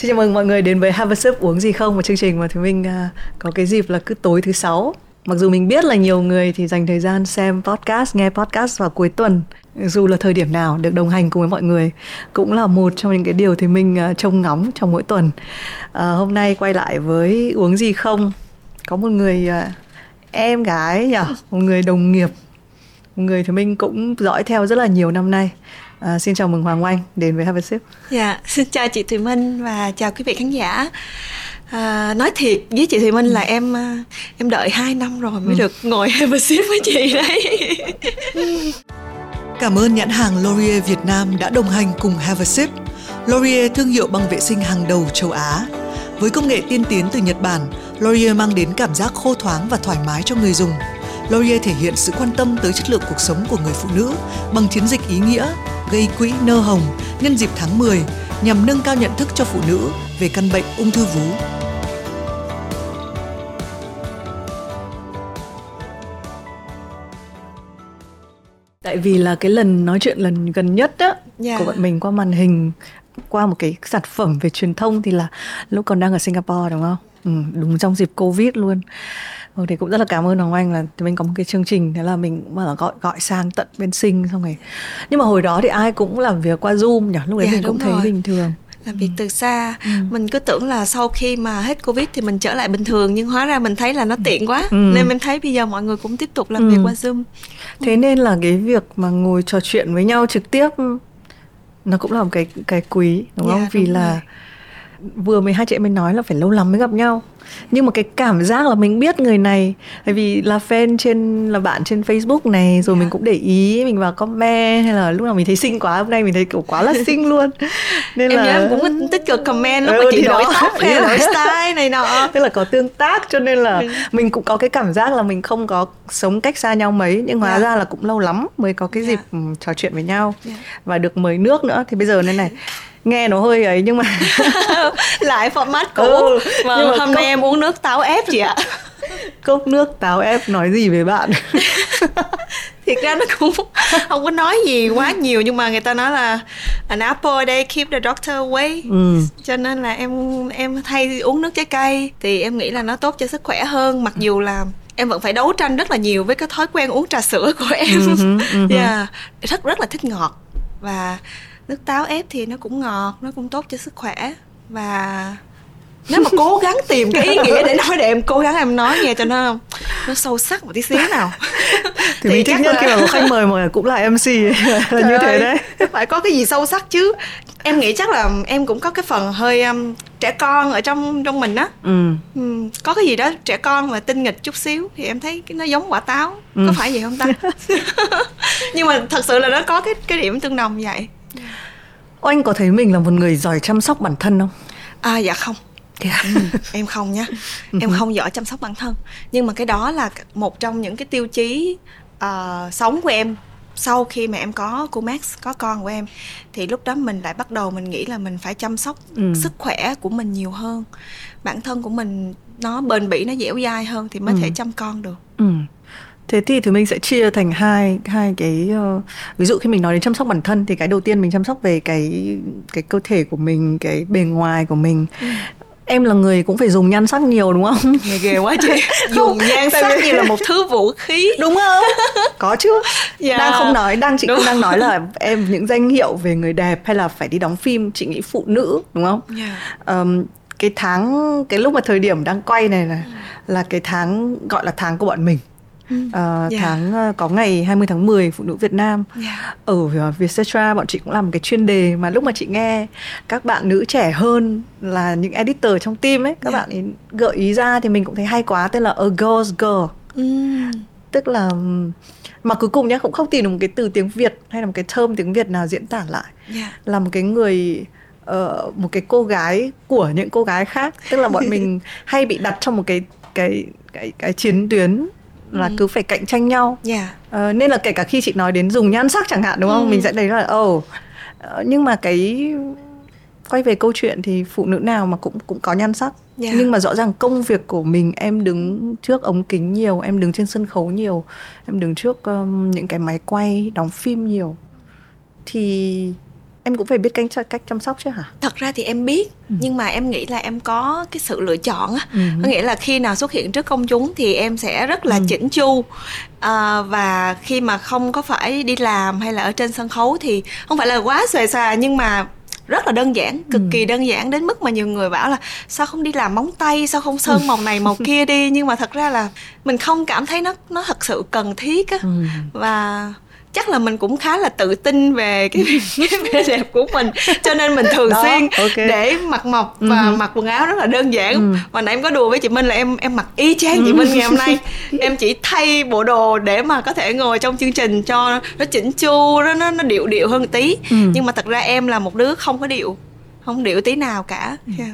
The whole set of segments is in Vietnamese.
Xin chào mừng mọi người đến với Have a Sip uống gì không một chương trình mà chúng mình uh, à, có cái dịp là cứ tối thứ sáu. Mặc dù mình biết là nhiều người thì dành thời gian xem podcast, nghe podcast vào cuối tuần dù là thời điểm nào được đồng hành cùng với mọi người cũng là một trong những cái điều thì mình uh, à, trông ngóng trong mỗi tuần. Uh, hôm nay quay lại với uống gì không có một người uh, em gái nhỉ, một người đồng nghiệp, một người thì mình cũng dõi theo rất là nhiều năm nay. À, xin chào mừng Hoàng Oanh đến với Have a Sip. Dạ, xin chào chị Thùy Minh và chào quý vị khán giả. À, nói thiệt với chị Thùy Minh là em à, em đợi 2 năm rồi mới ừ. được ngồi Have a Sip với chị đấy. Cảm ơn nhãn hàng Laurier Việt Nam đã đồng hành cùng Have a Sip. Laurier thương hiệu băng vệ sinh hàng đầu châu Á. Với công nghệ tiên tiến từ Nhật Bản, Laurier mang đến cảm giác khô thoáng và thoải mái cho người dùng. Laurier thể hiện sự quan tâm tới chất lượng cuộc sống của người phụ nữ bằng chiến dịch ý nghĩa gây quỹ nơ hồng nhân dịp tháng 10 nhằm nâng cao nhận thức cho phụ nữ về căn bệnh ung thư vú. Tại vì là cái lần nói chuyện lần gần nhất á yeah. Dạ. của bọn mình qua màn hình qua một cái sản phẩm về truyền thông thì là lúc còn đang ở Singapore đúng không? Ừ, đúng trong dịp Covid luôn. Ừ, thì cũng rất là cảm ơn Hoàng Anh là mình có một cái chương trình thế là mình cũng là gọi gọi sang tận bên sinh xong rồi nhưng mà hồi đó thì ai cũng làm việc qua zoom nhỉ lúc đấy dạ, mình cũng thấy rồi. bình thường làm việc từ xa ừ. mình cứ tưởng là sau khi mà hết covid thì mình trở lại bình thường nhưng hóa ra mình thấy là nó tiện quá ừ. nên mình thấy bây giờ mọi người cũng tiếp tục làm ừ. việc qua zoom thế nên là cái việc mà ngồi trò chuyện với nhau trực tiếp nó cũng là một cái cái quý đúng không dạ, vì đúng là rồi. Vừa mới hai chị em mình nói là phải lâu lắm mới gặp nhau nhưng mà cái cảm giác là mình biết người này bởi vì là fan trên là bạn trên Facebook này rồi yeah. mình dạ. cũng để ý mình vào comment hay là lúc nào mình thấy xinh quá hôm nay mình thấy kiểu quá là xinh luôn nên em là nhớ em cũng tích cực comment lúc ừ, mà chị đổi tóc hay đổi style này nọ tức là có tương tác cho nên là ừ. mình cũng có cái cảm giác là mình không có sống cách xa nhau mấy nhưng hóa yeah. Dạ. ra là cũng lâu lắm mới có cái dịp yeah. Ừ, trò chuyện với nhau yeah. và được mời nước nữa thì bây giờ nên này nghe nó hơi ấy nhưng mà lại format cũ. Ừ, mà nhưng mà hôm nay em uống nước táo ép chị ạ. Cốc nước táo ép nói gì về bạn? Thiệt ra nó cũng không có nói gì quá nhiều nhưng mà người ta nói là an apple a day keep the doctor away. Ừ. cho nên là em em thay uống nước trái cây thì em nghĩ là nó tốt cho sức khỏe hơn mặc dù là em vẫn phải đấu tranh rất là nhiều với cái thói quen uống trà sữa của em. Uh-huh, uh-huh. yeah rất rất là thích ngọt. Và nước táo ép thì nó cũng ngọt nó cũng tốt cho sức khỏe. Và nếu mà cố gắng tìm cái ý nghĩa để nói để em cố gắng em nói nghe cho nó nó sâu sắc một tí xíu nào. Thì, thì chắc nhất là... khi mà khách mời mà cũng là mc là như thế đấy. phải có cái gì sâu sắc chứ. Em nghĩ chắc là em cũng có cái phần hơi um, trẻ con ở trong trong mình á. Ừ. ừ. có cái gì đó trẻ con mà tinh nghịch chút xíu thì em thấy nó giống quả táo. Ừ. có phải vậy không ta? Nhưng mà thật sự là nó có cái cái điểm tương đồng vậy anh có thấy mình là một người giỏi chăm sóc bản thân không? À dạ không. Yeah. ừ, em không nhá em không giỏi chăm sóc bản thân. Nhưng mà cái đó là một trong những cái tiêu chí uh, sống của em sau khi mà em có cô Max có con của em. Thì lúc đó mình lại bắt đầu mình nghĩ là mình phải chăm sóc ừ. sức khỏe của mình nhiều hơn. Bản thân của mình nó bền bỉ nó dẻo dai hơn thì mới ừ. thể chăm con được. Ừ thế thì thì mình sẽ chia thành hai hai cái uh, ví dụ khi mình nói đến chăm sóc bản thân thì cái đầu tiên mình chăm sóc về cái cái cơ thể của mình cái bề ngoài của mình ừ. em là người cũng phải dùng nhan sắc nhiều đúng không nghe ghê quá chị dùng nhan sắc như là một thứ vũ khí đúng không có chứ dạ. đang không nói đang chị đúng. không đang nói là em những danh hiệu về người đẹp hay là phải đi đóng phim chị nghĩ phụ nữ đúng không yeah. Dạ. um, cái tháng cái lúc mà thời điểm đang quay này là ừ. là cái tháng gọi là tháng của bọn mình uh, yeah. tháng uh, có ngày 20 tháng 10 phụ nữ Việt Nam yeah. ở uh, Vietcetera bọn chị cũng làm một cái chuyên đề mà lúc mà chị nghe các bạn nữ trẻ hơn là những editor trong team ấy các yeah. bạn ấy gợi ý ra thì mình cũng thấy hay quá tên là a girl's girl mm. tức là mà cuối cùng nhá cũng không tìm được một cái từ tiếng Việt hay là một cái term tiếng Việt nào diễn tả lại yeah. là một cái người uh, một cái cô gái của những cô gái khác tức là bọn mình hay bị đặt trong một cái cái cái cái chiến tuyến là ừ. cứ phải cạnh tranh nhau yeah. ờ, nên là kể cả khi chị nói đến dùng nhan sắc chẳng hạn đúng không ừ. mình sẽ thấy là ồ oh, nhưng mà cái quay về câu chuyện thì phụ nữ nào mà cũng cũng có nhan sắc yeah. nhưng mà rõ ràng công việc của mình em đứng trước ống kính nhiều em đứng trên sân khấu nhiều em đứng trước um, những cái máy quay đóng phim nhiều thì em cũng phải biết cách cách chăm sóc chứ hả thật ra thì em biết ừ. nhưng mà em nghĩ là em có cái sự lựa chọn á ừ. có nghĩa là khi nào xuất hiện trước công chúng thì em sẽ rất là ừ. chỉnh chu à, và khi mà không có phải đi làm hay là ở trên sân khấu thì không phải là quá xòe xà nhưng mà rất là đơn giản cực ừ. kỳ đơn giản đến mức mà nhiều người bảo là sao không đi làm móng tay sao không sơn màu này màu kia đi nhưng mà thật ra là mình không cảm thấy nó nó thật sự cần thiết á ừ. và chắc là mình cũng khá là tự tin về cái vẻ đẹp của mình cho nên mình thường Đó, xuyên okay. để mặc mộc và uh-huh. mặc quần áo rất là đơn giản uh-huh. và nãy em có đùa với chị Minh là em em mặc y chang chị Minh ngày hôm nay em chỉ thay bộ đồ để mà có thể ngồi trong chương trình cho nó chỉnh chu nó nó, nó điệu điệu hơn tí uh-huh. nhưng mà thật ra em là một đứa không có điệu không điệu tí nào cả yeah.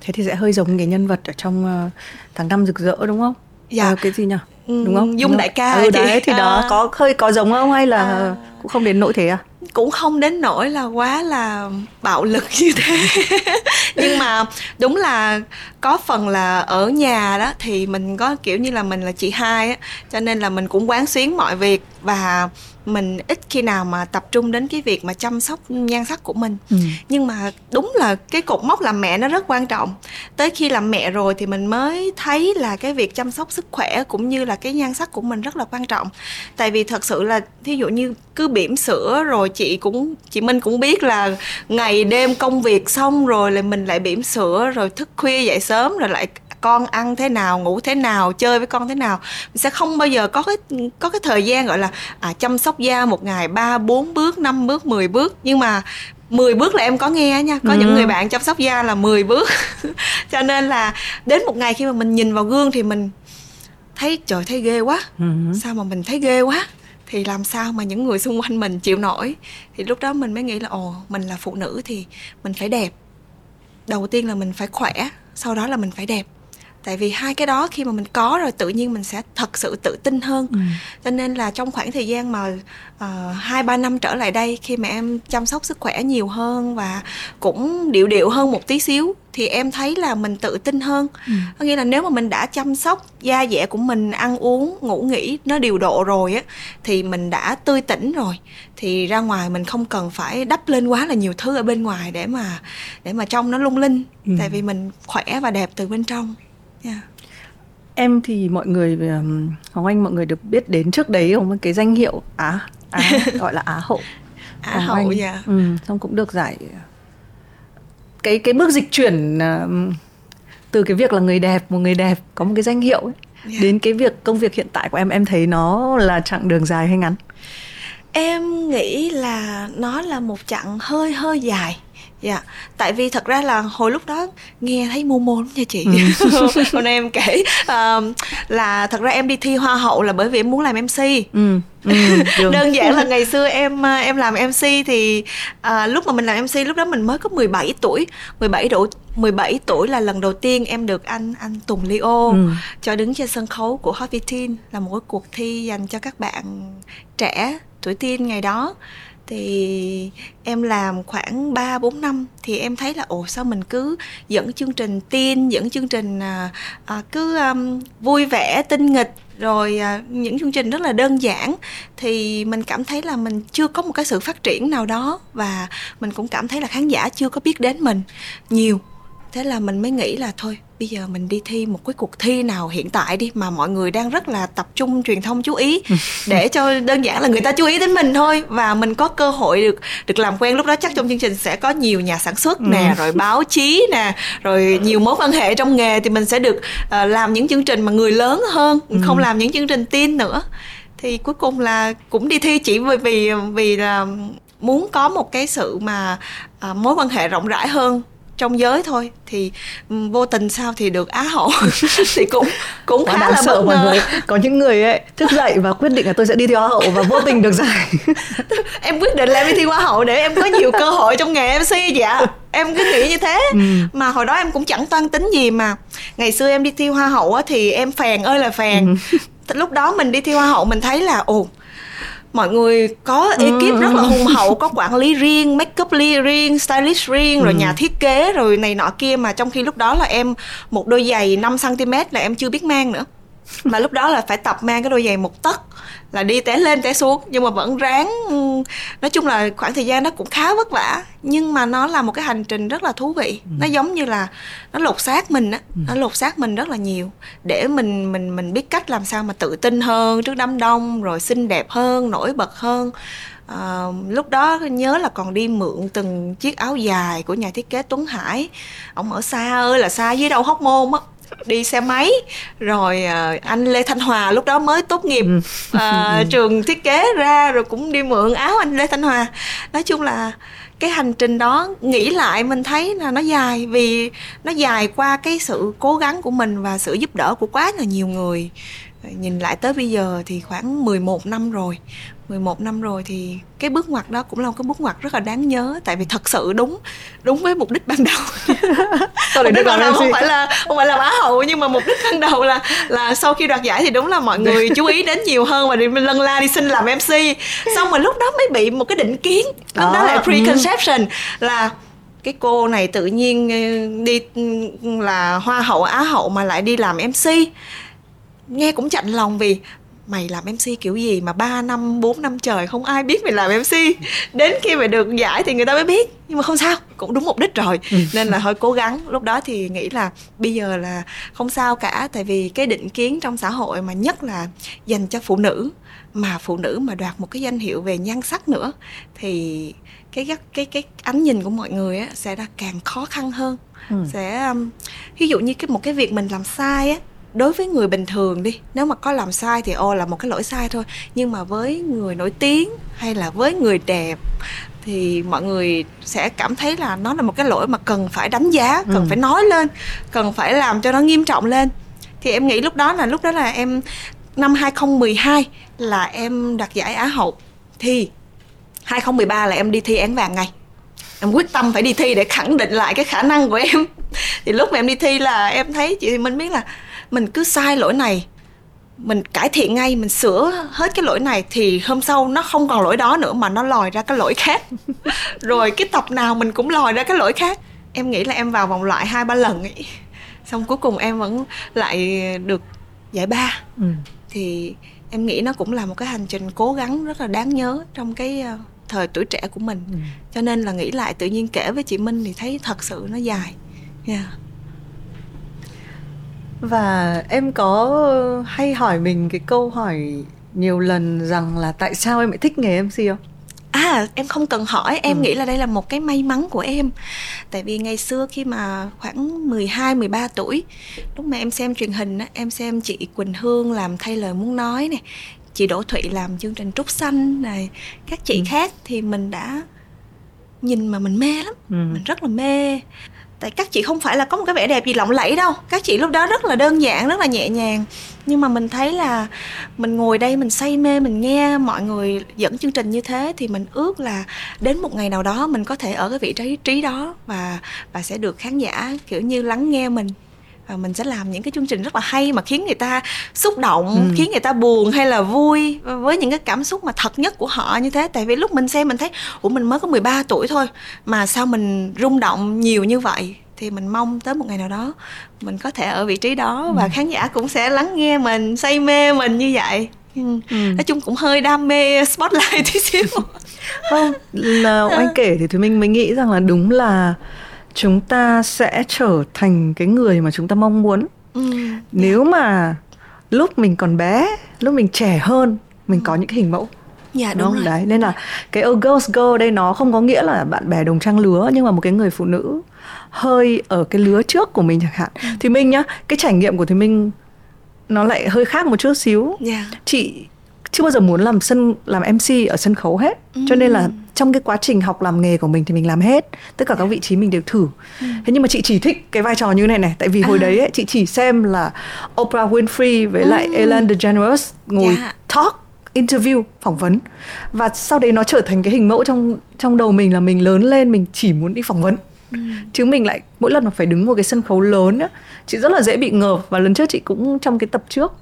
thế thì sẽ hơi giống cái nhân vật ở trong uh, tháng năm rực rỡ đúng không dạ uh, cái gì nhỉ đúng không dung đại ca ừ, đấy thì à. đó có hơi có giống không hay là à. cũng không đến nỗi thế à cũng không đến nỗi là quá là bạo lực như thế nhưng mà đúng là có phần là ở nhà đó thì mình có kiểu như là mình là chị hai á cho nên là mình cũng quán xuyến mọi việc và mình ít khi nào mà tập trung đến cái việc mà chăm sóc nhan sắc của mình. Ừ. nhưng mà đúng là cái cột mốc làm mẹ nó rất quan trọng. Tới khi làm mẹ rồi thì mình mới thấy là cái việc chăm sóc sức khỏe cũng như là cái nhan sắc của mình rất là quan trọng. Tại vì thật sự là thí dụ như cứ bỉm sữa rồi chị cũng chị Minh cũng biết là ngày đêm công việc xong rồi là mình lại bỉm sữa rồi thức khuya dậy sớm rồi lại con ăn thế nào ngủ thế nào chơi với con thế nào. Mình sẽ không bao giờ có cái có cái thời gian gọi là à, chăm sóc da một ngày ba bốn bước năm bước 10 bước. Nhưng mà 10 bước là em có nghe nha. Có ừ. những người bạn chăm sóc da là 10 bước. Cho nên là đến một ngày khi mà mình nhìn vào gương thì mình thấy trời thấy ghê quá. Ừ. sao mà mình thấy ghê quá? Thì làm sao mà những người xung quanh mình chịu nổi? Thì lúc đó mình mới nghĩ là ồ mình là phụ nữ thì mình phải đẹp. Đầu tiên là mình phải khỏe sau đó là mình phải đẹp tại vì hai cái đó khi mà mình có rồi tự nhiên mình sẽ thật sự tự tin hơn ừ. cho nên là trong khoảng thời gian mà ờ, hai uh, ba năm trở lại đây khi mà em chăm sóc sức khỏe nhiều hơn và cũng điệu điệu hơn một tí xíu thì em thấy là mình tự tin hơn ừ. có nghĩa là nếu mà mình đã chăm sóc da dẻ của mình ăn uống ngủ nghỉ nó điều độ rồi á thì mình đã tươi tỉnh rồi thì ra ngoài mình không cần phải đắp lên quá là nhiều thứ ở bên ngoài để mà để mà trong nó lung linh ừ. tại vì mình khỏe và đẹp từ bên trong yeah. em thì mọi người um, Hoàng Anh mọi người được biết đến trước đấy không? Cái danh hiệu Á Á gọi là Á hậu. Á Hoàng hậu dạ ừ, xong cũng được giải cái cái bước dịch chuyển uh, từ cái việc là người đẹp một người đẹp có một cái danh hiệu ấy, yeah. đến cái việc công việc hiện tại của em em thấy nó là chặng đường dài hay ngắn? Em nghĩ là nó là một chặng hơi hơi dài dạ tại vì thật ra là hồi lúc đó nghe thấy mô mô lắm nha chị ừ. hôm nay em kể uh, là thật ra em đi thi hoa hậu là bởi vì em muốn làm mc ừ. Ừ, đơn giản là ngày xưa em em làm mc thì uh, lúc mà mình làm mc lúc đó mình mới có 17 tuổi 17 tuổi 17 tuổi là lần đầu tiên em được anh anh Tùng Leo ừ. cho đứng trên sân khấu của Hot Teen là một cái cuộc thi dành cho các bạn trẻ tuổi teen ngày đó thì em làm khoảng 3 4 năm thì em thấy là ồ sao mình cứ dẫn chương trình tin, dẫn chương trình à, à, cứ um, vui vẻ, tinh nghịch rồi à, những chương trình rất là đơn giản. Thì mình cảm thấy là mình chưa có một cái sự phát triển nào đó và mình cũng cảm thấy là khán giả chưa có biết đến mình nhiều. Thế là mình mới nghĩ là thôi bây giờ mình đi thi một cái cuộc thi nào hiện tại đi mà mọi người đang rất là tập trung truyền thông chú ý. Để cho đơn giản là người ta chú ý đến mình thôi. Và mình có cơ hội được được làm quen. Lúc đó chắc trong chương trình sẽ có nhiều nhà sản xuất nè ừ. rồi báo chí nè rồi nhiều mối quan hệ trong nghề thì mình sẽ được uh, làm những chương trình mà người lớn hơn ừ. không làm những chương trình tin nữa. Thì cuối cùng là cũng đi thi chỉ vì vì vì là muốn có một cái sự mà uh, mối quan hệ rộng rãi hơn trong giới thôi thì vô tình sao thì được á hậu. Thì cũng cũng Quá khá là sợ bất ngờ. có những người ấy thức dậy và quyết định là tôi sẽ đi thi hoa hậu và vô tình được giải. Em quyết định là em đi thi hoa hậu để em có nhiều cơ hội trong nghề mc dạ. Em cứ nghĩ như thế. Ừ. mà hồi đó em cũng chẳng toan tính gì mà. Ngày xưa em đi thi hoa hậu á thì em phèn ơi là phèn. Ừ. lúc đó mình đi thi hoa hậu mình thấy là ồ mọi người có ekip ừ. rất là hùng hậu có quản lý riêng make up riêng stylist riêng rồi ừ. nhà thiết kế rồi này nọ kia mà trong khi lúc đó là em một đôi giày 5 cm là em chưa biết mang nữa mà lúc đó là phải tập mang cái đôi giày một tấc là đi té lên té xuống. Nhưng mà vẫn ráng nói chung là khoảng thời gian đó cũng khá vất vả. Nhưng mà nó là một cái hành trình rất là thú vị. Ừ. nó giống như là nó lột xác mình á. Ừ. nó lột xác mình rất là nhiều. Để mình mình mình biết cách làm sao mà tự tin hơn trước đám đông rồi xinh đẹp hơn nổi bật hơn. À, lúc đó nhớ là còn đi mượn từng chiếc áo dài của nhà thiết kế Tuấn Hải. Ông ở xa ơi là xa dưới đầu hóc môn á đi xe máy. Rồi uh, anh lê thanh hòa lúc đó mới tốt nghiệp uh, trường thiết kế ra rồi cũng đi mượn áo anh lê thanh hòa. Nói chung là cái hành trình đó nghĩ lại mình thấy là nó dài vì nó dài qua cái sự cố gắng của mình và sự giúp đỡ của quá là nhiều người. Nhìn lại tới bây giờ thì khoảng 11 năm rồi 11 năm rồi thì cái bước ngoặt đó cũng là một cái bước ngoặt rất là đáng nhớ tại vì thật sự đúng đúng với mục đích ban đầu mục đích ban đầu không phải là không phải là bá hậu nhưng mà mục đích ban đầu là là sau khi đoạt giải thì đúng là mọi người chú ý đến nhiều hơn và đi lân la đi xin làm mc xong mà lúc đó mới bị một cái định kiến lúc đó, là ừ. preconception ừ. là cái cô này tự nhiên ừ, đi là hoa hậu á hậu mà lại đi làm mc nghe cũng chạnh lòng vì mày làm MC kiểu gì mà 3 năm 4 năm trời không ai biết mày làm MC đến khi mày được giải thì người ta mới biết. Nhưng mà không sao cũng đúng mục đích rồi. Ừ. nên là hơi cố gắng. Lúc đó thì nghĩ là bây giờ là không sao cả. Tại vì cái định kiến trong xã hội mà nhất là dành cho phụ nữ mà phụ nữ mà đoạt một cái danh hiệu về nhan sắc nữa thì cái cái cái cái ánh nhìn của mọi người á sẽ là càng khó khăn hơn. Ừ. sẽ um, ví dụ như cái một cái việc mình làm sai á đối với người bình thường đi nếu mà có làm sai thì ô là một cái lỗi sai thôi. Nhưng mà với người nổi tiếng hay là với người đẹp thì mọi người sẽ cảm thấy là nó là một cái lỗi mà cần phải đánh giá cần ừ. phải nói lên cần phải làm cho nó nghiêm trọng lên. Thì em nghĩ lúc đó là lúc đó là em năm 2012 là em đoạt giải Á hậu. Thì 2013 là em đi thi án vàng ngay em quyết tâm phải đi thi để khẳng định lại cái khả năng của em. Thì lúc mà em đi thi là em thấy chị mình biết là mình cứ sai lỗi này. Mình cải thiện ngay mình sửa hết cái lỗi này thì hôm sau nó không còn lỗi đó nữa mà nó lòi ra cái lỗi khác. Rồi cái tập nào mình cũng lòi ra cái lỗi khác. Em nghĩ là em vào vòng loại hai ba lần ấy. Xong cuối cùng em vẫn lại được giải ba. Ừ. thì em nghĩ nó cũng là một cái hành trình cố gắng rất là đáng nhớ trong cái ờ, thời tuổi trẻ của mình. Ừ. cho nên là nghĩ lại tự nhiên kể với chị minh thì thấy thật sự nó dài. Yeah và em có hay hỏi mình cái câu hỏi nhiều lần rằng là tại sao em lại thích nghề MC không? À em không cần hỏi Em ừ. nghĩ là đây là một cái may mắn của em Tại vì ngày xưa khi mà khoảng 12, 13 tuổi Lúc mà em xem truyền hình Em xem chị Quỳnh Hương làm thay lời muốn nói này Chị Đỗ Thụy làm chương trình Trúc Xanh này Các chị ừ. khác thì mình đã Nhìn mà mình mê lắm ừ. Mình rất là mê tại các chị không phải là có một cái vẻ đẹp gì lộng lẫy đâu. Các chị lúc đó rất là đơn giản, rất là nhẹ nhàng. Nhưng mà mình thấy là mình ngồi đây, mình say mê, mình nghe mọi người dẫn chương trình như thế thì mình ước là đến một ngày nào đó mình có thể ở cái vị trí trí đó và và sẽ được khán giả, kiểu như, lắng nghe mình và mình sẽ làm những cái chương trình rất là hay mà khiến người ta xúc động ừ. khiến người ta buồn hay là vui với những cái cảm xúc mà thật nhất của họ như thế tại vì lúc mình xem mình thấy ủa mình mới có 13 tuổi thôi mà sao mình rung động nhiều như vậy thì mình mong tới một ngày nào đó mình có thể ở vị trí đó và ừ. khán giả cũng sẽ lắng nghe mình say mê mình như vậy ừ. Ừ. nói chung cũng hơi đam mê spotlight tí xíu không là anh kể thì thì mình mới nghĩ rằng là đúng là chúng ta sẽ trở thành cái người mà chúng ta mong muốn ừ. nếu mà lúc mình còn bé lúc mình trẻ hơn mình có những cái hình mẫu Dạ đúng, đúng rồi. Đấy, nên là cái oh girls girl đây nó không có nghĩa là bạn bè đồng trang lứa nhưng mà một cái người phụ nữ hơi ở cái lứa trước của mình chẳng hạn. Ừ. Thì mình nhá, cái trải nghiệm của thì mình nó lại hơi khác một chút xíu. Yeah. Dạ. Chị chưa bao giờ muốn làm sân làm MC ở sân khấu hết. Ừ. Cho nên là trong cái quá trình học làm nghề của mình thì mình làm hết tất cả các vị trí mình đều thử ừ. thế nhưng mà chị chỉ thích cái vai trò như này này tại vì hồi à. đấy ấy, chị chỉ xem là Oprah Winfrey với ừ. lại Ellen DeGeneres ngồi yeah. Dạ. talk interview phỏng vấn và sau đấy nó trở thành cái hình mẫu trong trong đầu mình là mình lớn lên mình chỉ muốn đi phỏng vấn ừ. chứ mình lại mỗi lần mà phải đứng một cái sân khấu lớn á chị rất là dễ bị ngợp và lần trước chị cũng trong cái tập trước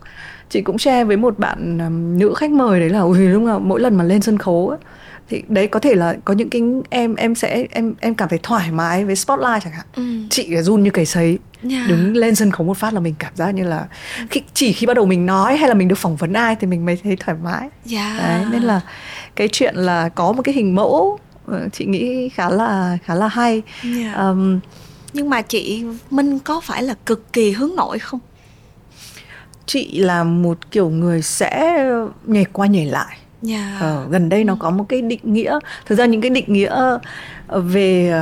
chị cũng share với một bạn um, nữ khách mời đấy là ui đúng là mỗi lần mà lên sân khấu á thì đấy có thể là có những cái em em sẽ em em cảm thấy thoải mái với spotlight chẳng hạn ừ. chị run như cầy sấy yeah. đứng lên sân khấu một phát là mình cảm giác như là khi chỉ khi bắt đầu mình nói hay là mình được phỏng vấn ai thì mình mới thấy thoải mái yeah. đấy nên là cái chuyện là có một cái hình mẫu ờ, chị nghĩ khá là khá là hay yeah. um, nhưng mà chị Minh có phải là cực kỳ hướng nội không chị là một kiểu người sẽ nhảy qua nhảy lại yeah. ờ, gần đây nó có một cái định nghĩa thực ra những cái định nghĩa ờ, về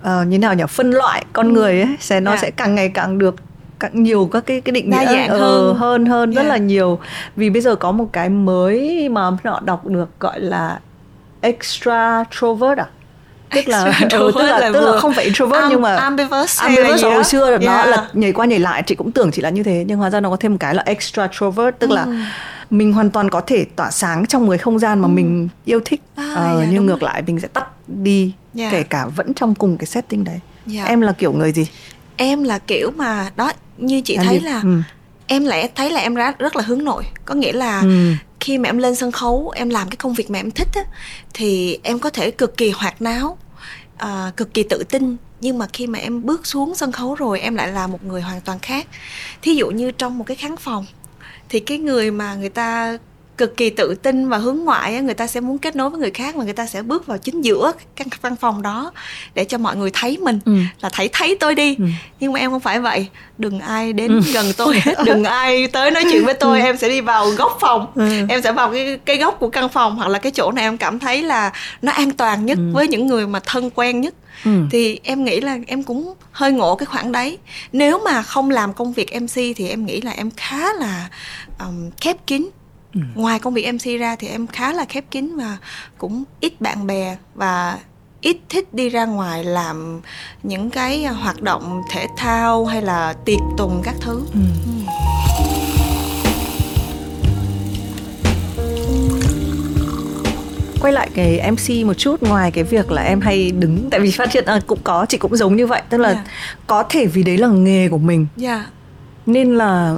uh, như nào nhỉ phân loại con ừ. người ấy sẽ nó yeah. sẽ càng ngày càng được càng nhiều các cái cái định nghĩa dạng uh, hơn hơn hơn yeah. rất là nhiều vì bây giờ có một cái mới mà họ đọc được gọi là extra trovert à tức là ừ, tức là, là tức là không phải introvert um, nhưng mà ambivert ambivert hồi xưa yeah. nó là nhảy qua nhảy lại chị cũng tưởng chỉ là như thế nhưng hóa ra nó có thêm một cái là extra trovert tức mm. là mình hoàn toàn có thể tỏa sáng trong một không gian mà mm. mình yêu thích à, ờ, yeah, nhưng ngược rồi. lại mình sẽ tắt đi yeah. kể cả vẫn trong cùng cái setting đấy yeah. em là kiểu người gì em là kiểu mà đó như chị em thấy đi. là ừ. em lại thấy là em rất rất là hướng nội có nghĩa là ừ khi mà em lên sân khấu em làm cái công việc mà em thích á thì em có thể cực kỳ hoạt náo uh, cực kỳ tự tin. Nhưng mà khi mà em bước xuống sân khấu rồi em lại là một người hoàn toàn khác. Thí dụ như trong một cái khán phòng thì cái người mà người ta cực kỳ tự tin và hướng ngoại người ta sẽ muốn kết nối với người khác và người ta sẽ bước vào chính giữa căn văn phòng đó để cho mọi người thấy mình ừ. là thấy thấy tôi đi ừ. nhưng mà em không phải vậy đừng ai đến ừ. gần tôi hết đừng ai tới nói chuyện với tôi ừ. em sẽ đi vào góc phòng ừ. em sẽ vào cái cái góc của căn phòng hoặc là cái chỗ này em cảm thấy là nó an toàn nhất ừ. với những người mà thân quen nhất Ừ. thì em nghĩ là em cũng hơi ngộ cái khoảng đấy nếu mà không làm công việc mc thì em nghĩ là em khá là um, khép kín ừ. ngoài công việc mc ra thì em khá là khép kín và cũng ít bạn bè và ít thích đi ra ngoài làm những cái hoạt động thể thao hay là tiệc tùng các thứ ừ. Ừ. quay lại cái MC một chút ngoài cái việc là em hay đứng tại vì phát hiện à, cũng có chị cũng giống như vậy tức là yeah. có thể vì đấy là nghề của mình yeah. nên là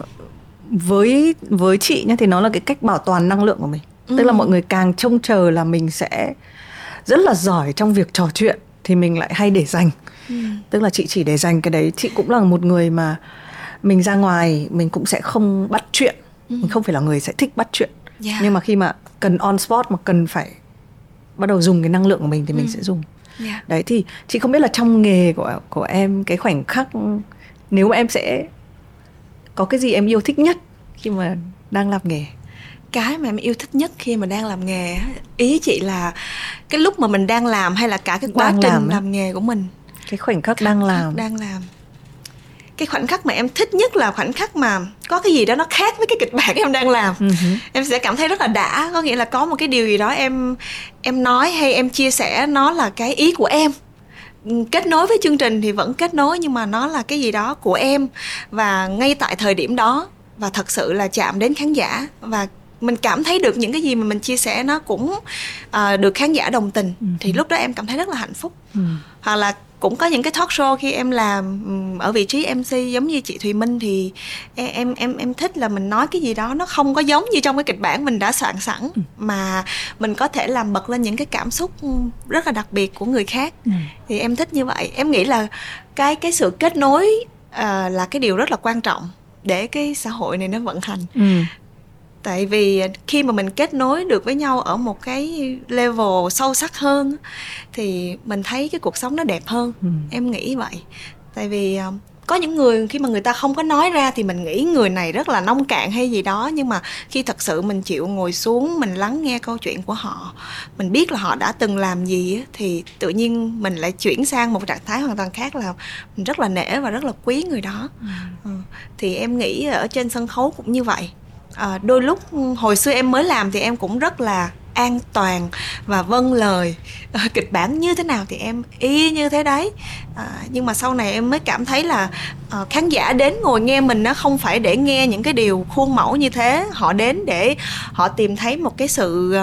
với với chị nhá thì nó là cái cách bảo toàn năng lượng của mình ừ. tức là mọi người càng trông chờ là mình sẽ rất là giỏi trong việc trò chuyện thì mình lại hay để dành ừ. tức là chị chỉ để dành cái đấy chị cũng là một người mà mình ra ngoài mình cũng sẽ không bắt chuyện ừ. mình không phải là người sẽ thích bắt chuyện yeah. nhưng mà khi mà cần on spot mà cần phải bắt đầu dùng cái năng lượng của mình thì mình ừ. sẽ dùng yeah. đấy thì chị không biết là trong nghề của của em cái khoảnh khắc nếu mà em sẽ có cái gì em yêu thích nhất khi mà đang làm nghề? Cái mà em yêu thích nhất khi mà đang làm nghề ý chị là cái lúc mà mình đang làm hay là cả cái quá đang trình làm, làm nghề của mình? Cái khoảnh khắc đang làm. đang làm. Cái khoảnh khắc mà em thích nhất là khoảnh khắc mà có cái gì đó nó khác với cái kịch bản em đang làm. Uh-huh. em sẽ cảm thấy rất là đã có nghĩa là có một cái điều gì đó em em nói hay em chia sẻ nó là cái ý của em kết nối với chương trình thì vẫn kết nối nhưng mà nó là cái gì đó của em và ngay tại thời điểm đó và thật sự là chạm đến khán giả và mình cảm thấy được những cái gì mà mình chia sẻ nó cũng uh, được khán giả đồng tình ừ. thì lúc đó em cảm thấy rất là hạnh phúc ừ. hoặc là cũng có những cái talk show khi em làm ở vị trí MC giống như chị Thùy Minh thì em em em thích là mình nói cái gì đó nó không có giống như trong cái kịch bản mình đã soạn sẵn ừ. mà mình có thể làm bật lên những cái cảm xúc rất là đặc biệt của người khác ừ. thì em thích như vậy em nghĩ là cái cái sự kết nối uh, là cái điều rất là quan trọng để cái xã hội này nó vận hành ừ tại vì khi mà mình kết nối được với nhau ở một cái level sâu sắc hơn thì mình thấy cái cuộc sống nó đẹp hơn ừ. em nghĩ vậy tại vì ờ, có những người khi mà người ta không có nói ra thì mình nghĩ người này rất là nông cạn hay gì đó nhưng mà khi thật sự mình chịu ngồi xuống mình lắng nghe câu chuyện của họ mình biết là họ đã từng làm gì thì tự nhiên mình lại chuyển sang một trạng thái hoàn toàn khác là mình rất là nể và rất là quý người đó ừ. Ừ. thì em nghĩ ở trên sân khấu cũng như vậy à, đôi lúc hồi xưa em mới làm thì em cũng rất là an toàn và vâng lời à, kịch bản như thế nào thì em y như thế đấy à, nhưng mà sau này em mới cảm thấy là à, khán giả đến ngồi nghe mình nó không phải để nghe những cái điều khuôn mẫu như thế họ đến để họ tìm thấy một cái sự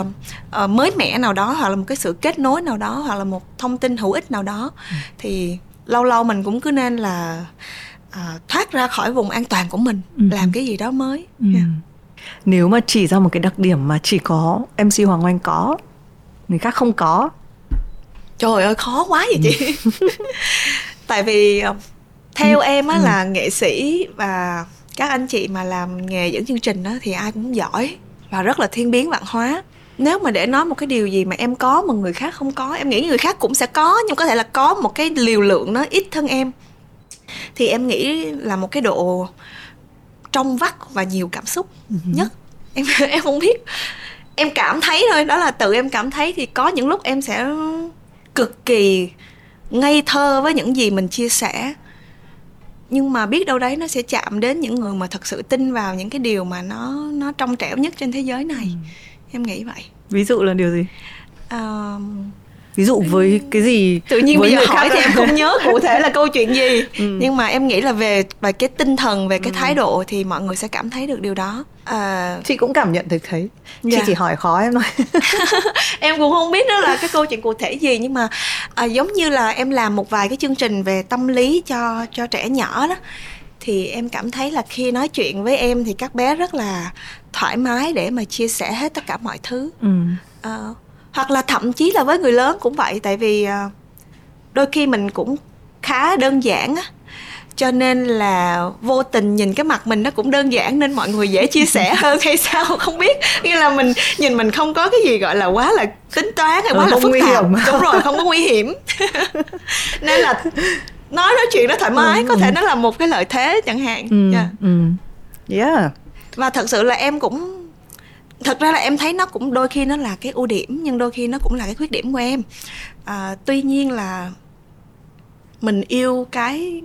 uh, mới mẻ nào đó hoặc là một cái sự kết nối nào đó hoặc là một thông tin hữu ích nào đó ừ. thì lâu lâu mình cũng cứ nên là uh, thoát ra khỏi vùng an toàn của mình ừ. làm cái gì đó mới ừ. yeah nếu mà chỉ ra một cái đặc điểm mà chỉ có MC Hoàng Oanh có người khác không có. Trời ơi khó quá vậy chị. Tại vì ờ, theo ừ. em á ừ. là nghệ sĩ và các anh chị mà làm nghề dẫn chương trình á thì ai cũng giỏi và rất là thiên biến vạn hóa. Nếu mà để nói một cái điều gì mà em có mà người khác không có em nghĩ người khác cũng sẽ có nhưng có thể là có một cái liều lượng nó ít hơn em. Thì em nghĩ là một cái độ trong vắt và nhiều cảm xúc uh nhất. Em em không biết. Em cảm thấy thôi đó là tự em cảm thấy thì có những lúc em sẽ cực kỳ ngây thơ với những gì mình chia sẻ. Nhưng mà biết đâu đấy nó sẽ chạm đến những người mà thật sự tin vào những cái điều mà nó nó trong trẻo nhất trên thế giới này. Ừ. em nghĩ vậy. Ví dụ là điều gì? Uh, ví dụ với cái gì tự nhiên bây giờ hỏi thì em không nhớ cụ thể là câu chuyện gì ừ. nhưng mà em nghĩ là về về cái tinh thần về cái ừ. thái độ thì mọi người sẽ cảm thấy được điều đó à... chị cũng cảm nhận được thấy chị dạ. chỉ hỏi khó em thôi em cũng không biết đó là cái câu chuyện cụ thể gì nhưng mà à, giống như là em làm một vài cái chương trình về tâm lý cho cho trẻ nhỏ đó thì em cảm thấy là khi nói chuyện với em thì các bé rất là thoải mái để mà chia sẻ hết tất cả mọi thứ ừ. à, hoặc là thậm chí là với người lớn cũng vậy tại vì à, đôi khi mình cũng khá đơn giản á. Cho nên là vô tình nhìn cái mặt mình nó cũng đơn giản nên mọi người dễ chia sẻ hơn hay sao không biết. Như là mình nhìn mình không có cái gì gọi là quá là tính toán hay quá ừ, là phức tạp. đúng rồi không có nguy hiểm. Nên là nói nói chuyện nó thoải mái ừ, có thể ừ. nó là một cái lợi thế chẳng hạn. Ừ, yeah. Ừ. yeah. Và thật sự là em cũng thật ra là em thấy nó cũng đôi khi nó là cái ưu điểm nhưng đôi khi nó cũng là cái khuyết điểm của em à, tuy nhiên là mình yêu cái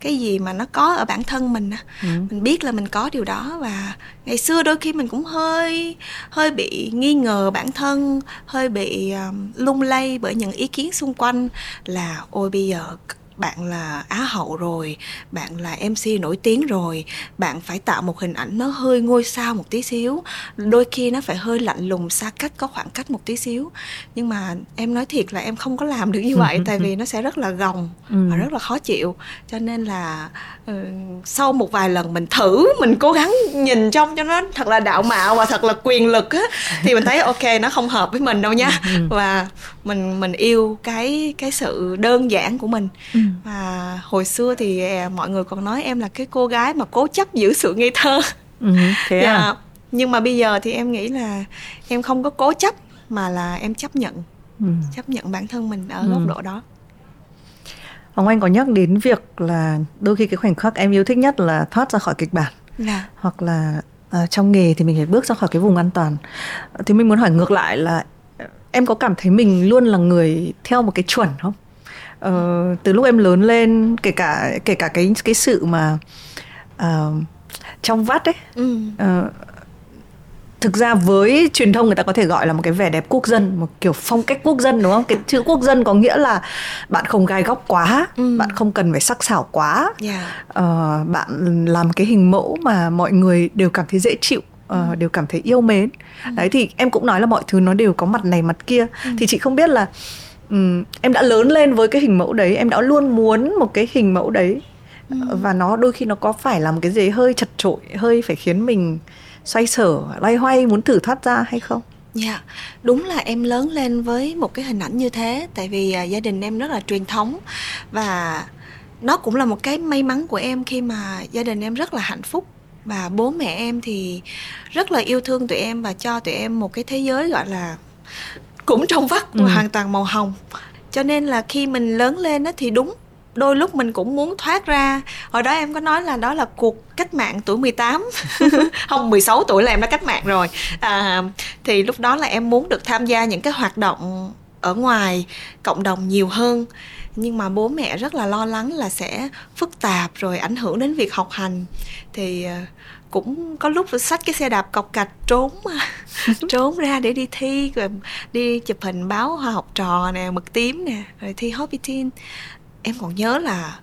cái gì mà nó có ở bản thân mình ừ. mình biết là mình có điều đó và ngày xưa đôi khi mình cũng hơi hơi bị nghi ngờ bản thân hơi bị um, lung lay bởi những ý kiến xung quanh là ôi bây giờ bạn là á hậu rồi bạn là mc nổi tiếng rồi bạn phải tạo một hình ảnh nó hơi ngôi sao một tí xíu. Đôi khi nó phải hơi lạnh lùng xa cách có khoảng cách một tí xíu. Nhưng mà em nói thiệt là em không có làm được như vậy tại vì nó sẽ rất là gồng ừ. và rất là khó chịu. Cho nên là uh, sau một vài lần mình thử mình cố gắng nhìn trong cho nó thật là đạo mạo và thật là quyền lực á thì mình thấy ok nó không hợp với mình đâu nha. Ừ, và mình mình yêu cái cái sự đơn giản của mình. Ừ và hồi xưa thì à, mọi người còn nói em là cái cô gái mà cố chấp giữ sự ngây thơ ừ, thế à? dạ. nhưng mà bây giờ thì em nghĩ là em không có cố chấp mà là em chấp nhận ừ. chấp nhận bản thân mình ở ừ. góc độ đó Hồng Anh có nhắc đến việc là đôi khi cái khoảnh khắc em yêu thích nhất là thoát ra khỏi kịch bản dạ. hoặc là uh, trong nghề thì mình phải bước ra khỏi cái vùng an toàn thì mình muốn hỏi ngược lại là em có cảm thấy mình luôn là người theo một cái chuẩn không uh, từ lúc em lớn lên kể cả kể cả cái cái sự mà uh, trong vắt ấy ừ. uh, thực ra với truyền thông người ta có thể gọi là một cái vẻ đẹp quốc dân một kiểu phong cách quốc dân đúng không cái chữ quốc dân có nghĩa là bạn không gai góc quá ừ. bạn không cần phải sắc sảo quá yeah. uh, bạn làm cái hình mẫu mà mọi người đều cảm thấy dễ chịu uh, ừ. đều cảm thấy yêu mến ừ. đấy thì em cũng nói là mọi thứ nó đều có mặt này mặt kia ừ. thì chị không biết là um, em đã lớn lên với cái hình mẫu đấy em đã luôn muốn một cái hình mẫu đấy. Ừ. và nó đôi khi nó có phải là một cái gì hơi chật trội hơi phải khiến mình xoay sở loay hoay muốn thử thoát ra hay không? Dạ, yeah, đúng là em lớn lên với một cái hình ảnh như thế Tại vì uh, gia đình em rất là truyền thống. Và nó cũng là một cái may mắn của em khi mà gia đình em rất là hạnh phúc. Và bố mẹ em thì rất là yêu thương tụi em và cho tụi em một cái thế giới gọi là cũng trong vắt ừ. hoàn toàn màu hồng. Cho nên là khi mình lớn lên đó thì đúng đôi lúc mình cũng muốn thoát ra. Hồi đó em có nói là đó là cuộc cách mạng tuổi 18 không 16 tuổi là em đã cách mạng rồi. À, thì lúc đó là em muốn được tham gia những cái hoạt động ở ngoài cộng đồng nhiều hơn. Nhưng mà bố mẹ rất là lo lắng là sẽ phức tạp rồi ảnh hưởng đến việc học hành. Thì à, cũng có lúc xách cái xe đạp cọc cạch trốn trốn ra để đi thi rồi đi chụp hình báo hoa học trò nè mực tím nè rồi thi hobby teen em còn nhớ là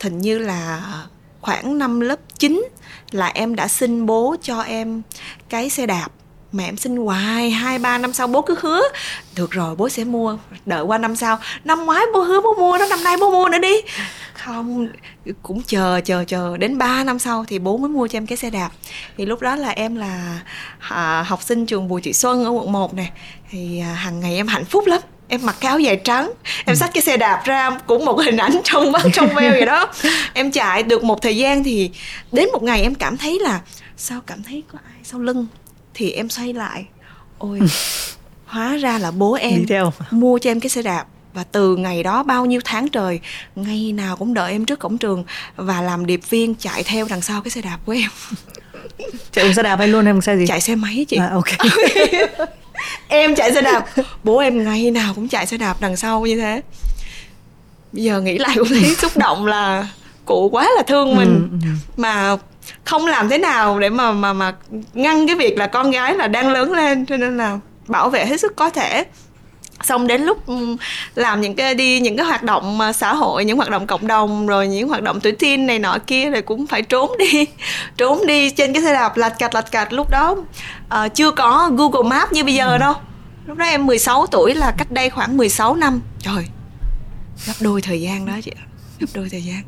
hình như là khoảng năm lớp 9 là em đã xin bố cho em cái xe đạp mẹ em xin hoài hai ba năm sau bố cứ hứa. Được rồi bố sẽ mua đợi qua năm sau. Năm ngoái bố hứa bố mua nó năm nay bố mua nữa đi. Không cũng chờ chờ chờ đến 3 năm sau thì bố mới mua cho em cái xe đạp. Thì lúc đó là em là à, học sinh trường Bùi Thị Xuân ở quận 1 này thì à, hàng ngày em hạnh phúc lắm. Em mặc cái áo dài trắng em xách cái xe đạp ra cũng một hình ảnh trong mắt trong veo vậy đó. Em chạy được một thời gian thì đến một ngày em cảm thấy là sao cảm thấy có ai sau lưng? Thì em xoay lại. Ôi hóa ra là bố em Đi theo. mua cho em cái xe đạp và từ ngày đó bao nhiêu tháng trời ngày nào cũng đợi em trước cổng trường và làm điệp viên chạy theo đằng sau cái xe đạp của em. Chạy bằng xe đạp hay luôn em bằng xe gì? Chạy xe máy chị. À, ok. Em chạy xe đạp. Bố em ngày nào cũng chạy xe đạp đằng sau như thế. Bây giờ nghĩ lại cũng thấy xúc động là cụ quá là thương mình. ừ, ừ. mà không làm thế nào để mà mà mà ngăn cái việc là con gái là đang lớn lên cho nên là bảo vệ hết sức có thể. Xong đến lúc ừ, làm những cái đi những cái hoạt động xã hội những hoạt động cộng đồng rồi những hoạt động tuổi teen này nọ kia rồi cũng phải trốn đi trốn đi trên cái xe đạp lạch cạch lạch cạch. Lúc đó uh, chưa có Google Maps như bây giờ ừ. đâu. Lúc đó em 16 tuổi là cách đây khoảng 16 năm. Trời gấp đôi thời gian đó chị gấp đôi thời gian.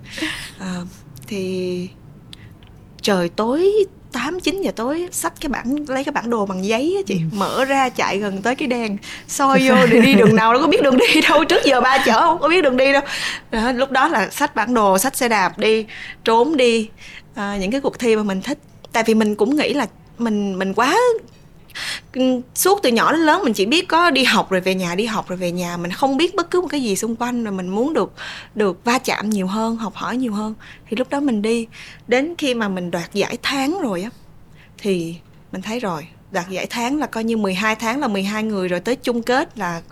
Uh, thì trời tối 8 9 giờ tối xách cái bản lấy cái bản đồ bằng giấy á chị. Ừ. mở ra chạy gần tới cái đèn. Soi vô để đi đường nào đâu có biết đường đi đâu. Trước giờ ba chở không có biết đường đi đâu. Đó, lúc đó là xách bản đồ xách xe đạp đi trốn đi. À, những cái cuộc thi mà mình thích. Tại vì mình cũng nghĩ là mình mình quá suốt từ nhỏ đến lớn mình chỉ biết có đi học rồi về nhà đi học rồi về nhà. Mình không biết bất cứ một cái gì xung quanh rồi mình muốn được được va chạm nhiều hơn học hỏi nhiều hơn. Thì lúc đó mình đi. Đến khi mà mình đoạt giải tháng rồi á thì mình thấy rồi đoạt giải tháng là coi như 12 tháng là 12 người rồi tới chung kết là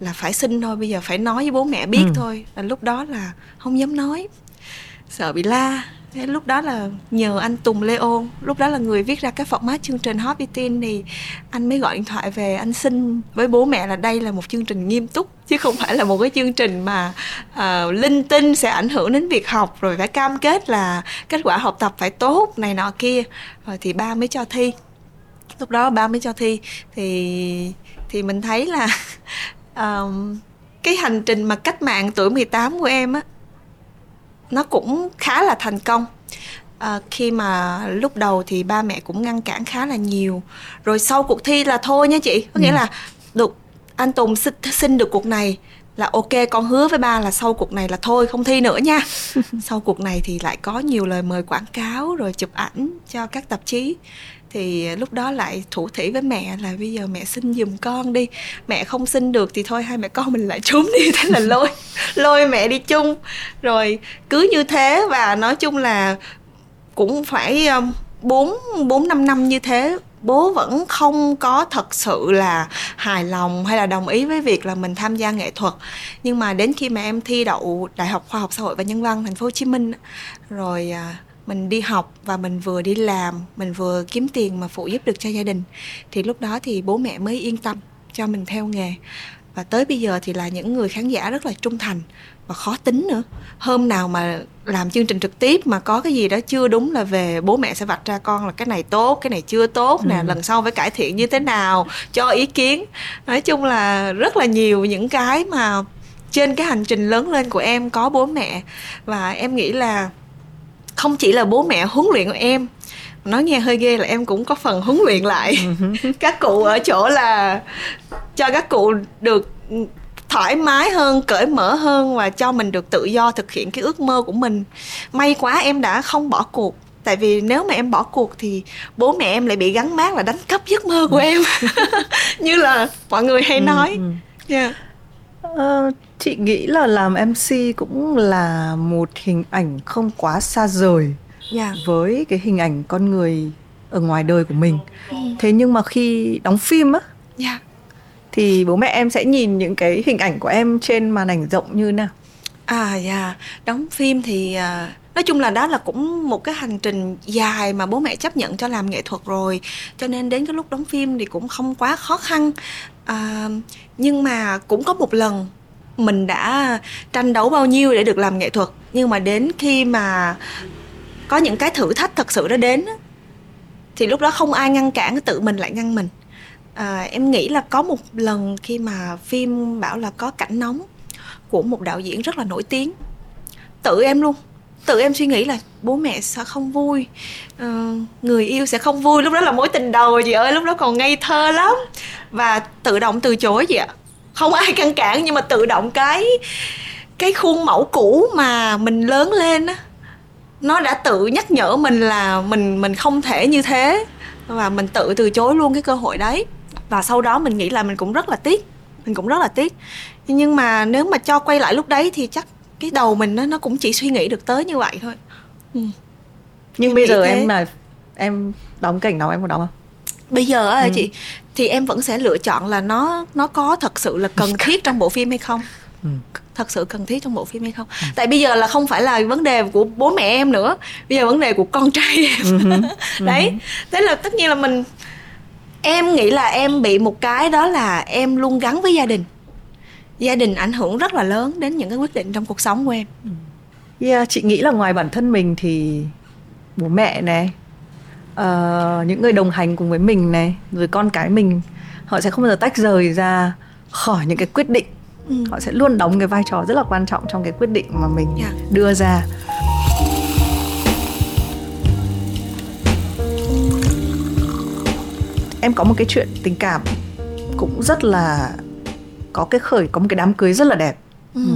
là phải xin thôi bây giờ phải nói với bố mẹ biết ừ. thôi. Là lúc đó là không dám nói sợ bị la Thế lúc đó là nhờ anh Tùng Leo lúc đó là người viết ra cái format chương trình Hot Teen thì anh mới gọi điện thoại về anh xin với bố mẹ là đây là một chương trình nghiêm túc chứ không phải là một cái chương trình mà uh, linh tinh sẽ ảnh hưởng đến việc học rồi phải cam kết là kết quả học tập phải tốt này nọ kia. Rồi thì ba mới cho thi. Lúc đó ba mới cho thi thì thì mình thấy là um, cái hành trình mà cách mạng tuổi 18 của em á nó cũng khá là thành công. À, khi mà lúc đầu thì ba mẹ cũng ngăn cản khá là nhiều. Rồi sau cuộc thi là thôi nha chị. Có nghĩa ừ. là được anh Tùng xin, xin được cuộc này là ok con hứa với ba là sau cuộc này là thôi không thi nữa nha. Sau cuộc này thì lại có nhiều lời mời quảng cáo rồi chụp ảnh cho các tạp chí thì à, lúc đó lại thủ thỉ với mẹ là bây giờ mẹ xin giùm con đi. Mẹ không xin được thì thôi, hai mẹ con mình lại trốn đi. Thế là lôi lôi mẹ đi chung. Rồi cứ như thế và nói chung là cũng phải à, bốn bốn, năm năm như thế, bố vẫn không có thật sự là hài lòng hay là đồng ý với việc là mình tham gia nghệ thuật. Nhưng mà đến khi mà em thi đậu đại học khoa học xã hội và nhân văn thành phố hồ chí minh rồi à, mình đi học và mình vừa đi làm mình vừa kiếm tiền mà phụ giúp được cho gia đình thì lúc đó thì bố mẹ mới yên tâm cho mình theo nghề. Và tới bây giờ thì là những người khán giả rất là trung thành và khó tính nữa. Hôm nào mà làm chương trình trực tiếp mà có cái gì đó chưa đúng là về bố mẹ sẽ vạch ra con là cái này tốt cái này chưa tốt nè ừ. lần sau phải cải thiện như thế nào cho ý kiến. Nói chung là rất là nhiều những cái mà trên cái hành trình lớn lên của em có bố mẹ. Và em nghĩ là không chỉ là bố mẹ huấn luyện của em nói nghe hơi ghê là em cũng có phần huấn luyện lại. Ừ các cụ ở chỗ là cho các cụ được thoải mái hơn cởi mở hơn và cho mình được tự do thực hiện cái ước mơ của mình. May quá em đã không bỏ cuộc tại vì nếu mà em bỏ cuộc thì bố mẹ em lại bị gắn mát là đánh cắp giấc mơ của em. Như là mọi người hay ừ, nói. yeah. Ờ, chị nghĩ là làm MC cũng là một hình ảnh không quá xa rời yeah. Dạ. với cái hình ảnh con người ở ngoài đời của mình. Ừ. Thế nhưng mà khi đóng phim á, yeah. Dạ. thì bố mẹ em sẽ nhìn những cái hình ảnh của em trên màn ảnh rộng như nào? À dạ, yeah. đóng phim thì uh, nói chung là đó là cũng một cái hành trình dài mà bố mẹ chấp nhận cho làm nghệ thuật rồi cho nên đến cái lúc đóng phim thì cũng không quá khó khăn à, nhưng mà cũng có một lần mình đã tranh đấu bao nhiêu để được làm nghệ thuật. Nhưng mà đến khi mà có những cái thử thách thật sự nó đến thì lúc đó không ai ngăn cản tự mình lại ngăn mình. À, em nghĩ là có một lần khi mà phim bảo là có cảnh nóng của một đạo diễn rất là nổi tiếng. Tự em luôn tự em suy nghĩ là bố mẹ sẽ không vui. Uh, người yêu sẽ không vui. Lúc đó là mối tình đầu chị ơi. Lúc đó còn ngây thơ lắm. Và tự động từ chối chị ạ. Không ai ngăn cản nhưng mà tự động cái cái khuôn mẫu cũ mà mình lớn lên á nó đã tự nhắc nhở mình là mình mình không thể như thế. Và mình tự từ chối luôn cái cơ hội đấy. Và sau đó mình nghĩ là mình cũng rất là tiếc. Mình cũng rất là tiếc. Nhưng mà nếu mà cho quay lại lúc đấy thì chắc cái đầu mình nó nó cũng chỉ suy nghĩ được tới như vậy thôi ừ. nhưng em bây giờ thế. em là em đóng cảnh nào em có đóng không bây giờ á ừ. chị thì em vẫn sẽ lựa chọn là nó nó có thật sự là cần thiết trong bộ phim hay không ừ. thật sự cần thiết trong bộ phim hay không ừ. tại bây giờ là không phải là vấn đề của bố mẹ em nữa bây giờ vấn đề của con trai em ừ. đấy ừ. thế là tất nhiên là mình em nghĩ là em bị một cái đó là em luôn gắn với gia đình gia đình ảnh hưởng rất là lớn đến những cái quyết định trong cuộc sống của em yeah, chị nghĩ là ngoài bản thân mình thì bố mẹ này uh, những người đồng hành cùng với mình này rồi con cái mình họ sẽ không bao giờ tách rời ra khỏi những cái quyết định ừ. họ sẽ luôn đóng cái vai trò rất là quan trọng trong cái quyết định mà mình yeah. Dạ. đưa ra em có một cái chuyện tình cảm cũng rất là có cái khởi có một cái đám cưới rất là đẹp ừ. Ừ.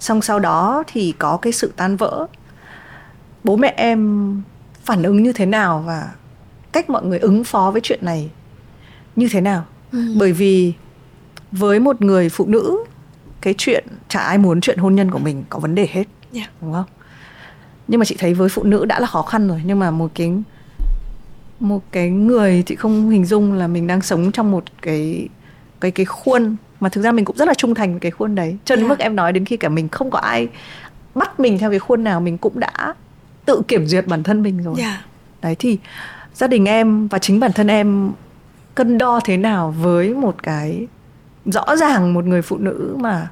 xong sau đó thì có cái sự tan vỡ bố mẹ em phản ứng như thế nào và cách mọi người ứng phó với chuyện này như thế nào ừ. bởi vì với một người phụ nữ cái chuyện chả ai muốn chuyện hôn nhân của mình có vấn đề hết yeah. Dạ. đúng không nhưng mà chị thấy với phụ nữ đã là khó khăn rồi nhưng mà một cái một cái người chị không hình dung là mình đang sống trong một cái cái cái khuôn mà thực ra mình cũng rất là trung thành với cái khuôn đấy cho đến yeah. mức em nói đến khi cả mình không có ai bắt mình theo cái khuôn nào mình cũng đã tự kiểm duyệt bản thân mình rồi yeah. đấy thì gia đình em và chính bản thân em cân đo thế nào với một cái rõ ràng một người phụ nữ mà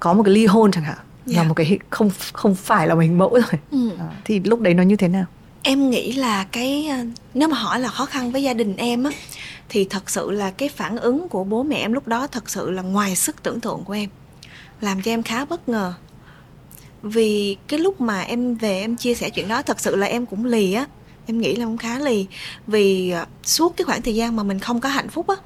có một cái ly hôn chẳng hạn yeah. là một cái không không phải là một hình mẫu rồi ừ. à, thì lúc đấy nó như thế nào em nghĩ là cái ờ, nếu mà hỏi là khó khăn với gia đình em á thì thật sự là cái phản ứng của bố mẹ em lúc đó thật sự là ngoài sức tưởng tượng của em làm cho em khá bất ngờ. Vì cái lúc mà em về em chia sẻ chuyện đó thật sự là em cũng lì á em nghĩ là cũng khá lì. Vì ờ, suốt cái khoảng thời gian mà mình không có hạnh phúc á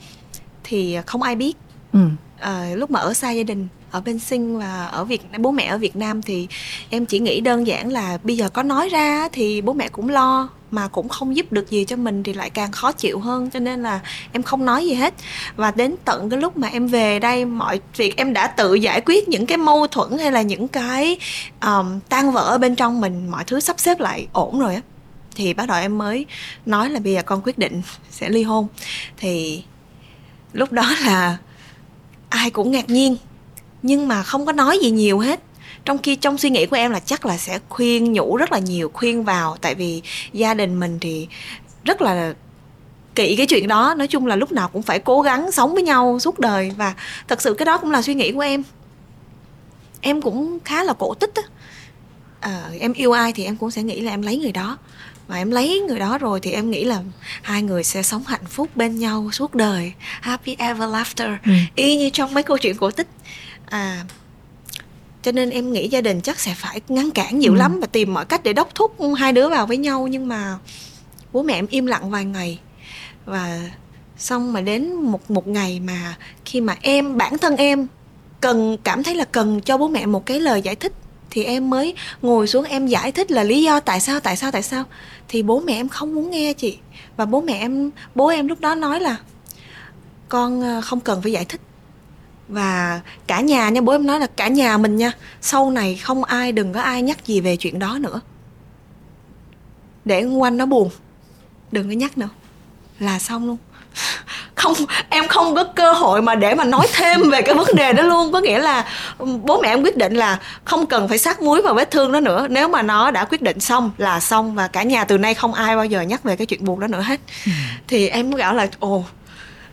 thì không ai biết. Ừ. à, lúc mà ở xa gia đình ở bên sinh và ở việt bố mẹ ở việt nam thì em chỉ nghĩ đơn giản là bây giờ có nói ra thì bố mẹ cũng lo mà cũng không giúp được gì cho mình thì lại càng khó chịu hơn cho nên là em không nói gì hết. Và đến tận cái lúc mà em về đây mọi việc em đã tự giải quyết những cái mâu thuẫn hay là những cái um, tan vỡ bên trong mình mọi thứ sắp xếp lại ổn rồi á thì bắt đầu em mới nói là bây giờ con quyết định sẽ ly hôn. Thì lúc đó là ai cũng ngạc nhiên nhưng mà không có nói gì nhiều hết. Trong khi trong suy nghĩ của em là chắc là sẽ khuyên nhủ rất là nhiều khuyên vào. Tại vì gia đình mình thì rất là kỹ cái chuyện đó. Nói chung là lúc nào cũng phải cố gắng sống với nhau suốt đời. Và thật sự cái đó cũng là suy nghĩ của em. Em cũng khá là cổ tích á. À, em yêu ai thì em cũng sẽ nghĩ là em lấy người đó. Và em lấy người đó rồi thì em nghĩ là hai người sẽ sống hạnh phúc bên nhau suốt đời. Happy ever after ừ. y như trong mấy câu chuyện cổ tích à cho nên em nghĩ gia đình chắc sẽ phải ngăn cản nhiều ừ. lắm và tìm mọi cách để đốc thúc hai đứa vào với nhau. Nhưng mà bố mẹ em im lặng vài ngày và xong mà đến một một ngày mà khi mà em bản thân em cần cảm thấy là cần cho bố mẹ một cái lời giải thích thì em mới ngồi xuống em giải thích là lý do tại sao tại sao tại sao. Thì bố mẹ em không muốn nghe chị. Và bố mẹ em bố em lúc đó nói là con ờ, không cần phải giải thích và cả nhà nha bố em nói là cả nhà mình nha sau này không ai đừng có ai nhắc gì về chuyện đó nữa. Để quanh nó buồn đừng có nhắc nữa. Là xong luôn. Không em không có cơ hội mà để mà nói thêm về cái vấn đề đó luôn. Có nghĩa là bố mẹ em quyết định là không cần phải sát muối vào vết thương đó nữa. Nếu mà nó đã quyết định xong là xong. Và cả nhà từ nay không ai bao giờ nhắc về cái chuyện buồn đó nữa hết. Ừ. thì em mới bảo là ồ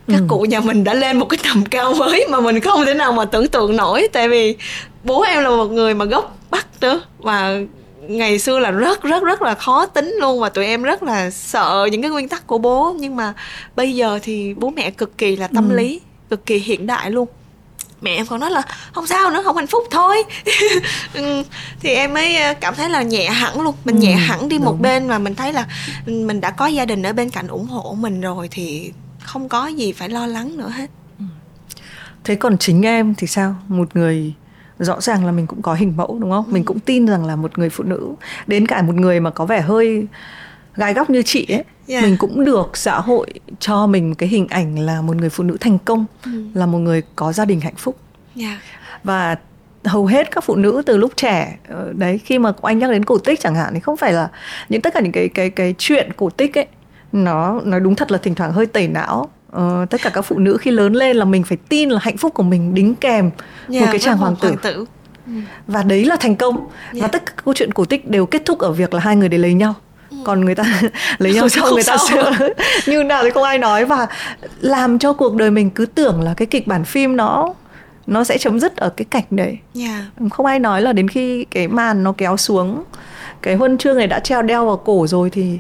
các ừ. cụ nhà mình đã lên một cái tầm cao mới mà mình không thể nào mà tưởng tượng nổi tại vì bố em là một người mà gốc bắc nữa và ngày xưa là rất rất rất là khó tính luôn và tụi em rất là sợ những cái nguyên tắc của bố nhưng mà bây giờ thì bố mẹ cực kỳ là tâm ừ. lý cực kỳ hiện đại luôn mẹ em còn nói là không sao nữa không hạnh phúc thôi ừ, thì em mới ờ, cảm thấy là nhẹ hẳn luôn mình ừ, nhẹ hẳn đi đúng. một bên và mình thấy là mình đã có gia đình ở bên cạnh ủng hộ mình rồi thì không có gì phải lo lắng nữa hết ừ. thế còn chính em thì sao một người rõ ràng là mình cũng có hình mẫu đúng không ừ. mình cũng tin rằng là một người phụ nữ đến cả một người mà có vẻ hơi gai góc như chị ấy yeah. mình cũng được xã hội cho mình một cái hình ảnh là một người phụ nữ thành công ừ. là một người có gia đình hạnh phúc yeah. và hầu hết các phụ nữ từ lúc trẻ ờ, đấy khi mà anh nhắc đến cổ tích chẳng hạn thì không phải là những tất cả những cái cái cái chuyện cổ tích ấy nó nói đúng thật là thỉnh thoảng hơi tẩy não uh, tất cả các phụ nữ khi lớn lên là mình phải tin là hạnh phúc của mình đính kèm yeah, một cái chàng hoàng tử, hoàng tử. Ừ. và đấy là thành công yeah. và tất cả các câu chuyện cổ tích đều kết thúc ở việc là hai người để lấy nhau ừ. còn người ta lấy nhau xong người ta sửa như nào thì không ai nói và làm cho cuộc đời mình cứ tưởng là cái kịch bản phim nó nó sẽ chấm dứt ở cái cảnh đấy yeah. không ai nói là đến khi cái màn nó kéo xuống cái huân chương này đã treo đeo vào cổ rồi thì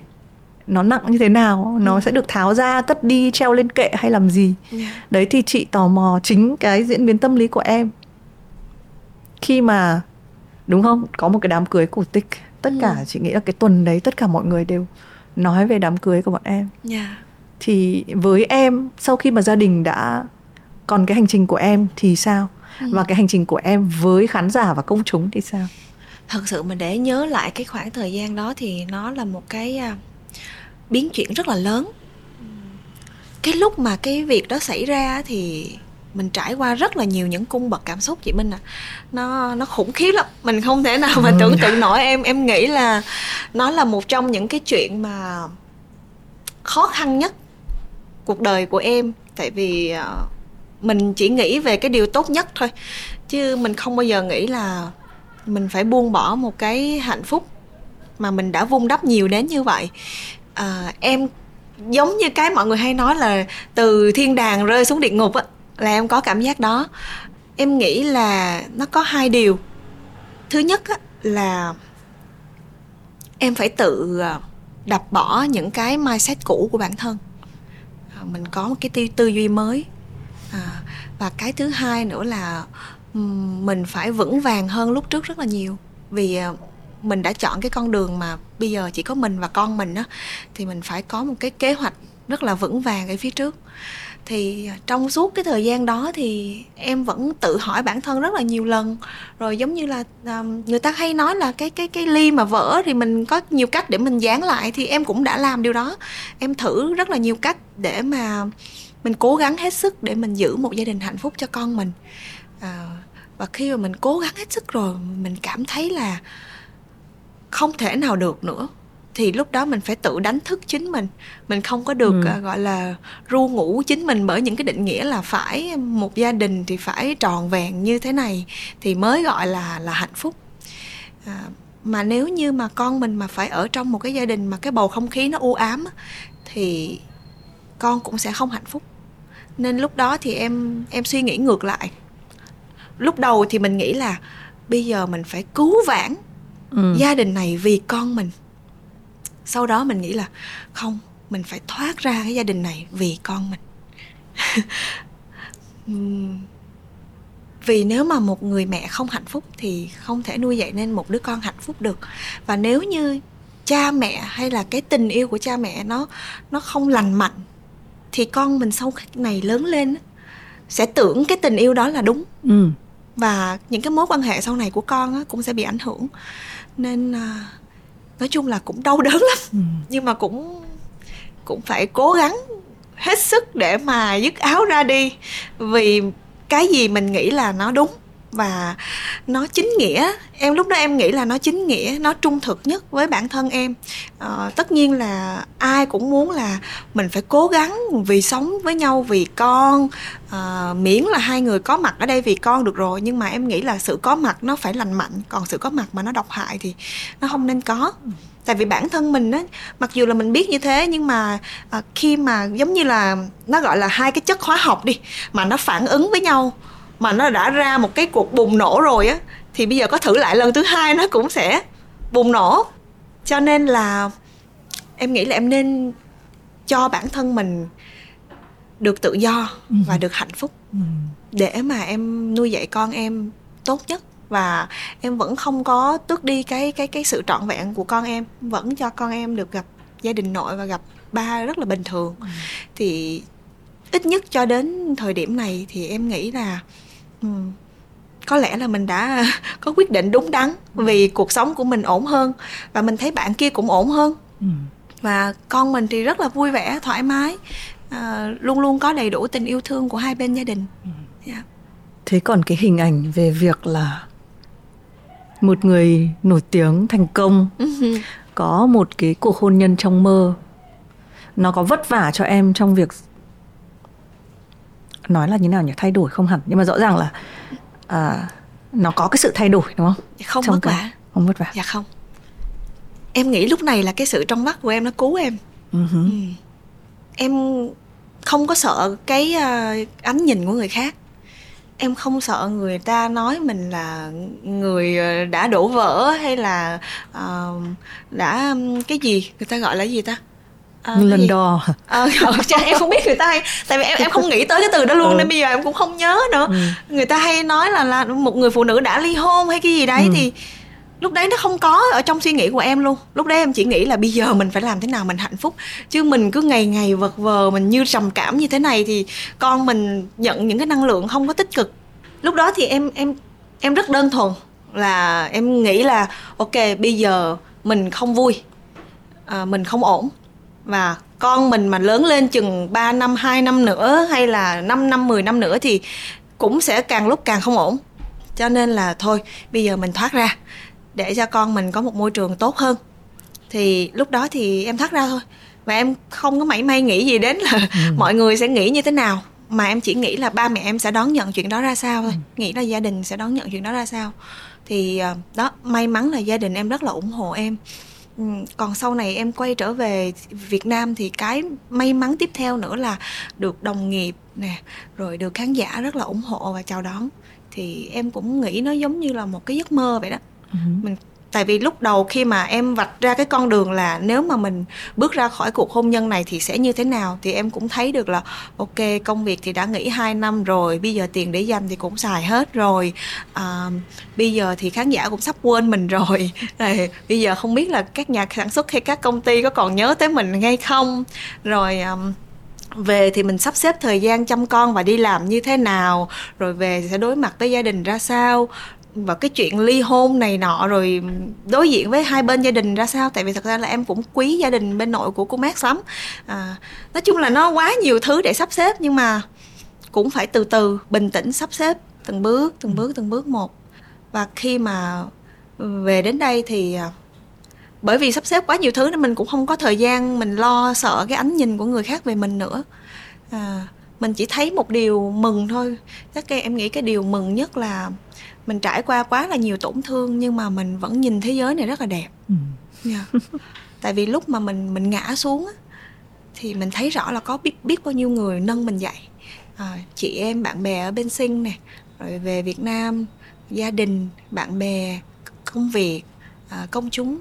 nó nặng như thế nào nó ừ. sẽ được tháo ra cất đi treo lên kệ hay làm gì yeah. đấy thì chị tò mò chính cái diễn biến tâm lý của em khi mà đúng không có một cái đám cưới cổ tích tất ừ. cả chị nghĩ là cái tuần đấy tất cả mọi người đều nói về đám cưới của bọn em yeah. thì với em sau khi mà gia đình đã còn cái hành trình của em thì sao ừ. và cái hành trình của em với khán giả và công chúng thì sao thật sự mà để nhớ lại cái khoảng thời gian đó thì nó là một cái à, biến chuyển rất là lớn. Cái lúc mà cái việc đó xảy ra thì mình trải qua rất là nhiều những cung bậc cảm xúc, chị Minh à nó nó khủng khiếp lắm. Mình không thể nào mà ừ. tưởng tượng nổi. Em em nghĩ là nó là một trong những cái chuyện mà khó khăn nhất cuộc đời của em. Tại vì ờ, mình chỉ nghĩ về cái điều tốt nhất thôi. Chứ mình không bao giờ nghĩ là mình phải buông bỏ một cái hạnh phúc mà mình đã vun đắp nhiều đến như vậy à, em giống như cái mọi người hay nói là từ thiên đàng rơi xuống địa ngục á là em có cảm giác đó. Em nghĩ là nó có hai điều. Thứ nhất á, là em phải tự à, đập bỏ những cái mindset cũ của bản thân. À, mình có một cái tư, tư duy mới. À, và cái thứ hai nữa là mình phải vững vàng hơn lúc trước rất là nhiều. Vì à, mình đã chọn cái con đường mà bây giờ chỉ có mình và con mình á thì mình phải có một cái kế hoạch rất là vững vàng ở phía trước. Thì à, trong suốt cái thời gian đó thì em vẫn tự hỏi bản thân rất là nhiều lần. Rồi giống như là um, người ta hay nói là cái cái cái ly mà vỡ thì mình có nhiều cách để mình dán lại thì em cũng đã làm điều đó. Em thử rất là nhiều cách để mà mình cố gắng hết sức để mình giữ một gia đình hạnh phúc cho con mình. À, và khi mà mình cố gắng hết sức rồi mình cảm thấy là không thể nào được nữa. Thì lúc đó mình phải tự đánh thức chính mình. Mình không có được ừ. uh, gọi là ru ngủ chính mình bởi những cái định nghĩa là phải một gia đình thì phải tròn vẹn như thế này thì mới gọi là là hạnh phúc. À, mà nếu như mà con mình mà phải ở trong một cái gia đình mà cái bầu không khí nó u ám thì con cũng sẽ không hạnh phúc. Nên lúc đó thì em em suy nghĩ ngược lại. Lúc đầu thì mình nghĩ là bây giờ mình phải cứu vãn ừ. gia đình này vì con mình. Sau đó mình nghĩ là không mình phải thoát ra cái gia đình này vì con mình. Vì nếu mà một người mẹ không hạnh phúc thì không thể nuôi dạy nên một đứa con hạnh phúc được. Và nếu như cha mẹ hay là cái tình yêu của cha mẹ nó nó không lành mạnh thì con mình sau này lớn lên sẽ tưởng cái tình yêu đó là đúng. Ừ. và những cái mối quan hệ sau này của con cũng sẽ bị ảnh hưởng nên à, nói chung là cũng đau đớn lắm. Ừ. nhưng mà cũng cũng phải cố gắng hết sức để mà dứt áo ra đi. Vì cái gì mình nghĩ là nó đúng và nó chính nghĩa. Em lúc đó em nghĩ là nó chính nghĩa nó trung thực nhất với bản thân em. À, tất nhiên là ai cũng muốn là mình phải cố gắng vì sống với nhau vì con. À, miễn là hai người có mặt ở đây vì con được rồi nhưng mà em nghĩ là sự có mặt nó phải lành mạnh. Còn sự có mặt mà nó độc hại thì nó không nên có. Tại vì bản thân mình á mặc dù là mình biết như thế nhưng mà à, khi mà giống như là nó gọi là hai cái chất hóa học đi mà nó phản ứng với nhau mà nó đã ra một cái cuộc bùng nổ rồi á thì bây giờ có thử lại lần thứ hai nó cũng sẽ bùng nổ cho nên là em nghĩ là em nên cho bản thân mình được tự do ừ. và được hạnh phúc ừ. để mà em nuôi dạy con em tốt nhất và em vẫn không có tước đi cái cái cái sự trọn vẹn của con em vẫn cho con em được gặp gia đình nội và gặp ba rất là bình thường ừ. thì ít nhất cho đến thời điểm này thì em nghĩ là um, có lẽ là mình đã có quyết định đúng đắn vì cuộc sống của mình ổn hơn và mình thấy bạn kia cũng ổn hơn ừ. và con mình thì rất là vui vẻ thoải mái à, luôn luôn có đầy đủ tình yêu thương của hai bên gia đình yeah. Ừ. Dạ. thế còn cái hình ảnh về việc là một người nổi tiếng thành công ừ có một cái cuộc hôn nhân trong mơ nó có vất vả cho em trong việc nói là như nào nhỉ? Thay đổi không hẳn. Nhưng mà rõ ràng là à, nó có cái sự thay đổi đúng không? Không trong vất vả. không vất vả. Dạ không. Em nghĩ lúc này là cái sự trong mắt của em nó cứu em. Uh-huh. ừ. em không có sợ cái uh, ánh nhìn của người khác. Em không sợ người ta nói mình là người ờ, đã đổ vỡ hay là uh, đã cái gì người ta gọi là gì ta À, lần đò. À, em không biết người ta hay tại vì em em không nghĩ tới cái từ đó luôn ừ. nên bây giờ em cũng không nhớ nữa. Ừ. người ta hay nói là là một người phụ nữ đã ly hôn hay cái gì đấy ừ. thì lúc đấy nó không có ở trong suy nghĩ của em luôn. Lúc đấy em chỉ nghĩ là bây giờ mình phải làm thế nào mình hạnh phúc. Chứ mình cứ ngày ngày vật vờ mình như trầm cảm như thế này thì con mình nhận những cái năng lượng không có tích cực. Lúc đó thì em em em rất đơn thuần là em nghĩ là ok bây giờ mình không vui à, mình không ổn và con mình mà lớn lên chừng 3 năm 2 năm nữa hay là 5 năm 10 năm nữa thì cũng sẽ càng lúc càng không ổn. Cho nên là thôi bây giờ mình thoát ra để cho con mình có một môi trường tốt hơn. Thì lúc đó thì em thoát ra thôi. Và em không có mảy may nghĩ gì đến là ừ. mọi người sẽ nghĩ như thế nào. Mà em chỉ nghĩ là ba mẹ em sẽ đón nhận chuyện đó ra sao thôi. Ừ. nghĩ là gia đình sẽ đón nhận chuyện đó ra sao. Thì ờ, đó may mắn là gia đình em rất là ủng hộ em ừ, còn sau này em quay trở về Việt Nam thì cái may mắn tiếp theo nữa là được đồng nghiệp nè rồi được khán giả rất là ủng hộ và chào đón thì em cũng nghĩ nó giống như là một cái giấc mơ vậy đó uh-huh. mình tại vì lúc đầu khi mà em vạch ra cái con đường là nếu mà mình bước ra khỏi cuộc hôn nhân này thì sẽ như thế nào thì em cũng thấy được là ok công việc thì đã nghỉ 2 năm rồi bây giờ tiền để dành thì cũng xài hết rồi. À, bây giờ thì khán giả cũng sắp quên mình rồi. Này, bây giờ không biết là các nhà sản xuất hay các công ty có còn nhớ tới mình hay không? Rồi um, về thì mình sắp xếp thời gian chăm con và đi làm như thế nào? Rồi về sẽ đối mặt với gia đình ra sao? Và cái chuyện ly hôn này nọ rồi đối diện với hai bên gia đình ra sao? Tại vì thật ra là em cũng quý gia đình bên nội của cô Max lắm. À, nói chung là nó quá nhiều thứ để sắp xếp nhưng mà cũng phải từ từ bình tĩnh sắp xếp từng bước từng bước từng bước một. Và khi mà về đến đây thì à, bởi vì sắp xếp quá nhiều thứ nên mình cũng không có thời gian mình lo sợ cái ánh nhìn của người khác về mình nữa. À, mình chỉ thấy một điều mừng thôi. Chắc cái em nghĩ cái điều mừng nhất là mình trải qua quá là nhiều tổn thương nhưng mà mình vẫn nhìn thế giới này rất là đẹp ừ. yeah. Dạ. tại vì lúc mà mình mình ngã xuống thì mình thấy rõ là có biết biết bao nhiêu người nâng mình dậy à, chị em bạn bè ở bên sinh nè rồi về việt nam gia đình bạn bè công việc à, công chúng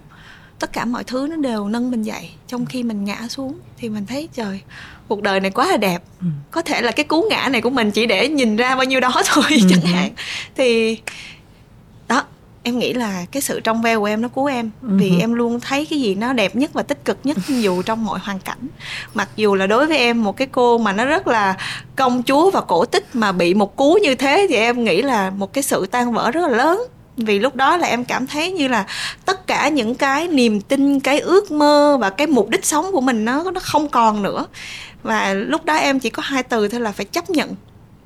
tất cả mọi thứ nó đều nâng mình dậy trong khi mình ngã xuống thì mình thấy trời cuộc đời này quá là đẹp ừ. có thể là cái cú ngã này của mình chỉ để nhìn ra bao nhiêu đó thôi ừ. chẳng hạn thì đó em nghĩ là cái sự trong veo của em nó cứu em ừ. vì em luôn thấy cái gì nó đẹp nhất và tích cực nhất dù trong mọi hoàn cảnh mặc dù là đối với em một cái cô mà nó rất là công chúa và cổ tích mà bị một cú như thế thì em nghĩ là một cái sự tan vỡ rất là lớn vì lúc đó là em cảm thấy như là tất cả những cái niềm tin cái ước mơ và cái mục đích sống của mình nó nó không còn nữa và lúc đó em chỉ có hai từ thôi là phải chấp nhận.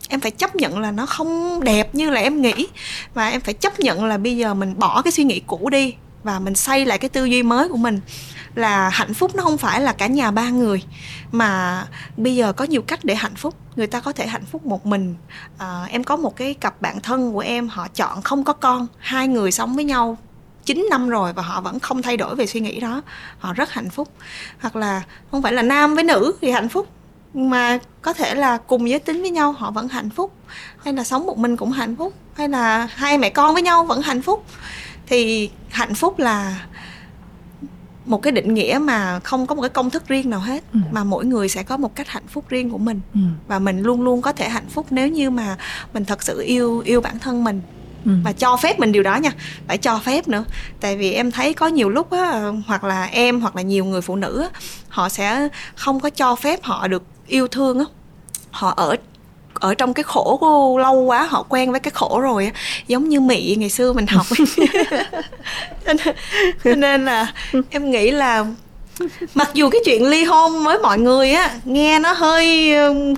Em phải chấp nhận là nó không đẹp như là em nghĩ. Và em phải chấp nhận là bây giờ mình bỏ cái suy nghĩ cũ đi và mình xây lại cái tư duy mới của mình là hạnh phúc nó không phải là cả nhà ba người mà bây giờ có nhiều cách để hạnh phúc. Người ta có thể hạnh phúc một mình. À, em có một cái cặp bạn thân của em họ chọn không có con hai người sống với nhau. 9 năm rồi và họ vẫn không thay đổi về suy nghĩ đó. Họ rất hạnh phúc. Hoặc là không phải là nam với nữ thì hạnh phúc mà có thể là cùng giới tính với nhau họ vẫn hạnh phúc. Hay là sống một mình cũng hạnh phúc. Hay là hai mẹ con với nhau vẫn hạnh phúc. Thì hạnh phúc là một cái định nghĩa mà không có một cái công thức riêng nào hết ừ. mà mỗi người sẽ có một cách hạnh phúc riêng của mình. Ừ. và mình luôn luôn có thể hạnh phúc nếu như mà mình thật sự yêu yêu bản thân mình ừ. và cho phép mình điều đó nha. Phải cho phép nữa. Tại vì em thấy có nhiều lúc á hoặc là em hoặc là nhiều người phụ nữ á, họ sẽ không có cho phép họ được yêu thương á. Họ ở ở trong cái khổ lâu quá họ quen với cái khổ rồi giống như mị ngày xưa mình học. Cho nên là em nghĩ là mặc dù cái chuyện ly hôn với mọi người á nghe nó hơi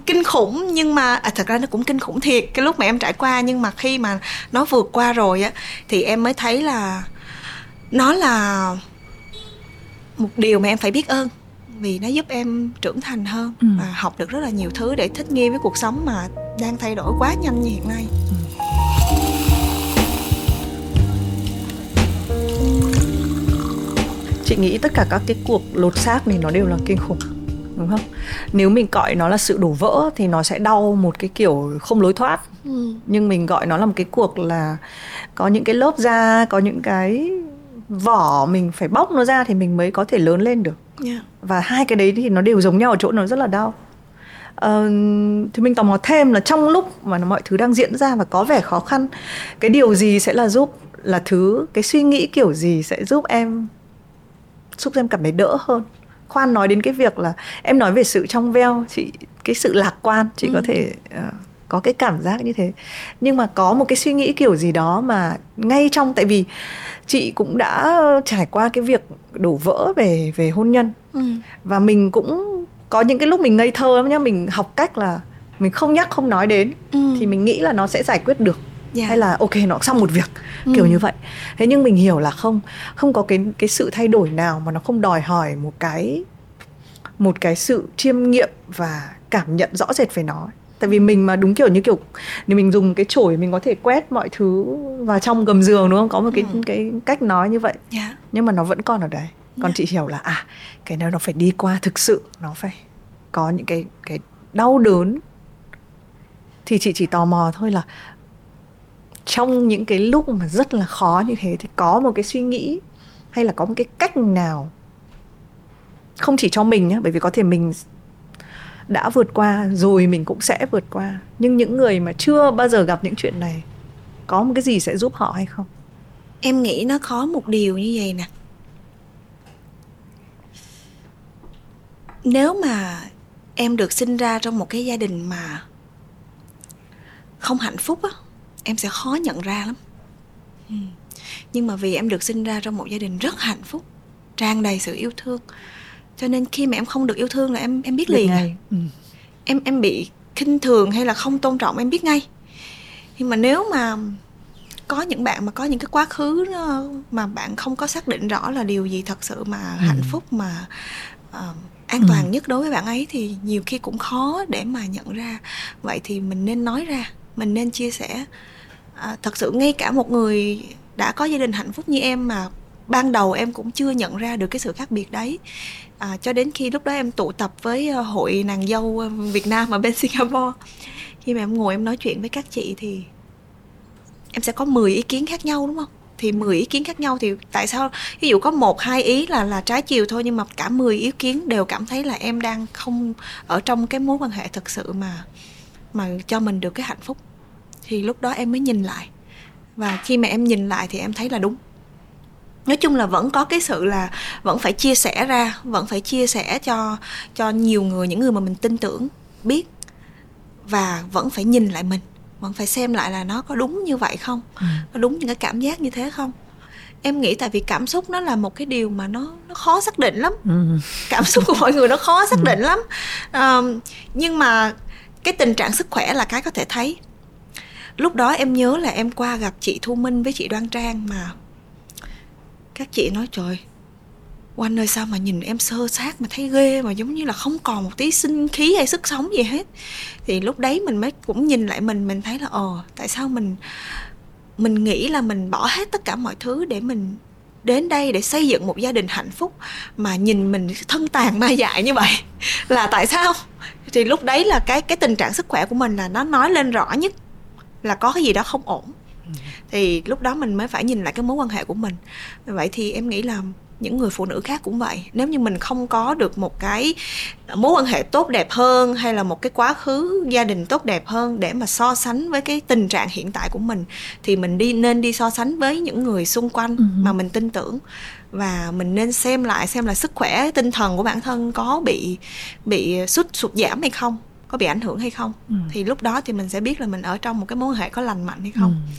kinh khủng nhưng mà à, thật ra nó cũng kinh khủng thiệt cái lúc mà em trải qua nhưng mà khi mà nó vượt qua rồi á thì em mới thấy là nó là một điều mà em phải biết ơn vì nó giúp em trưởng thành hơn ừ. và học được rất là nhiều thứ để thích nghi với cuộc sống mà đang thay đổi quá nhanh như hiện nay ừ. Chị nghĩ tất cả các cái cuộc lột xác này nó đều là kinh khủng đúng không nếu mình gọi nó là sự đổ vỡ thì nó sẽ đau một cái kiểu không lối thoát ừ. nhưng mình gọi nó là một cái cuộc là có những cái lớp da có những cái vỏ mình phải bóc nó ra thì mình mới có thể lớn lên được yeah. và hai cái đấy thì nó đều giống nhau ở chỗ nó rất là đau Uh, thì mình tò mò thêm là trong lúc mà mọi thứ đang diễn ra và có vẻ khó khăn cái điều gì sẽ là giúp là thứ cái suy nghĩ kiểu gì sẽ giúp em giúp em cảm thấy đỡ hơn khoan nói đến cái việc là em nói về sự trong veo chị cái sự lạc quan chị ừ. có thể uh, có cái cảm giác như thế nhưng mà có một cái suy nghĩ kiểu gì đó mà ngay trong tại vì chị cũng đã trải qua cái việc đổ vỡ về về hôn nhân ừ. và mình cũng có những cái lúc mình ngây thơ lắm nhá mình học cách là mình không nhắc không nói đến ừ. thì mình nghĩ là nó sẽ giải quyết được yeah. Dạ. hay là ok nó xong một việc ừ. kiểu như vậy thế nhưng mình hiểu là không không có cái cái sự thay đổi nào mà nó không đòi hỏi một cái một cái sự chiêm nghiệm và cảm nhận rõ rệt về nó tại vì mình mà đúng kiểu như kiểu nếu mình dùng cái chổi mình có thể quét mọi thứ vào trong gầm giường đúng không có một cái ừ. cái cách nói như vậy yeah. Dạ. nhưng mà nó vẫn còn ở đấy còn yeah. Dạ. chị hiểu là à cái này nó phải đi qua thực sự nó phải có những cái cái đau đớn thì chị chỉ tò mò thôi là trong những cái lúc mà rất là khó như thế thì có một cái suy nghĩ hay là có một cái cách nào không chỉ cho mình nhé bởi vì có thể mình đã vượt qua rồi mình cũng sẽ vượt qua. Nhưng những người mà chưa bao giờ gặp những chuyện này, có một cái gì sẽ giúp họ hay không? Em nghĩ nó khó một điều như vậy nè. Nếu mà em được sinh ra trong một cái gia đình mà không hạnh phúc á em sẽ khó nhận ra lắm ừ. nhưng mà vì em được sinh ra trong một gia đình rất hạnh phúc tràn đầy sự yêu thương cho nên khi mà em không được yêu thương là em em biết liền à. ừ. em em bị khinh thường hay là không tôn trọng em biết ngay nhưng mà nếu mà có những bạn mà có những cái quá khứ mà bạn không có xác định rõ là điều gì thật sự mà ừ. hạnh phúc mà uh, an toàn ừ. nhất đối với bạn ấy thì nhiều khi cũng khó để mà nhận ra vậy thì mình nên nói ra mình nên chia sẻ à, thật sự ngay cả một người đã có gia đình hạnh phúc như em mà ban đầu em cũng chưa nhận ra được cái sự khác biệt đấy. À, cho đến khi lúc đó em tụ tập với ờ, hội nàng dâu ờ, Việt Nam ở bên Singapore. Khi mà em ngồi em nói chuyện với các chị thì em sẽ có 10 ý kiến khác nhau đúng không? Thì 10 ý kiến khác nhau thì tại sao? Ví dụ có một hai ý là là trái chiều thôi nhưng mà cả 10 ý kiến đều cảm thấy là em đang không ở trong cái mối quan hệ thực sự mà mà cho mình được cái hạnh phúc thì lúc đó em mới nhìn lại. Và khi mà em nhìn lại thì em thấy là đúng. Nói chung là vẫn có cái sự là vẫn phải chia sẻ ra vẫn phải chia sẻ cho cho nhiều người những người mà mình tin tưởng biết. Và vẫn phải nhìn lại mình vẫn phải xem lại là nó có đúng như vậy không? Ừ. có đúng những cái cảm giác như thế không? Em nghĩ tại vì cảm xúc nó là một cái điều mà nó nó khó xác định lắm. Ừ. cảm xúc của mọi người nó khó xác ừ. định lắm. Um, nhưng mà cái tình trạng sức khỏe là cái có thể thấy lúc đó em nhớ là em qua gặp chị thu minh với chị đoan trang mà. Các chị nói, trời, Oanh ơi, sao mà nhìn em sơ sát mà thấy ghê mà giống như là không còn một tí sinh khí hay sức sống gì hết. Thì lúc đấy mình mới cũng nhìn lại mình mình thấy là ờ tại sao mình mình nghĩ là mình bỏ hết tất cả mọi thứ để mình đến đây để xây dựng một gia đình hạnh phúc mà nhìn mình thân tàn ma dại như vậy? Là tại sao? Thì lúc đấy là cái cái tình trạng sức khỏe của mình là nó nói lên rõ nhất là có cái gì đó không ổn. Thì lúc đó mình mới phải nhìn lại cái mối quan hệ của mình. Vậy thì em nghĩ là những người phụ nữ khác cũng vậy. Nếu như mình không có được một cái mối quan hệ tốt đẹp hơn hay là một cái quá khứ gia đình tốt đẹp hơn để mà so sánh với cái tình trạng hiện tại của mình thì mình đi nên đi so sánh với những người xung quanh uh mà mình tin tưởng. Và mình nên xem lại xem là sức khỏe tinh thần của bản thân có bị bị sút sụt giảm hay không có bị ảnh hưởng hay không? Ừ. thì lúc đó thì mình sẽ biết là mình ở trong một cái mối hệ có lành mạnh hay không. Ừ.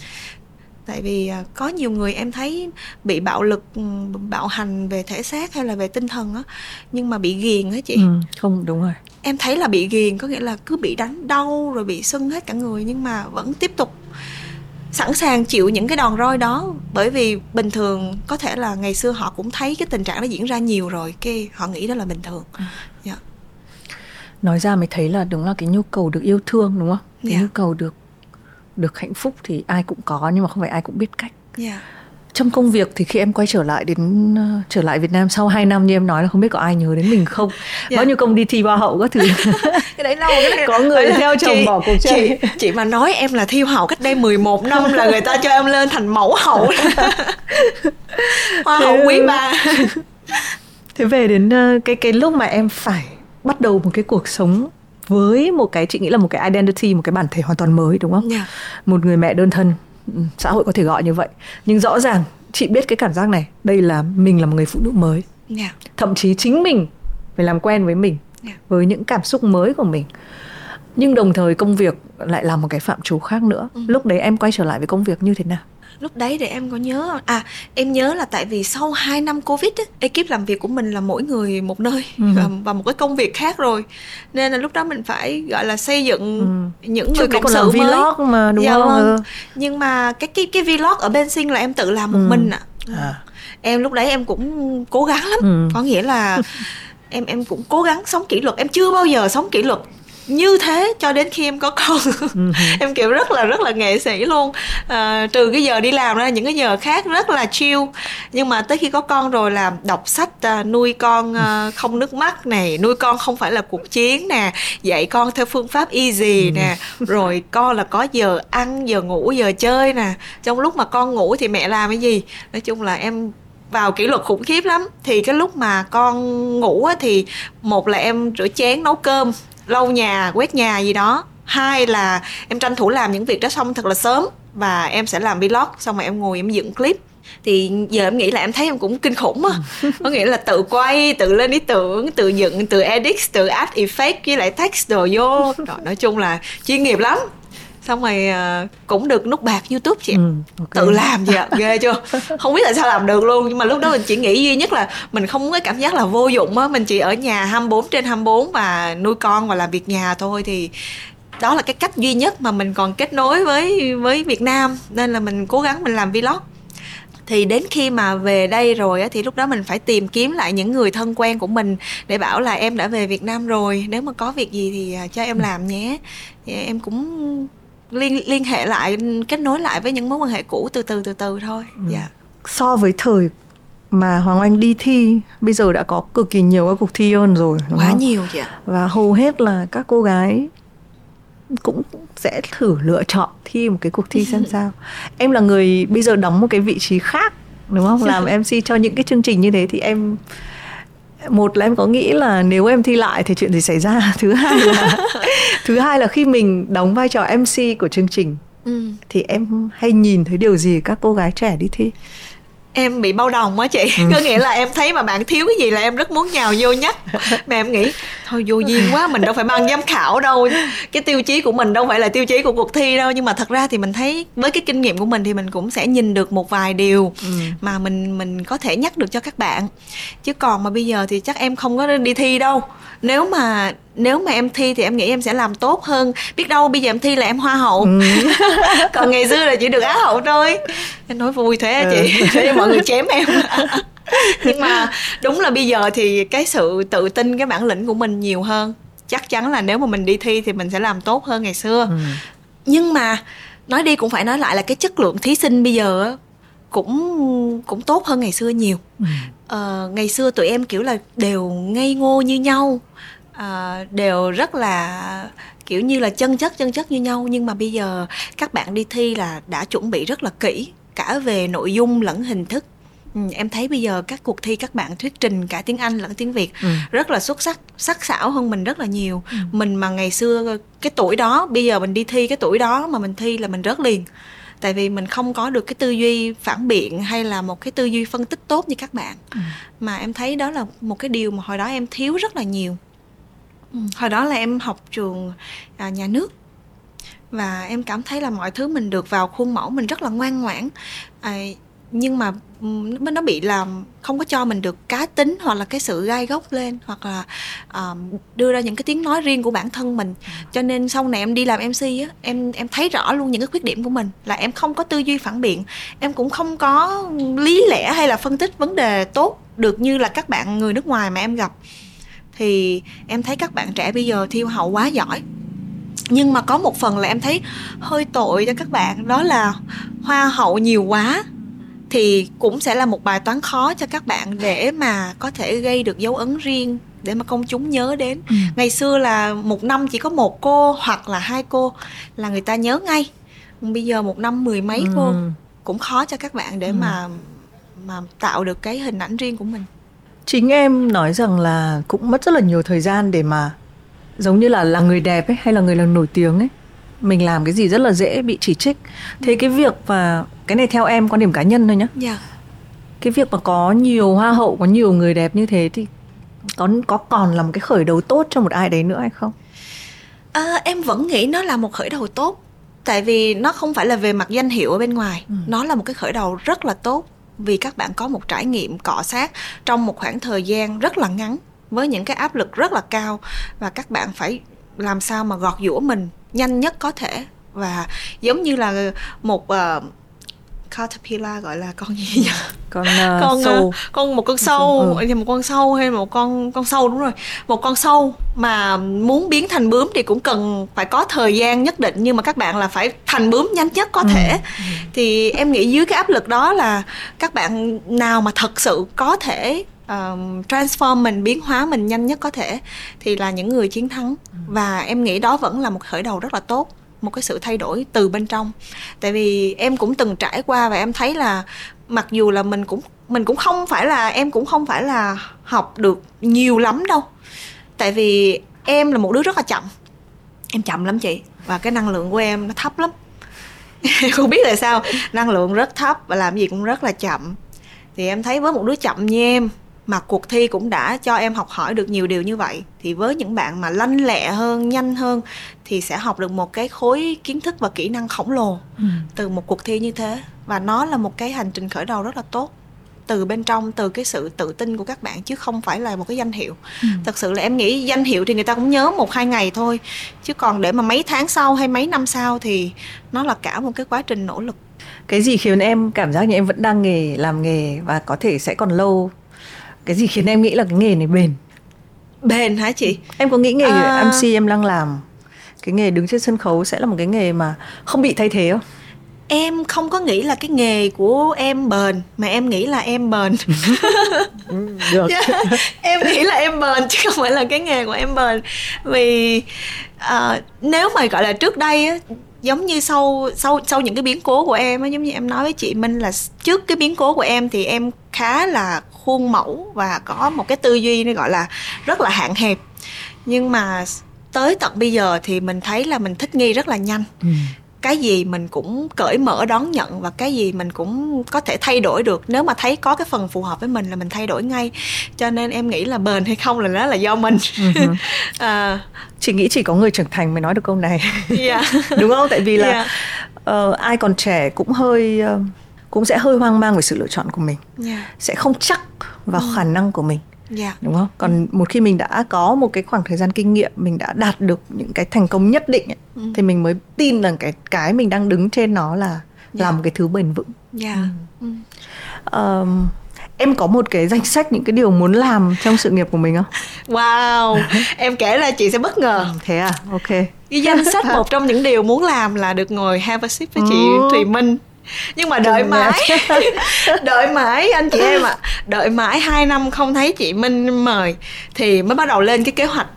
Tại vì à, có nhiều người em thấy bị bạo lực ừ, bạo hành về thể xác hay là về tinh thần á nhưng mà bị ghiền á chị. Ừ, không đúng rồi. Em thấy là bị ghiền có nghĩa là cứ bị đánh đau rồi bị sưng hết cả người nhưng mà vẫn tiếp tục sẵn sàng chịu những cái đòn roi đó. Bởi vì bình thường có thể là ngày xưa họ cũng thấy cái tình trạng đó diễn ra nhiều rồi cái họ nghĩ đó là bình thường. Ừ. yeah. Nói ra mới thấy là đúng là cái nhu cầu được yêu thương đúng không cái yeah. Dạ. nhu cầu được được hạnh phúc thì ai cũng có nhưng mà không phải ai cũng biết cách yeah. Dạ. trong công việc thì khi em quay trở lại đến uh, trở lại Việt Nam sau 2 năm như em nói là không biết có ai nhớ đến mình không yeah. Dạ. bao nhiêu công đi thi hoa hậu các thứ cái đấy lâu cái đấy có người đấy theo chồng chị, bỏ cuộc chơi chị, chị mà nói em là thi hậu cách đây 11 năm là người ta cho em lên thành mẫu hậu hoa hậu quý ba thế về đến uh, cái cái lúc mà em phải bắt đầu một cái cuộc sống với một cái chị nghĩ là một cái identity một cái bản thể hoàn toàn mới đúng không yeah. Dạ. một người mẹ đơn thân ừ, xã hội có thể gọi như vậy nhưng rõ ràng chị biết cái cảm giác này đây là mình là một người phụ nữ mới yeah. Dạ. thậm chí chính mình phải làm quen với mình yeah. Dạ. với những cảm xúc mới của mình nhưng đồng thời công việc lại là một cái phạm trù khác nữa ừ. lúc đấy em quay trở lại với công việc như thế nào lúc đấy để em có nhớ à em nhớ là tại vì sau 2 năm covid á, ekip làm việc của mình là mỗi người một nơi ừ. và, và một cái công việc khác rồi nên là lúc đó mình phải gọi là xây dựng ừ. những người cộng sự mới vlog mà đúng dạ, không vâng. Ừ. nhưng mà cái cái cái vlog ở bên sinh là em tự làm một ừ. mình ạ à. à. em lúc đấy em cũng cố gắng lắm ừ. có nghĩa là em em cũng cố gắng sống kỷ luật em chưa bao giờ sống kỷ luật như thế cho đến khi em có con. Ừ. em kiểu rất là rất là nghệ sĩ luôn. À, trừ cái giờ đi làm ra những cái giờ khác rất là chill. Nhưng mà tới khi có con rồi là đọc sách à, nuôi con à, không nước mắt này nuôi con không phải là cuộc chiến nè dạy con theo phương pháp easy ừ. nè rồi con là có giờ ăn giờ ngủ giờ chơi nè. Trong lúc mà con ngủ thì mẹ làm cái gì? Nói chung là em vào kỷ luật khủng khiếp lắm. Thì cái lúc mà con ngủ á, thì một là em rửa chén nấu cơm lau nhà quét nhà gì đó. Hai là em tranh thủ làm những việc đó xong thật là sớm và em sẽ làm vlog xong rồi em ngồi em dựng clip. Thì giờ em nghĩ là em thấy em cũng kinh khủng á. Có nghĩa là tự quay tự lên ý tưởng tự dựng tự edit tự add effect với lại text đồ vô. Rồi nói chung là chuyên nghiệp lắm xong rồi uh, cũng được nút bạc youtube chị ừ, okay. tự làm vậy ghê chưa? Không biết tại sao làm được luôn nhưng mà lúc đó mình chỉ nghĩ duy nhất là mình không có cảm giác là vô dụng á. Mình chỉ ở nhà 24 trên 24 và nuôi con và làm việc nhà thôi thì đó là cái cách duy nhất mà mình còn kết nối với với Việt Nam. Nên là mình cố gắng mình làm vlog. Thì đến khi mà về đây rồi á, thì lúc đó mình phải tìm kiếm lại những người thân quen của mình để bảo là em đã về Việt Nam rồi nếu mà có việc gì thì à, cho em làm nhé. Thì em cũng liên liên hệ lại kết nối lại với những mối quan hệ cũ từ từ từ từ thôi. Ừ. dạ. So với thời mà Hoàng Anh đi thi bây giờ đã có cực kỳ nhiều các cuộc thi hơn rồi đúng quá không? nhiều chị ạ và hầu hết là các cô gái cũng sẽ thử lựa chọn thi một cái cuộc thi xem sao. Em là người bây giờ đóng một cái vị trí khác đúng không? Làm mc cho những cái chương trình như thế thì em một là em có nghĩ là nếu em thi lại thì chuyện gì xảy ra thứ hai là thứ hai là khi mình đóng vai trò mc của chương trình ừ. thì em hay nhìn thấy điều gì các cô gái trẻ đi thi em bị bao đồng á chị. Ừ. có nghĩa là em thấy mà bạn thiếu cái gì là em rất muốn nhào vô nhất. Mà em nghĩ thôi vô duyên quá mình đâu phải ban giám khảo đâu. Cái tiêu chí của mình đâu phải là tiêu chí của cuộc thi đâu. Nhưng mà thật ra thì mình thấy với cái kinh nghiệm của mình thì mình cũng sẽ nhìn được một vài điều ừ. mà mình mình có thể nhắc được cho các bạn. Chứ còn mà bây giờ thì chắc em không có đi thi đâu. Nếu mà nếu mà em thi thì em nghĩ em sẽ làm tốt hơn. Biết đâu bây giờ em thi là em hoa hậu. Ừ. còn ngày xưa là chỉ được á hậu thôi. Em nói vui thế ừ. chị. Thế mọi người chém em. Nhưng mà đúng là bây giờ thì cái sự tự tin cái bản lĩnh của mình nhiều hơn. Chắc chắn là nếu mà mình đi thi thì mình sẽ làm tốt hơn ngày xưa. Ừ. nhưng mà nói đi cũng phải nói lại là cái chất lượng thí sinh bây giờ cũng cũng tốt hơn ngày xưa nhiều. Ừ. ờ, ngày xưa tụi em kiểu là đều ngây ngô như nhau à, đều rất là kiểu như là chân chất chân chất như nhau nhưng mà bây giờ các bạn đi thi là đã chuẩn bị rất là kỹ cả về nội dung lẫn hình thức ừ, em thấy bây giờ các cuộc thi các bạn thuyết trình cả tiếng Anh lẫn tiếng Việt ừ. rất là xuất sắc sắc sảo hơn mình rất là nhiều ừ. mình mà ngày xưa cái tuổi đó bây giờ mình đi thi cái tuổi đó mà mình thi là mình rớt liền tại vì mình không có được cái tư duy phản biện hay là một cái tư duy phân tích tốt như các bạn ừ. mà em thấy đó là một cái điều mà hồi đó em thiếu rất là nhiều ừ. hồi đó là em học trường à, nhà nước. Và em cảm thấy là mọi thứ mình được vào khuôn mẫu mình rất là ngoan ngoãn. À, nhưng mà nó bị làm không có cho mình được cá tính hoặc là cái sự gai góc lên hoặc là uh, đưa ra những cái tiếng nói riêng của bản thân mình. Ừ. cho nên sau này em đi làm mc á em em thấy rõ luôn những cái khuyết điểm của mình là em không có tư duy phản biện. Em cũng không có lý lẽ hay là phân tích vấn đề tốt được như là các bạn người nước ngoài mà em gặp thì em thấy các bạn trẻ bây giờ thiêu hậu quá giỏi nhưng mà có một phần là em thấy hơi tội cho các bạn đó là hoa hậu nhiều quá thì cũng sẽ là một bài toán khó cho các bạn để mà có thể gây được dấu ấn riêng để mà công chúng nhớ đến ừ. ngày xưa là một năm chỉ có một cô hoặc là hai cô là người ta nhớ ngay bây giờ một năm mười mấy ừ. cô cũng khó cho các bạn để ừ. mà mà tạo được cái hình ảnh riêng của mình chính em nói rằng là cũng mất rất là nhiều thời gian để mà giống như là là người đẹp ấy hay là người là nổi tiếng ấy mình làm cái gì rất là dễ bị chỉ trích thế cái việc mà cái này theo em quan điểm cá nhân thôi nhá yeah. Dạ. cái việc mà có nhiều hoa hậu có nhiều người đẹp như thế thì có có còn là một cái khởi đầu tốt cho một ai đấy nữa hay không à, em vẫn nghĩ nó là một khởi đầu tốt tại vì nó không phải là về mặt danh hiệu ở bên ngoài ừ. nó là một cái khởi đầu rất là tốt vì các bạn có một trải nghiệm cọ sát trong một khoảng thời gian rất là ngắn với những cái áp lực rất là cao. Và các bạn phải làm sao mà gọt giũa mình nhanh nhất có thể. Và giống như là một uh, caterpillar gọi là con gì nhỉ? con uh, con sâu uh, con một con sâu ừ. một con sâu hay một con con sâu đúng rồi một con sâu mà muốn biến thành bướm thì cũng cần phải có thời gian nhất định nhưng mà các bạn là phải thành bướm nhanh nhất có ừ. thể ừ. thì em nghĩ dưới cái áp lực đó là các bạn nào mà thật sự có thể um, transform mình biến hóa mình nhanh nhất có thể thì là những người chiến thắng ừ. và em nghĩ đó vẫn là một khởi đầu rất là tốt một cái sự thay đổi từ bên trong. Tại vì em cũng từng trải qua và em thấy là mặc dù là mình cũng mình cũng không phải là, em cũng không phải là học được nhiều lắm đâu. Tại vì em là một đứa rất là chậm. Em chậm lắm chị, và cái năng lượng của em nó thấp lắm. Không biết tại sao, năng lượng rất thấp và làm gì cũng rất là chậm. Thì em thấy với một đứa chậm như em mà cuộc thi cũng đã cho em học hỏi được nhiều điều như vậy thì với những bạn mà lanh lẹ hơn nhanh hơn thì sẽ học được một cái khối kiến thức và kỹ năng khổng lồ ừ. từ một cuộc thi như thế và nó là một cái hành trình khởi đầu rất là tốt từ bên trong từ cái sự tự tin của các bạn chứ không phải là một cái danh hiệu ừ. thật sự là em nghĩ danh hiệu thì người ta cũng nhớ một hai ngày thôi chứ còn để mà mấy tháng sau hay mấy năm sau thì nó là cả một cái quá trình nỗ lực cái gì khiến em cảm giác như em vẫn đang nghề làm nghề và có thể sẽ còn lâu cái gì khiến em nghĩ là cái nghề này bền? Bền hả chị? Em có nghĩ nghề à... mc em đang làm cái nghề đứng trên sân khấu sẽ là một cái nghề mà không bị thay thế không? Em không có nghĩ là cái nghề của em bền mà em nghĩ là em bền. Ừ, được. Dạ, em nghĩ là em bền chứ không phải là cái nghề của em bền. Vì uh, nếu mà gọi là trước đây á, giống như sau sau sau những cái biến cố của em á giống như em nói với chị Minh là trước cái biến cố của em thì em khá là khuôn mẫu và có một cái tư duy nó gọi là rất là hạn hẹp nhưng mà tới tận bây giờ thì mình thấy là mình thích nghi rất là nhanh ừ. cái gì mình cũng cởi mở đón nhận và cái gì mình cũng có thể thay đổi được nếu mà thấy có cái phần phù hợp với mình là mình thay đổi ngay cho nên em nghĩ là bền hay không là đó là do mình uh-huh. à, chị nghĩ chỉ có người trưởng thành mới nói được câu này yeah. đúng không tại vì là yeah. uh, ai còn trẻ cũng hơi uh, cũng sẽ hơi hoang mang về sự lựa chọn của mình yeah. sẽ không chắc vào ừ. khả năng của mình yeah. đúng không còn một khi mình đã có một cái khoảng thời gian kinh nghiệm mình đã đạt được những cái thành công nhất định ấy, ừ. thì mình mới tin rằng cái cái mình đang đứng trên nó là yeah. là một cái thứ bền vững yeah. ừ. Um, em có một cái danh sách những cái điều muốn làm trong sự nghiệp của mình không? Wow, em kể là chị sẽ bất ngờ. Thế à, ok. Cái danh sách một trong những điều muốn làm là được ngồi have a sip với chị ừ. Thùy Minh nhưng mà đợi mãi. đợi mãi anh chị em ạ. À. đợi mãi hai năm không thấy chị minh mời thì mới bắt đầu lên cái kế hoạch.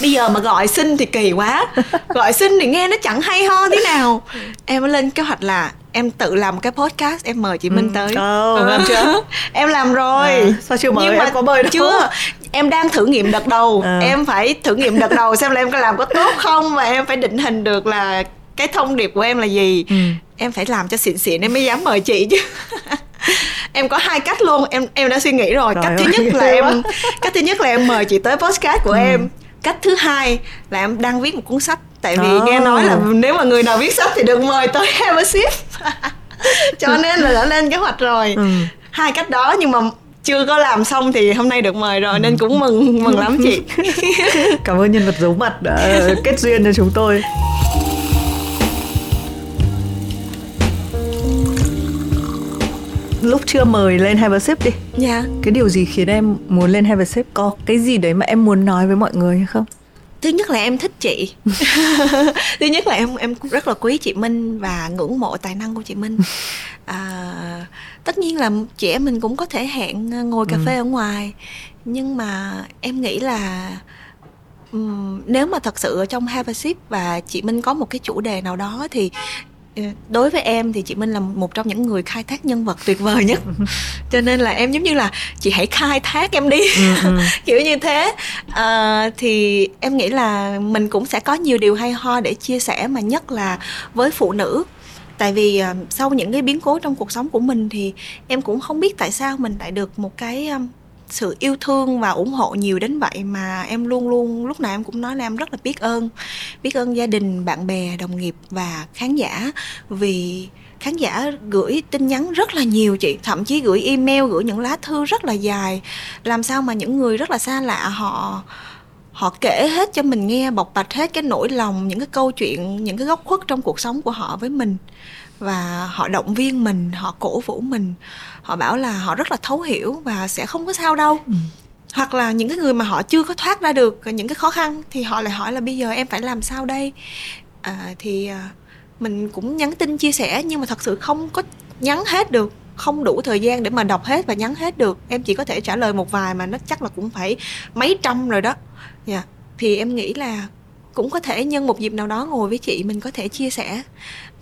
Bây giờ mà gọi xin thì kỳ quá. Gọi xin thì nghe nó chẳng hay ho thế nào. Em mới lên kế hoạch là em tự làm cái podcast em mời chị Minh ừ. tới oh, ừ. chưa? Em làm rồi. À, sao chưa mời? Nhưng mà em có mời đâu. chưa. Em đang thử nghiệm đợt đầu. À. em phải thử nghiệm đợt đầu xem là em có làm có tốt không và em phải định hình được là cái thông điệp của em là gì? Ừ. em phải làm cho xịn xịn em mới dám mời chị chứ. Em có hai cách luôn em em đã suy nghĩ rồi. Trời cách ơi, thứ nhất là em cách thứ nhất là em mời chị tới podcast của ừ. em. Cách thứ hai là em đang viết một cuốn sách. Tại vì oh. nghe nói là nếu mà người nào viết sách thì được mời tới sip. Cho nên là đã lên kế hoạch rồi. Ừ. hai cách đó nhưng mà chưa có làm xong thì hôm nay được mời rồi nên cũng mừng mừng lắm chị. Cảm ơn nhân vật giấu mặt đã kết duyên cho chúng tôi lúc chưa mời lên Have a Sip đi Dạ yeah. Cái điều gì khiến em muốn lên Have a Sip Có cái gì đấy mà em muốn nói với mọi người hay không? thứ nhất là em thích chị thứ nhất là em em rất là quý chị Minh và ngưỡng mộ tài năng của chị Minh à, tất nhiên là chị em mình cũng có thể hẹn ngồi cà ừ. phê ở ngoài nhưng mà em nghĩ là um, nếu mà thật sự ở trong Have a Sip và chị Minh có một cái chủ đề nào đó thì đối với em thì chị Minh là một trong những người khai thác nhân vật tuyệt vời nhất. Cho nên là em giống như là chị hãy khai thác em đi. Ừ, ừ. kiểu như thế. À, thì em nghĩ là mình cũng sẽ có nhiều điều hay ho để chia sẻ mà nhất là với phụ nữ. Tại vì uh, sau những cái biến cố trong cuộc sống của mình thì em cũng không biết tại sao mình lại được một cái um, sự yêu thương và ủng hộ nhiều đến vậy mà em luôn luôn, lúc nào em cũng nói là em rất là biết ơn. Biết ơn gia đình, bạn bè, đồng nghiệp và khán giả. Vì khán giả gửi tin nhắn rất là nhiều chị, thậm chí gửi email, gửi những lá thư rất là dài. Làm sao mà những người rất là xa lạ, họ họ kể hết cho mình nghe, bộc bạch hết cái nỗi lòng, những cái câu chuyện, những cái góc khuất trong cuộc sống của họ với mình và họ động viên mình họ cổ vũ mình. Họ bảo là họ rất là thấu hiểu và sẽ không có sao đâu. Ừ. hoặc là những cái người mà họ chưa có thoát ra được những cái khó khăn thì họ lại hỏi là bây giờ em phải làm sao đây? À, thì à, mình cũng nhắn tin chia sẻ nhưng mà thật sự không có nhắn hết được. Không đủ thời gian để mà đọc hết và nhắn hết được. Em chỉ có thể trả lời một vài mà nó chắc là cũng phải mấy trăm rồi đó. Dạ. Yeah. thì em nghĩ là cũng có thể nhân một dịp nào đó ngồi với chị mình có thể chia sẻ.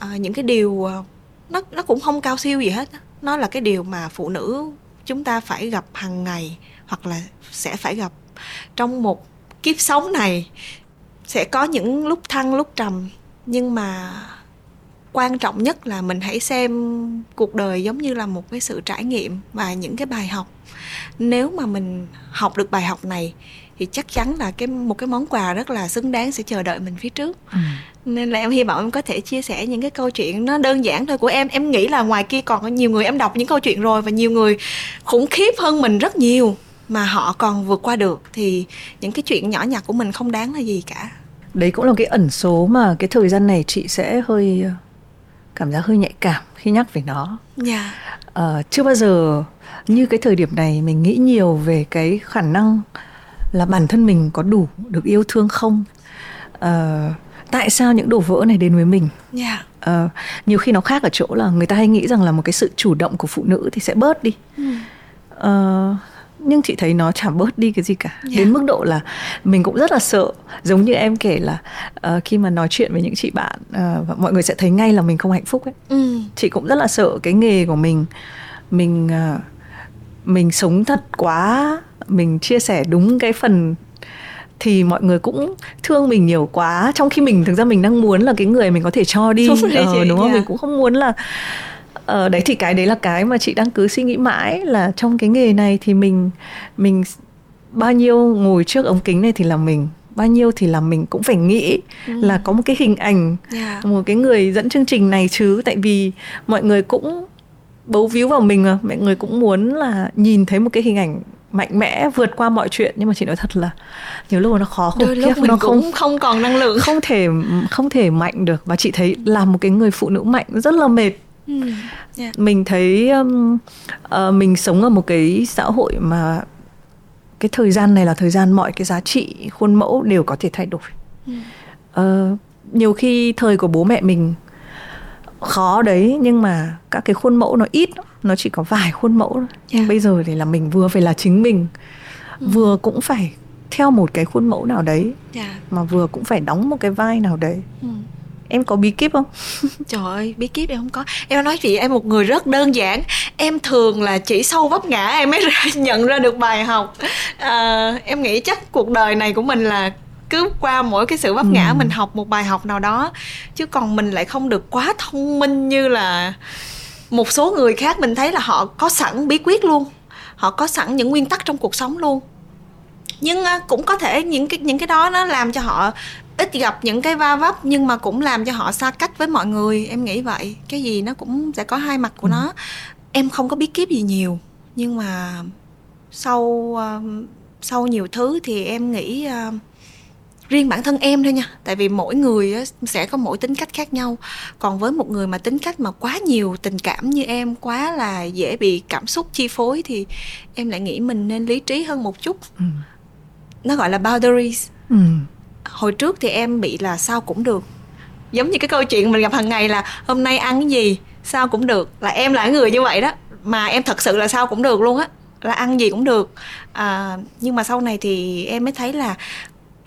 Uh, những cái điều uh, nó nó cũng không cao siêu gì hết nó là cái điều mà phụ nữ chúng ta phải gặp hàng ngày hoặc là sẽ phải gặp trong một kiếp sống này. Sẽ có những lúc thăng lúc trầm nhưng mà quan trọng nhất là mình hãy xem cuộc đời giống như là một cái sự trải nghiệm và những cái bài học. Nếu mà mình học được bài học này thì chắc chắn là cái một cái món quà rất là xứng đáng sẽ chờ đợi mình phía trước ừ. nên là em hy vọng em có thể chia sẻ những cái câu chuyện nó đơn giản thôi của em em nghĩ là ngoài kia còn có nhiều người em đọc những câu chuyện rồi và nhiều người khủng khiếp hơn mình rất nhiều mà họ còn vượt qua được thì những cái chuyện nhỏ nhặt của mình không đáng là gì cả đấy cũng là cái ẩn số mà cái thời gian này chị sẽ hơi cảm giác hơi nhạy cảm khi nhắc về nó yeah. Dạ. uh, ờ, chưa bao giờ như cái thời điểm này mình nghĩ nhiều về cái khả năng là bản thân mình có đủ được yêu thương không uh, tại sao những đổ vỡ này đến với mình yeah. Dạ. uh, nhiều khi nó khác ở chỗ là người ta hay nghĩ rằng là một cái sự chủ động của phụ nữ thì sẽ bớt đi mm. uh, nhưng chị thấy nó chả bớt đi cái gì cả yeah. đến mức độ là mình cũng rất là sợ giống như em kể là uh, khi mà nói chuyện với những chị bạn uh, mọi người sẽ thấy ngay là mình không hạnh phúc ấy ừ. chị cũng rất là sợ cái nghề của mình mình uh, mình sống thật quá mình chia sẻ đúng cái phần thì mọi người cũng thương mình nhiều quá trong khi mình thực ra mình đang muốn là cái người mình có thể cho đi đúng, ờ, đúng không yeah. mình cũng không muốn là ờ, đấy thì cái đấy là cái mà chị đang cứ suy nghĩ mãi là trong cái nghề này thì mình mình bao nhiêu ngồi trước ống kính này thì là mình bao nhiêu thì là mình cũng phải nghĩ ừ. là có một cái hình ảnh yeah. một cái người dẫn chương trình này chứ tại vì mọi người cũng bấu víu vào mình mà mọi người cũng muốn là nhìn thấy một cái hình ảnh mạnh mẽ vượt qua mọi chuyện nhưng mà chị nói thật là nhiều lúc nó khó khủng khiếp nó không không còn năng lượng không thể không thể mạnh được và chị thấy là một cái người phụ nữ mạnh rất là mệt ừ. yeah. mình thấy um, uh, mình sống ở một cái xã hội mà cái thời gian này là thời gian mọi cái giá trị khuôn mẫu đều có thể thay đổi ừ. uh, nhiều khi thời của bố mẹ mình khó đấy nhưng mà các cái khuôn mẫu nó ít nó chỉ có vài khuôn mẫu thôi yeah. bây giờ thì là mình vừa phải là chính mình ừ. vừa cũng phải theo một cái khuôn mẫu nào đấy yeah. mà vừa cũng phải đóng một cái vai nào đấy ừ. em có bí kíp không trời ơi bí kíp em không có em nói chị em một người rất đơn giản em thường là chỉ sâu vấp ngã em mới ra, nhận ra được bài học à, em nghĩ chắc cuộc đời này của mình là cứ qua mỗi cái sự vấp ngã ừ. mình học một bài học nào đó chứ còn mình lại không được quá thông minh như là một số người khác mình thấy là họ có sẵn bí quyết luôn họ có sẵn những nguyên tắc trong cuộc sống luôn nhưng cũng có thể những cái những cái đó nó làm cho họ ít gặp những cái va vấp nhưng mà cũng làm cho họ xa cách với mọi người em nghĩ vậy cái gì nó cũng sẽ có hai mặt của ừ. nó em không có bí kíp gì nhiều nhưng mà sau uh, sau nhiều thứ thì em nghĩ uh, riêng bản thân em thôi nha tại vì mỗi người sẽ có mỗi tính cách khác nhau. Còn với một người mà tính cách mà quá nhiều tình cảm như em quá là dễ bị cảm xúc chi phối thì em lại nghĩ mình nên lý trí hơn một chút. Ừ. nó gọi là boundaries. Ừ. hồi trước thì em bị là sao cũng được. Giống như cái câu chuyện mình gặp hàng ngày là hôm nay ăn cái gì sao cũng được. Là em là người như vậy đó mà em thật sự là sao cũng được luôn á là ăn gì cũng được. À, nhưng mà sau này thì em mới thấy là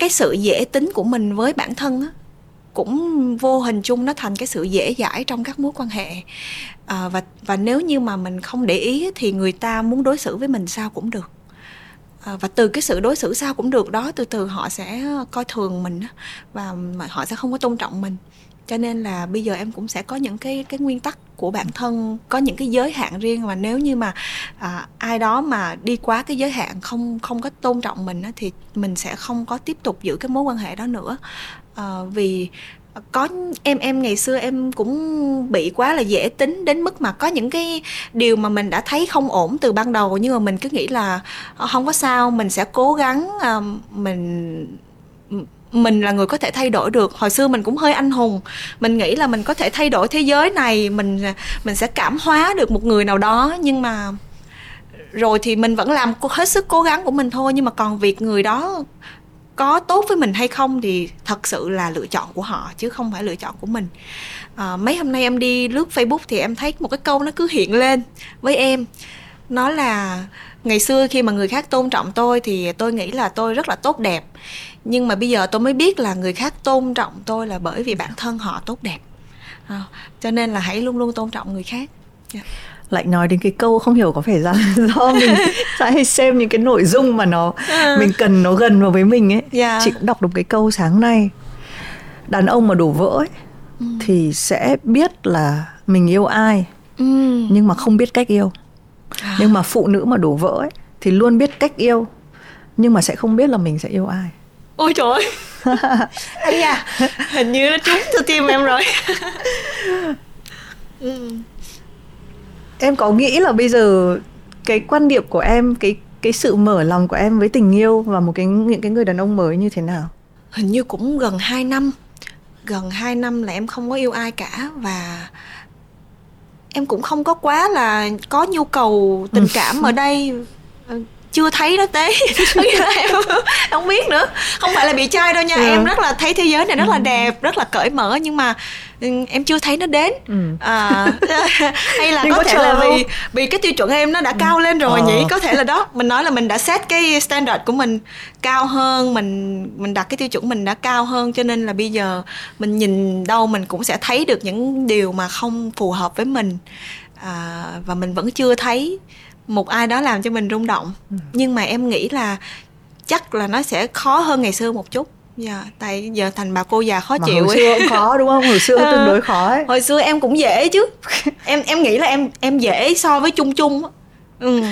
cái sự dễ tính của mình với bản thân á cũng vô hình chung nó thành cái sự dễ dãi trong các mối quan hệ. À, và và nếu như mà mình không để ý thì người ta muốn đối xử với mình sao cũng được. À, và từ cái sự đối xử sao cũng được đó từ từ họ sẽ coi thường mình và họ sẽ không có tôn trọng mình cho nên là bây giờ em cũng sẽ có những cái cái nguyên tắc của bản thân có những cái giới hạn riêng. Và nếu như mà à, ai đó mà đi quá cái giới hạn không không có tôn trọng mình á, thì mình sẽ không có tiếp tục giữ cái mối quan hệ đó nữa. À, vì có em em ngày xưa em cũng bị quá là dễ tính đến mức mà có những cái điều mà mình đã thấy không ổn từ ban đầu nhưng mà mình cứ nghĩ là ờ, không có sao mình sẽ cố gắng ờ, mình mình là người có thể thay đổi được. Hồi xưa mình cũng hơi anh hùng. Mình nghĩ là mình có thể thay đổi thế giới này mình mình sẽ cảm hóa được một người nào đó. Nhưng mà rồi thì mình vẫn làm hết sức cố gắng của mình thôi. Nhưng mà còn việc người đó có tốt với mình hay không thì thật sự là lựa chọn của họ chứ không phải lựa chọn của mình. À, mấy hôm nay em đi lướt facebook thì em thấy một cái câu nó cứ hiện lên với em. Nó là ngày xưa khi mà người khác tôn trọng tôi thì tôi nghĩ là tôi rất là tốt đẹp nhưng mà bây giờ tôi mới biết là người khác tôn trọng tôi là bởi vì bản thân họ tốt đẹp à, cho nên là hãy luôn luôn tôn trọng người khác yeah dạ. lại nói đến cái câu không hiểu có phải là do mình hay xem những cái nội dung mà nó à. mình cần nó gần vào với mình ấy yeah. Dạ. chị cũng đọc được cái câu sáng nay đàn ông mà đổ vỡ ấy ừ. thì sẽ biết là mình yêu ai ừ. nhưng mà không biết cách yêu. Nhưng mà phụ nữ mà đổ vỡ ấy thì luôn biết cách yêu nhưng mà sẽ không biết là mình sẽ yêu ai. Ôi trời ơi. Ấy à hình như nó trúng từ tim em rồi. Ừ. em có nghĩ là bây giờ cái quan điểm của em cái cái sự mở lòng của em với tình yêu và một cái những cái người đàn ông mới như thế nào? Hình như cũng gần 2 năm. Gần 2 năm là em không có yêu ai cả và em cũng không có quá là có nhu cầu tình cảm ở đây chưa thấy nó tế em không biết nữa không phải là bị trai đâu nha ừ. em rất là thấy thế giới này rất là ừ. đẹp rất là cởi mở nhưng mà ừ, em chưa thấy nó đến ừ. à, hay là có, có thể là vì vì cái tiêu chuẩn em nó đã ừ. cao lên rồi ờ. nhỉ có thể là đó mình nói là mình đã set cái standard của mình cao hơn mình mình đặt cái tiêu chuẩn mình đã cao hơn cho nên là bây giờ mình nhìn đâu mình cũng sẽ thấy được những điều mà không phù hợp với mình à, và mình vẫn chưa thấy một ai đó làm cho mình rung động ừ. nhưng mà em nghĩ là chắc là nó sẽ khó hơn ngày xưa một chút Dạ, yeah, tại giờ thành bà cô già khó mà chịu hồi xưa cũng khó đúng không? Hồi xưa à, tương đối khó ấy. Hồi xưa em cũng dễ chứ. em em nghĩ là em em dễ so với chung chung Ừ.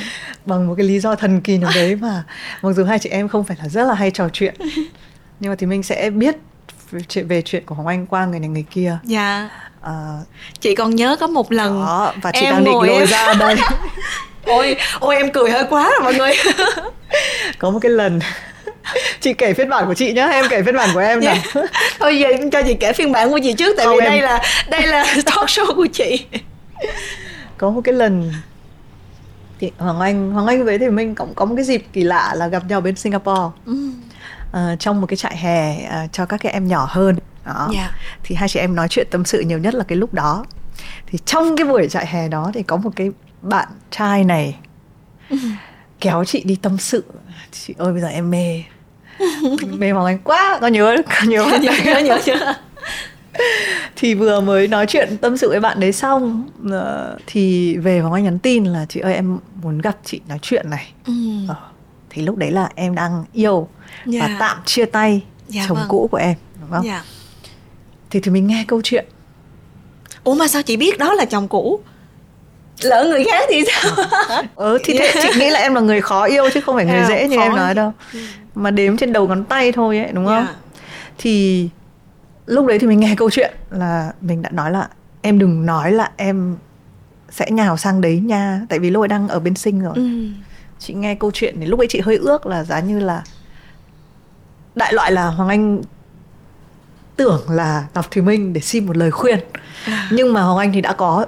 Bằng một cái lý do thần kỳ nào đấy mà mặc dù hai chị em không phải là rất là hay trò chuyện nhưng mà thì mình sẽ biết chuyện về chuyện của Hoàng Anh qua người này người kia. Dạ. À, chị còn nhớ có một lần đó, và chị em đang định lôi ra đây ôi ôi em cười hơi quá rồi mọi người có một cái lần chị kể phiên bản của chị nhá em kể phiên bản của em nào yeah. thôi giờ cho chị kể phiên bản của chị trước tại Không, vì em... đây là đây là talk show của chị có một cái lần thì hoàng anh hoàng anh với thì mình cũng có một cái dịp kỳ lạ là gặp nhau bên singapore ừ. à, trong một cái trại hè à, cho các cái em nhỏ hơn đó yeah. Dạ. thì hai chị em nói chuyện tâm sự nhiều nhất là cái lúc đó thì trong cái buổi trại hè đó thì có một cái bạn trai này kéo chị đi tâm sự chị ơi bây giờ em mê mê hoàng anh quá có nhớ có nhớ nhớ nhớ nhớ, nhớ. thì vừa mới nói chuyện tâm sự với bạn đấy xong uh, thì về hoàng anh nhắn tin là chị ơi em muốn gặp chị nói chuyện này ừ. uh, thì lúc đấy là em đang yêu yeah. và dạ. tạm chia tay yeah, dạ chồng vâng. cũ của em đúng không yeah. Dạ. thì thì mình nghe câu chuyện ủa mà sao chị biết đó là chồng cũ lỡ người khác thì sao? Ừ. Thì thế chị nghĩ là em là người khó yêu chứ không phải người dễ như em nói đâu. Mà đếm trên đầu ngón tay thôi ấy đúng không? Yeah. thì lúc đấy thì mình nghe câu chuyện là mình đã nói là em đừng nói là em sẽ nhào sang đấy nha tại vì ấy đang ở bên sinh rồi. Ừ. chị nghe câu chuyện thì lúc ấy chị hơi ước là giá như là đại loại là hoàng anh tưởng là gặp thùy minh để xin một lời khuyên. À. nhưng mà hoàng anh thì đã có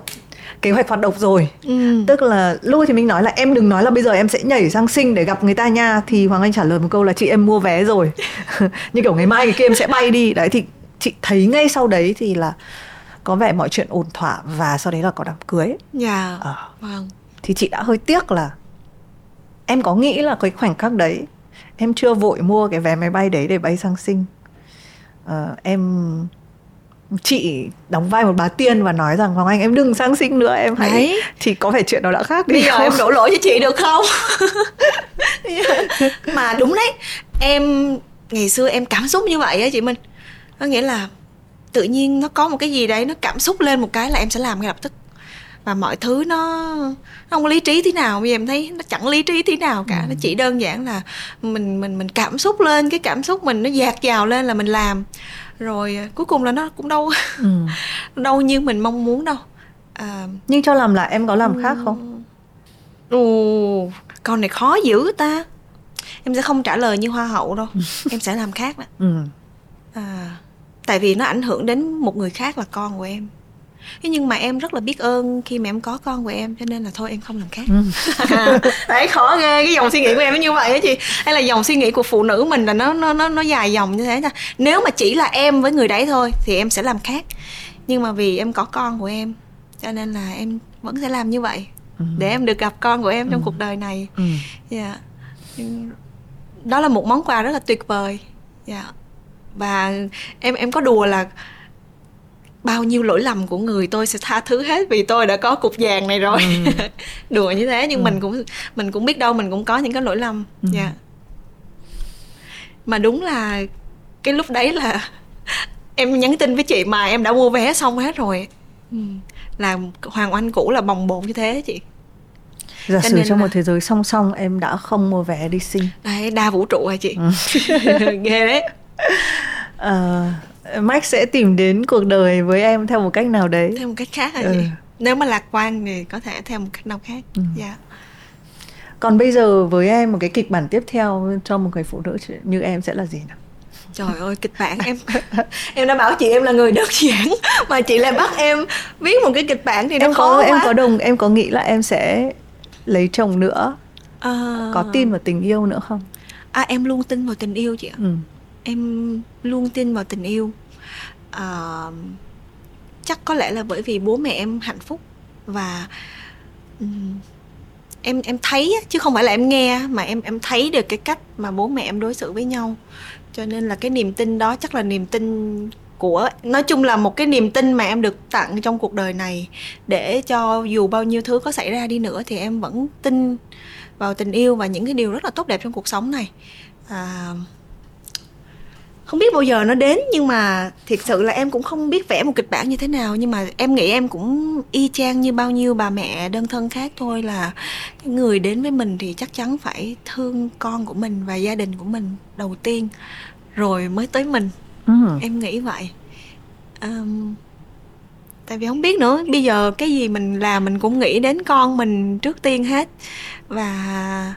kế hoạch hoạt động rồi. Ừ. tức là lúc thì mình nói là em đừng nói là bây giờ em sẽ nhảy sang sinh để gặp người ta nha. Thì hoàng anh trả lời một câu là chị em mua vé rồi. Như kiểu ngày mai cái kia em sẽ bay đi. Đấy thì chị thấy ngay sau đấy thì là có vẻ mọi chuyện ổn thỏa và sau đấy là có đám cưới. Dạ. Yeah. ờ. vâng. Thì chị đã hơi tiếc là em có nghĩ là cái khoảnh khắc đấy em chưa vội mua cái vé máy bay đấy để bay sang sinh ờ, em chị đóng vai một bà tiên và nói rằng hoàng anh em đừng sang sinh nữa em hãy đấy. thì có vẻ chuyện đó đã khác đi bây giờ không? em đổ lỗi cho chị được không mà đúng đấy em ngày xưa em cảm xúc như vậy á chị minh có nghĩa là tự nhiên nó có một cái gì đấy nó cảm xúc lên một cái là em sẽ làm ngay lập tức và mọi thứ nó, nó không có lý trí thế nào bây giờ em thấy nó chẳng lý trí thế nào cả ừ. nó chỉ đơn giản là mình mình mình cảm xúc lên cái cảm xúc mình nó dạt dào lên là mình làm rồi à, cuối cùng là nó cũng đâu ừ. đâu như mình mong muốn đâu. À, nhưng cho làm lại em có làm khác không? Ồ con này khó dữ ta. Em sẽ không trả lời như hoa hậu đâu. Em sẽ làm khác đó ừ. à, tại vì nó ảnh hưởng đến một người khác là con của em thế nhưng mà em rất là biết ơn khi mà em có con của em cho nên là thôi em không làm khác ừ. đấy khó ghê cái dòng suy nghĩ của em nó như vậy á chị hay là dòng suy nghĩ của phụ nữ mình là nó nó nó nó dài dòng như thế nha nếu mà chỉ là em với người đấy thôi thì em sẽ làm khác nhưng mà vì em có con của em cho nên là em vẫn sẽ làm như vậy ừ. để em được gặp con của em trong ừ. cuộc đời này ừ. yeah. Dạ. đó là một món quà rất là tuyệt vời yeah. Dạ. và em em có đùa là bao nhiêu lỗi lầm của người tôi sẽ tha thứ hết vì tôi đã có cục vàng này rồi ừ. đùa như thế nhưng ừ. mình cũng mình cũng biết đâu mình cũng có những cái lỗi lầm ừ. dạ yeah. mà đúng là cái lúc đấy là em nhắn tin với chị mà em đã mua vé xong hết rồi ừ. là hoàng oanh cũ là bồng bột như thế chị giả sử trong là... một thế giới song song em đã không mua vé đi sinh đấy đa vũ trụ hả chị ừ. ghê đấy uh, Max sẽ tìm đến cuộc đời với em theo một cách nào đấy. Theo một cách khác hả ừ. chị? Nếu mà lạc quan thì có thể theo một cách nào khác. Ừ. dạ. Còn bây giờ với em một cái kịch bản tiếp theo cho một người phụ nữ như em sẽ là gì nào? Trời ơi kịch bản em. Em đã bảo chị em là người đơn giản mà chị lại bắt em viết một cái kịch bản thì nó em khó có quá. em có đồng em có nghĩ là em sẽ lấy chồng nữa? À... có tin vào tình yêu nữa không? À em luôn tin vào tình yêu chị ạ. Ừ em luôn tin vào tình yêu. À, chắc có lẽ là bởi vì bố mẹ em hạnh phúc và um, em em thấy chứ không phải là em nghe mà em em thấy được cái cách mà bố mẹ em đối xử với nhau. Cho nên là cái niềm tin đó chắc là niềm tin của nói chung là một cái niềm tin mà em được tặng trong cuộc đời này. Để cho dù bao nhiêu thứ có xảy ra đi nữa thì em vẫn tin vào tình yêu và những cái điều rất là tốt đẹp trong cuộc sống này. À, không biết bao giờ nó đến nhưng mà thiệt sự là em cũng không biết vẽ một kịch bản như thế nào. Nhưng mà em nghĩ em cũng y chang như bao nhiêu bà mẹ đơn thân khác thôi là người đến với mình thì chắc chắn phải thương con của mình và gia đình của mình đầu tiên rồi mới tới mình. Ừ. em nghĩ vậy. Um, tại vì không biết nữa. Bây giờ cái gì mình làm mình cũng nghĩ đến con mình trước tiên hết. Và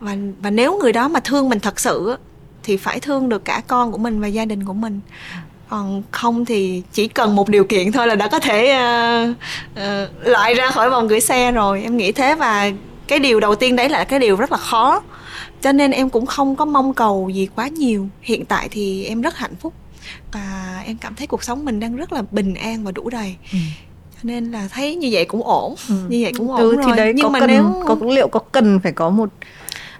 và và nếu người đó mà thương mình thật sự thì phải thương được cả con của mình và gia đình của mình. Còn không thì chỉ cần một điều kiện thôi là đã có thể uh, uh, loại ra khỏi vòng gửi xe rồi. Em nghĩ thế và cái điều đầu tiên đấy là cái điều rất là khó. Cho nên em cũng không có mong cầu gì quá nhiều. Hiện tại thì em rất hạnh phúc và em cảm thấy cuộc sống mình đang rất là bình an và đủ đầy. Ừ. cho nên là thấy như vậy cũng ổn ừ. như vậy cũng ổn ừ, rồi. thì đấy, nhưng mà cần, nếu có liệu có cần phải có một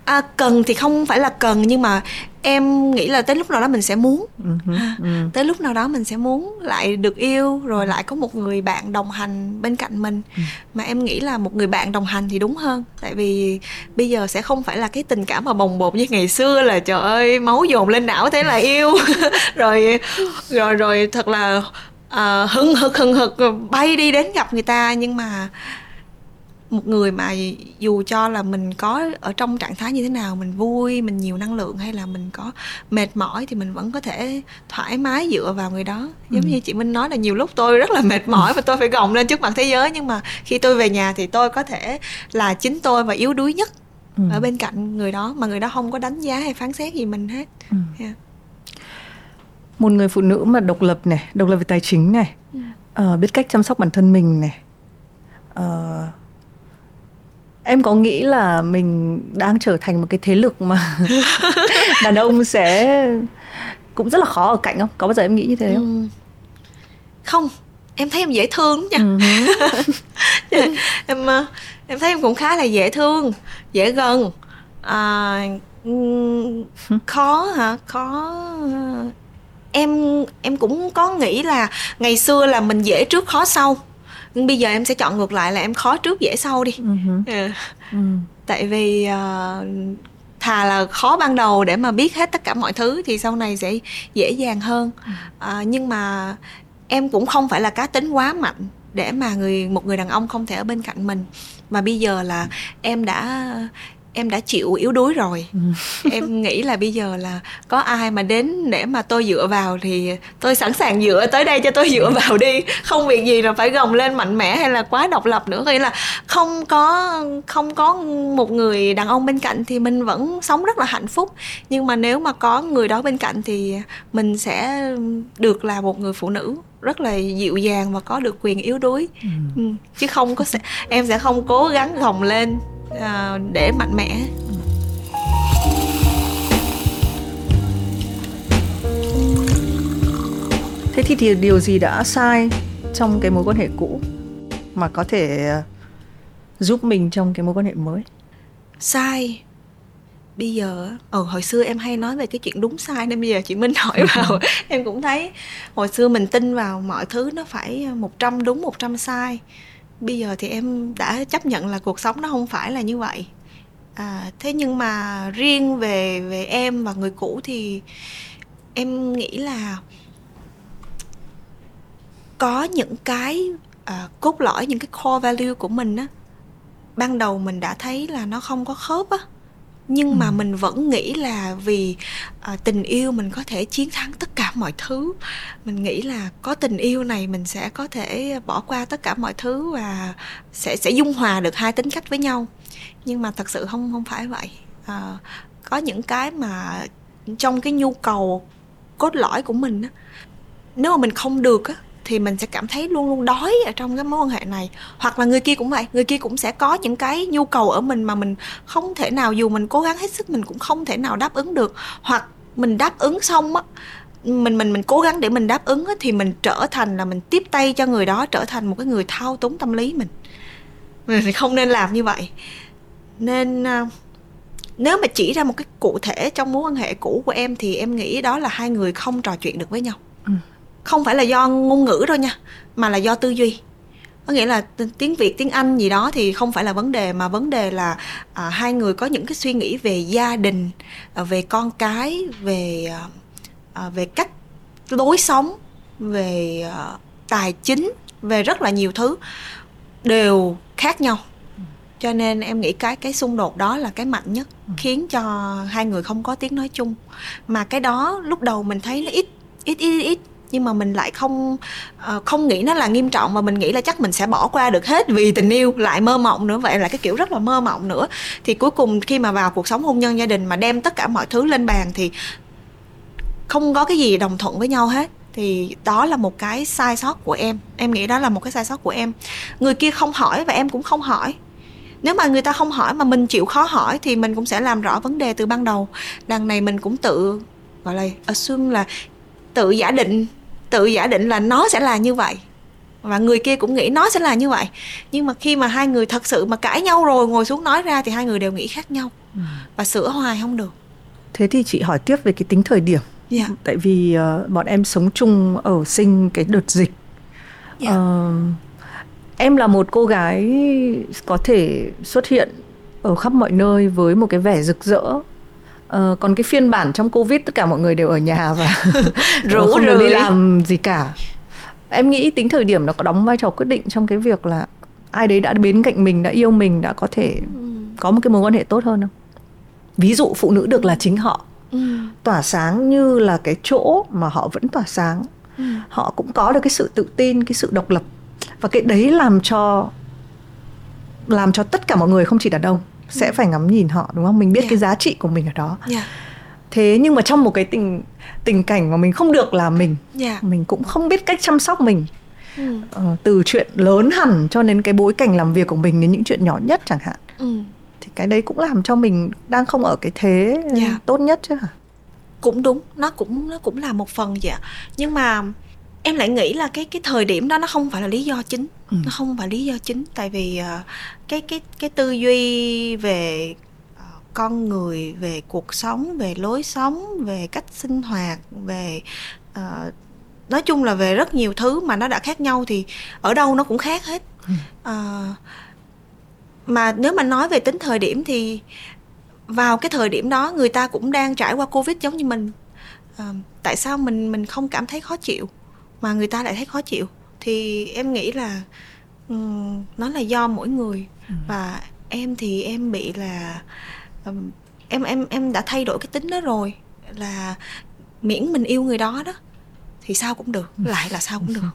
à, cần thì không phải là cần nhưng mà em nghĩ là tới lúc nào đó mình sẽ muốn uh-huh. tới lúc nào đó mình sẽ muốn lại được yêu rồi lại có một người bạn đồng hành bên cạnh mình uh-huh. mà em nghĩ là một người bạn đồng hành thì đúng hơn tại vì bây giờ sẽ không phải là cái tình cảm mà bồng bột như ngày xưa là trời ơi máu dồn lên não thế là yêu rồi rồi rồi thật là uh, hưng hực hưng hực bay đi đến gặp người ta nhưng mà một người mà dù cho là mình có ở trong trạng thái như thế nào mình vui mình nhiều năng lượng hay là mình có mệt mỏi thì mình vẫn có thể thoải mái dựa vào người đó giống ừ. như chị minh nói là nhiều lúc tôi rất là mệt mỏi và tôi phải gồng lên trước mặt thế giới nhưng mà khi tôi về nhà thì tôi có thể là chính tôi và yếu đuối nhất ừ. ở bên cạnh người đó mà người đó không có đánh giá hay phán xét gì mình hết ừ. yeah. một người phụ nữ mà độc lập này độc lập về tài chính này ừ. uh, biết cách chăm sóc bản thân mình này uh, em có nghĩ là mình đang trở thành một cái thế lực mà đàn ông sẽ cũng rất là khó ở cạnh không? Có bao giờ em nghĩ như thế không? Ừ. không em thấy em dễ thương nha. Uh em ờ, em thấy em cũng khá là dễ thương dễ gần. À, khó hả? Khó em em cũng có nghĩ là ngày xưa là mình dễ trước khó sau nhưng bây giờ em sẽ chọn ngược lại là em khó trước dễ sau đi uh-huh. yeah. uh. tại vì uh, thà là khó ban đầu để mà biết hết tất cả mọi thứ thì sau này sẽ dễ dàng hơn uh, nhưng mà em cũng không phải là cá tính quá mạnh để mà người một người đàn ông không thể ở bên cạnh mình mà bây giờ là em đã em đã chịu yếu đuối rồi. Ừ. em nghĩ là bây giờ là có ai mà đến để mà tôi dựa vào thì tôi sẵn sàng dựa tới đây cho tôi dựa vào đi. Không việc gì là phải gồng lên mạnh mẽ hay là quá độc lập nữa. Nghĩa là không có không có một người đàn ông bên cạnh thì mình vẫn sống rất là hạnh phúc. Nhưng mà nếu mà có người đó bên cạnh thì mình sẽ được là một người phụ nữ rất là dịu dàng và có được quyền yếu đuối. Ừ. ừ chứ không có sẽ em sẽ không cố gắng gồng lên để mạnh mẽ. Thế thì, điều gì đã sai trong cái mối quan hệ cũ mà có thể ờ, giúp mình trong cái mối quan hệ mới? Sai. Bây giờ ờ hồi xưa em hay nói về cái chuyện đúng sai nên bây giờ chị Minh hỏi vào. Em cũng thấy hồi xưa mình tin vào mọi thứ nó phải một trăm đúng một trăm sai bây giờ thì em đã chấp nhận là cuộc sống nó không phải là như vậy. À, thế nhưng mà riêng về về em và người cũ thì em nghĩ là có những cái à, cốt lõi những cái core value của mình á ban đầu mình đã thấy là nó không có khớp á nhưng ừ. mà mình vẫn nghĩ là vì à, tình yêu mình có thể chiến thắng tất cả mọi thứ. Mình nghĩ là có tình yêu này mình sẽ có thể bỏ qua tất cả mọi thứ và sẽ sẽ dung hòa được hai tính cách với nhau. Nhưng mà thật sự không không phải vậy. À, có những cái mà trong cái nhu cầu cốt lõi của mình nếu mà mình không được á thì mình sẽ cảm thấy luôn luôn đói ở trong cái mối quan hệ này. Hoặc là người kia cũng vậy người kia cũng sẽ có những cái nhu cầu ở mình mà mình không thể nào dù mình cố gắng hết sức mình cũng không thể nào đáp ứng được. Hoặc mình đáp ứng xong á mình mình mình cố gắng để mình đáp ứng á, thì mình trở thành là mình tiếp tay cho người đó trở thành một cái người thao túng tâm lý mình. Mình không nên làm như vậy. Nên à, nếu mà chỉ ra một cái cụ thể trong mối quan hệ cũ của em thì em nghĩ đó là hai người không trò chuyện được với nhau không phải là do ngôn ngữ thôi nha mà là do tư duy. Có nghĩa là tiếng việt tiếng anh gì đó thì không phải là vấn đề mà vấn đề là à, hai người có những cái suy nghĩ về gia đình à, về con cái về à, à về cách lối sống về à, tài chính về rất là nhiều thứ đều khác nhau. Cho nên em nghĩ cái cái xung đột đó là cái mạnh nhất ừ. khiến cho hai người không có tiếng nói chung. Mà cái đó lúc đầu mình thấy nó ít ít ít ít nhưng mà mình lại không uh, không nghĩ nó là nghiêm trọng mà mình nghĩ là chắc mình sẽ bỏ qua được hết vì tình yêu lại mơ mộng nữa. Vậy là cái kiểu rất là mơ mộng nữa. Thì cuối cùng khi mà vào cuộc sống hôn nhân gia đình mà đem tất cả mọi thứ lên bàn thì không có cái gì đồng thuận với nhau hết. Thì đó là một cái sai sót của em. Em nghĩ đó là một cái sai sót của em. Người kia không hỏi và em cũng không hỏi. Nếu mà người ta không hỏi mà mình chịu khó hỏi thì mình cũng sẽ làm rõ vấn đề từ ban đầu. Đằng này mình cũng tự gọi là assume là tự giả định tự giả định là nó sẽ là như vậy và người kia cũng nghĩ nó sẽ là như vậy nhưng mà khi mà hai người thật sự mà cãi nhau rồi ngồi xuống nói ra thì hai người đều nghĩ khác nhau ừ. và sửa hoài không được thế thì chị hỏi tiếp về cái tính thời điểm yeah. Dạ. tại vì uh, bọn em sống chung ở sinh cái đợt dịch yeah. Dạ. uh, em là một cô gái có thể xuất hiện ở khắp mọi nơi với một cái vẻ rực rỡ Uh, còn cái phiên bản trong covid tất cả mọi người đều ở nhà và rủ không được đi làm gì cả. Em nghĩ tính thời điểm nó có đóng vai trò quyết định trong cái việc là ai đấy đã đến cạnh mình đã yêu mình đã có thể có một cái mối quan hệ tốt hơn không? Ví dụ phụ nữ được là chính họ. Ừ. tỏa sáng như là cái chỗ mà họ vẫn tỏa sáng. Ừ. họ cũng có được cái sự tự tin cái sự độc lập. Và cái đấy làm cho làm cho tất cả mọi người không chỉ đàn ông sẽ phải ngắm nhìn họ đúng không mình biết yeah. cái giá trị của mình ở đó yeah. thế nhưng mà trong một cái tình tình cảnh mà mình không được là mình yeah. mình cũng không biết cách chăm sóc mình ừ. ờ, từ chuyện lớn hẳn cho đến cái bối cảnh làm việc của mình đến những chuyện nhỏ nhất chẳng hạn ừ. thì cái đấy cũng làm cho mình đang không ở cái thế yeah. tốt nhất chứ hả cũng đúng nó cũng nó cũng là một phần vậy nhưng mà em lại nghĩ là cái cái thời điểm đó nó không phải là lý do chính ừ. nó không phải lý do chính tại vì uh, cái cái cái tư duy về uh, con người về cuộc sống về lối sống về cách sinh hoạt về uh, nói chung là về rất nhiều thứ mà nó đã khác nhau thì ở đâu nó cũng khác hết. Uh, mà nếu mà nói về tính thời điểm thì vào cái thời điểm đó người ta cũng đang trải qua covid giống như mình. Uh, tại sao mình mình không cảm thấy khó chịu mà người ta lại thấy khó chịu? Thì em nghĩ là um, nó là do mỗi người ừ. và em thì em bị là um, em em em đã thay đổi cái tính đó rồi là miễn mình yêu người đó đó thì sao cũng được ừ. lại là sao cũng được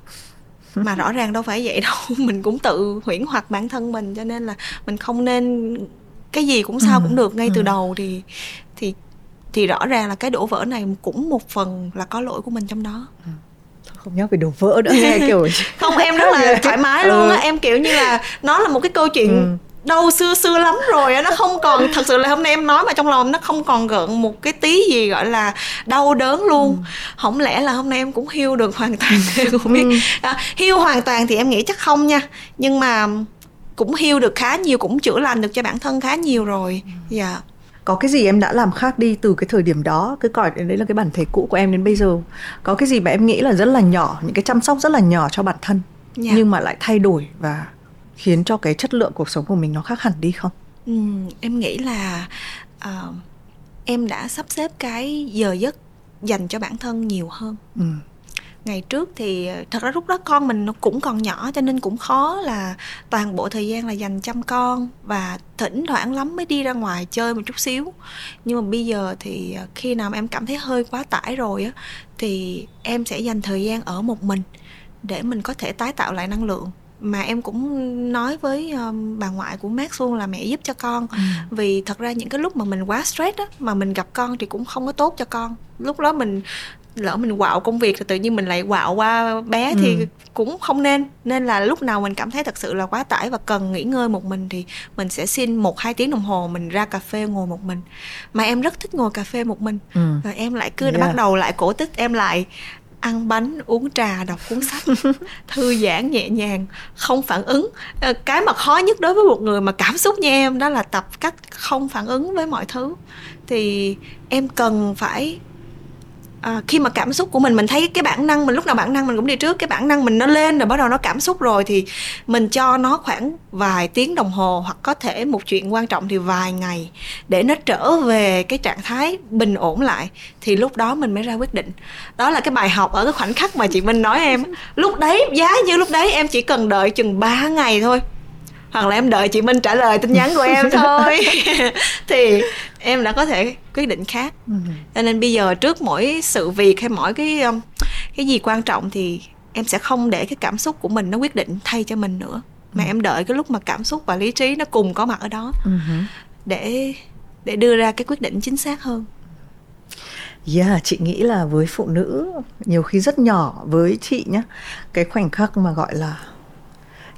mà rõ ràng đâu phải vậy đâu mình cũng tự huyễn hoặc bản thân mình cho nên là mình không nên cái gì cũng sao ừ. cũng được ngay từ đầu thì thì thì rõ ràng là cái đổ vỡ này cũng một phần là có lỗi của mình trong đó không nhắc về đồ vỡ nữa. Nghe kiểu không em rất là thoải mái luôn á. Ừ. em kiểu như là nó là một cái câu chuyện ừ. đâu xưa xưa lắm rồi nó không còn thật sự là hôm nay em nói mà trong lòng nó không còn gợn một cái tí gì gọi là đau đớn luôn. Ừ. không lẽ là hôm nay em cũng hiu được hoàn toàn cũng biết ừ. à, hiu hoàn toàn thì em nghĩ chắc không nha. Nhưng mà cũng hiu được khá nhiều cũng chữa lành được cho bản thân khá nhiều rồi. Dạ. yeah có cái gì em đã làm khác đi từ cái thời điểm đó cứ coi đấy là cái bản thể cũ của em đến bây giờ có cái gì mà em nghĩ là rất là nhỏ những cái chăm sóc rất là nhỏ cho bản thân yeah. Dạ. nhưng mà lại thay đổi và khiến cho cái chất lượng cuộc sống của mình nó khác hẳn đi không ừ, em nghĩ là uh, em đã sắp xếp cái giờ giấc dành cho bản thân nhiều hơn ừ ngày trước thì thật ra lúc đó con mình nó cũng còn nhỏ cho nên cũng khó là toàn bộ thời gian là dành chăm con và thỉnh thoảng lắm mới đi ra ngoài chơi một chút xíu. Nhưng mà bây giờ thì ờ, khi nào em cảm thấy hơi quá tải rồi á thì em sẽ dành thời gian ở một mình để mình có thể tái tạo lại năng lượng. Mà em cũng nói với um, bà ngoại của Max luôn là mẹ giúp cho con. Ừ. vì thật ra những cái lúc mà mình quá stress á mà mình gặp con thì cũng không có tốt cho con. Lúc đó mình lỡ mình quạo công việc thì tự nhiên mình lại quạo qua bé thì ừ. cũng không nên nên là lúc nào mình cảm thấy thật sự là quá tải và cần nghỉ ngơi một mình thì mình sẽ xin một hai tiếng đồng hồ mình ra cà phê ngồi một mình mà em rất thích ngồi cà phê một mình ừ. rồi em lại cứ yeah. bắt đầu lại cổ tích em lại ăn bánh uống trà đọc cuốn sách thư giãn nhẹ nhàng không phản ứng ờ, cái mà khó nhất đối với một người mà cảm xúc như em đó là tập cách không phản ứng với mọi thứ thì em cần phải à, khi mà cảm xúc của mình mình thấy cái bản năng mình lúc nào bản năng mình cũng đi trước cái bản năng mình nó lên rồi bắt đầu nó cảm xúc rồi thì mình cho nó khoảng vài tiếng đồng hồ hoặc có thể một chuyện quan trọng thì vài ngày để nó trở về cái trạng thái bình ổn lại thì lúc đó mình mới ra quyết định. Đó là cái bài học ở cái khoảnh khắc mà chị Minh nói em. Lúc đấy giá như lúc đấy em chỉ cần đợi chừng 3 ngày thôi hoặc là em đợi chị Minh trả lời tin nhắn của em thôi thì em đã có thể quyết định khác ừ. cho nên bây giờ trước mỗi sự việc hay mỗi cái um, cái gì quan trọng thì em sẽ không để cái cảm xúc của mình nó quyết định thay cho mình nữa mà ừ. em đợi cái lúc mà cảm xúc và lý trí nó cùng có mặt ở đó ừ. để để đưa ra cái quyết định chính xác hơn Yeah, chị nghĩ là với phụ nữ nhiều khi rất nhỏ với chị nhá cái khoảnh khắc mà gọi là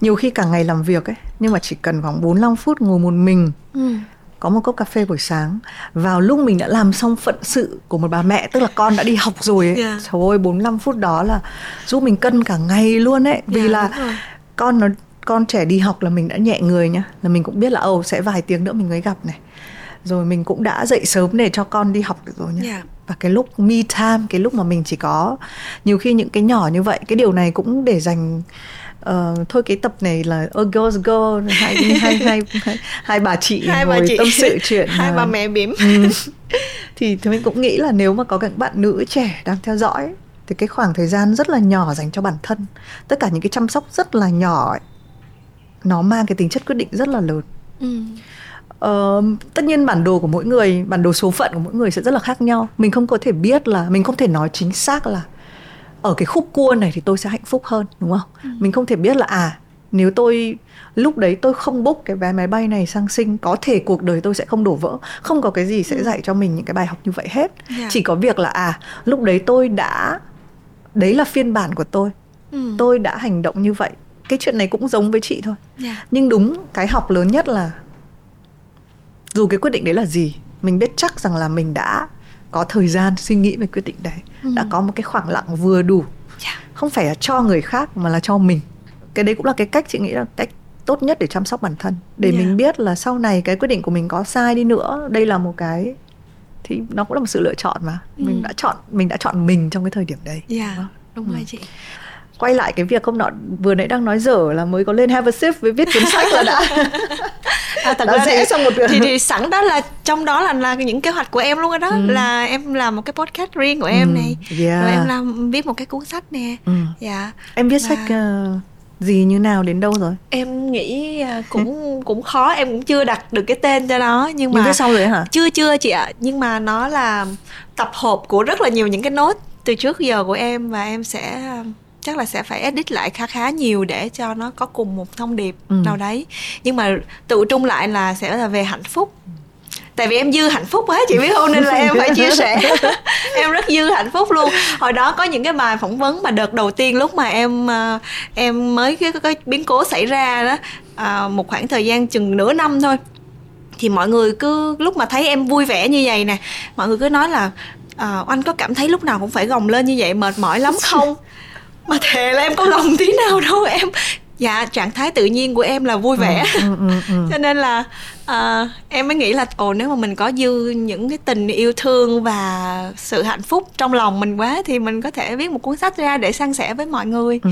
nhiều khi cả ngày làm việc ấy nhưng mà chỉ cần khoảng 45 phút ngồi một mình ừ. có một cốc cà phê buổi sáng vào lúc mình đã làm xong phận sự của một bà mẹ tức là con đã đi học rồi ấy. Yeah. Trời ơi 45 phút đó là giúp mình cân cả ngày luôn ấy vì yeah, là con nó con trẻ đi học là mình đã nhẹ người nhá là mình cũng biết là ồ sẽ vài tiếng nữa mình mới gặp này rồi mình cũng đã dậy sớm để cho con đi học được rồi nhá yeah. và cái lúc me time cái lúc mà mình chỉ có nhiều khi những cái nhỏ như vậy cái điều này cũng để dành uh, thôi cái tập này là a girls go hai hai hai hai, hai bà chị hai ngồi bà chị. tâm sự chuyện hai bà mẹ bỉm ừ. thì thì mình cũng nghĩ là nếu mà có các bạn nữ trẻ đang theo dõi thì cái khoảng thời gian rất là nhỏ dành cho bản thân tất cả những cái chăm sóc rất là nhỏ ấy, nó mang cái tính chất quyết định rất là lớn ừ. Uh, tất nhiên bản đồ của mỗi người bản đồ số phận của mỗi người sẽ rất là khác nhau mình không có thể biết là mình không thể nói chính xác là ở cái khúc cua này thì tôi sẽ hạnh phúc hơn đúng không ừ. mình không thể biết là à nếu tôi lúc đấy tôi không book cái vé máy bay này sang sinh có thể cuộc đời tôi sẽ không đổ vỡ không có cái gì sẽ ừ. dạy cho mình những cái bài học như vậy hết yeah. Chỉ có việc là à lúc đấy tôi đã đấy là phiên bản của tôi ừ. tôi đã hành động như vậy cái chuyện này cũng giống với chị thôi yeah. Nhưng đúng cái học lớn nhất là dù cái quyết định đấy là gì mình biết chắc rằng là mình đã có thời gian suy nghĩ về quyết định đấy ừ. đã có một cái khoảng lặng vừa đủ yeah. Dạ. không phải là cho người khác mà là cho mình cái đấy cũng là cái cách chị nghĩ là cách tốt nhất để chăm sóc bản thân để yeah. mình biết là sau này cái quyết định của mình có sai đi nữa đây là một cái thì nó cũng là một sự lựa chọn mà ừ. mình đã chọn mình đã chọn mình trong cái thời điểm đấy yeah. đúng, không? đúng ừ. rồi chị quay lại cái việc không nọ vừa nãy đang nói dở là mới có lên have a sip với viết cuốn sách là đã à, thật ra dễ xong một thì, thì sẵn đó là trong đó là là những kế hoạch của em luôn rồi đó ừ. là em làm một cái podcast riêng của em ừ. này yeah. rồi em làm viết một cái cuốn sách nè ừ. dạ em viết và... sách uh, gì như nào đến đâu rồi em nghĩ à, cũng cũng khó em cũng chưa đặt được cái tên cho nó nhưng mà sau rồi hả chưa chưa chị ạ nhưng mà nó là tập hợp của rất là nhiều những cái nốt từ trước giờ của em và em sẽ chắc là sẽ phải edit lại khá khá nhiều để cho nó có cùng một thông điệp ừ. nào đấy. Nhưng mà tự trung lại là sẽ là về hạnh phúc. Tại vì em dư hạnh phúc quá chị biết không? Nên là em phải chia sẻ. Em rất dư hạnh phúc luôn. Hồi đó có những cái bài phỏng vấn mà đợt đầu tiên lúc mà em ờ, em mới cái, cái biến cố xảy ra đó à, một khoảng thời gian chừng nửa năm thôi thì mọi người cứ lúc mà thấy em vui vẻ như vậy nè mọi người cứ nói là à, anh có cảm thấy lúc nào cũng phải gồng lên như vậy mệt mỏi lắm không mà thề là em có lòng tí nào đâu em dạ trạng thái tự nhiên của em là vui vẻ ừ, ừ, ừ, ừ. cho nên là uh, em mới nghĩ là ồ nếu mà mình có dư những cái tình yêu thương và sự hạnh phúc trong lòng mình quá thì mình có thể viết một cuốn sách ra để san sẻ với mọi người ừ.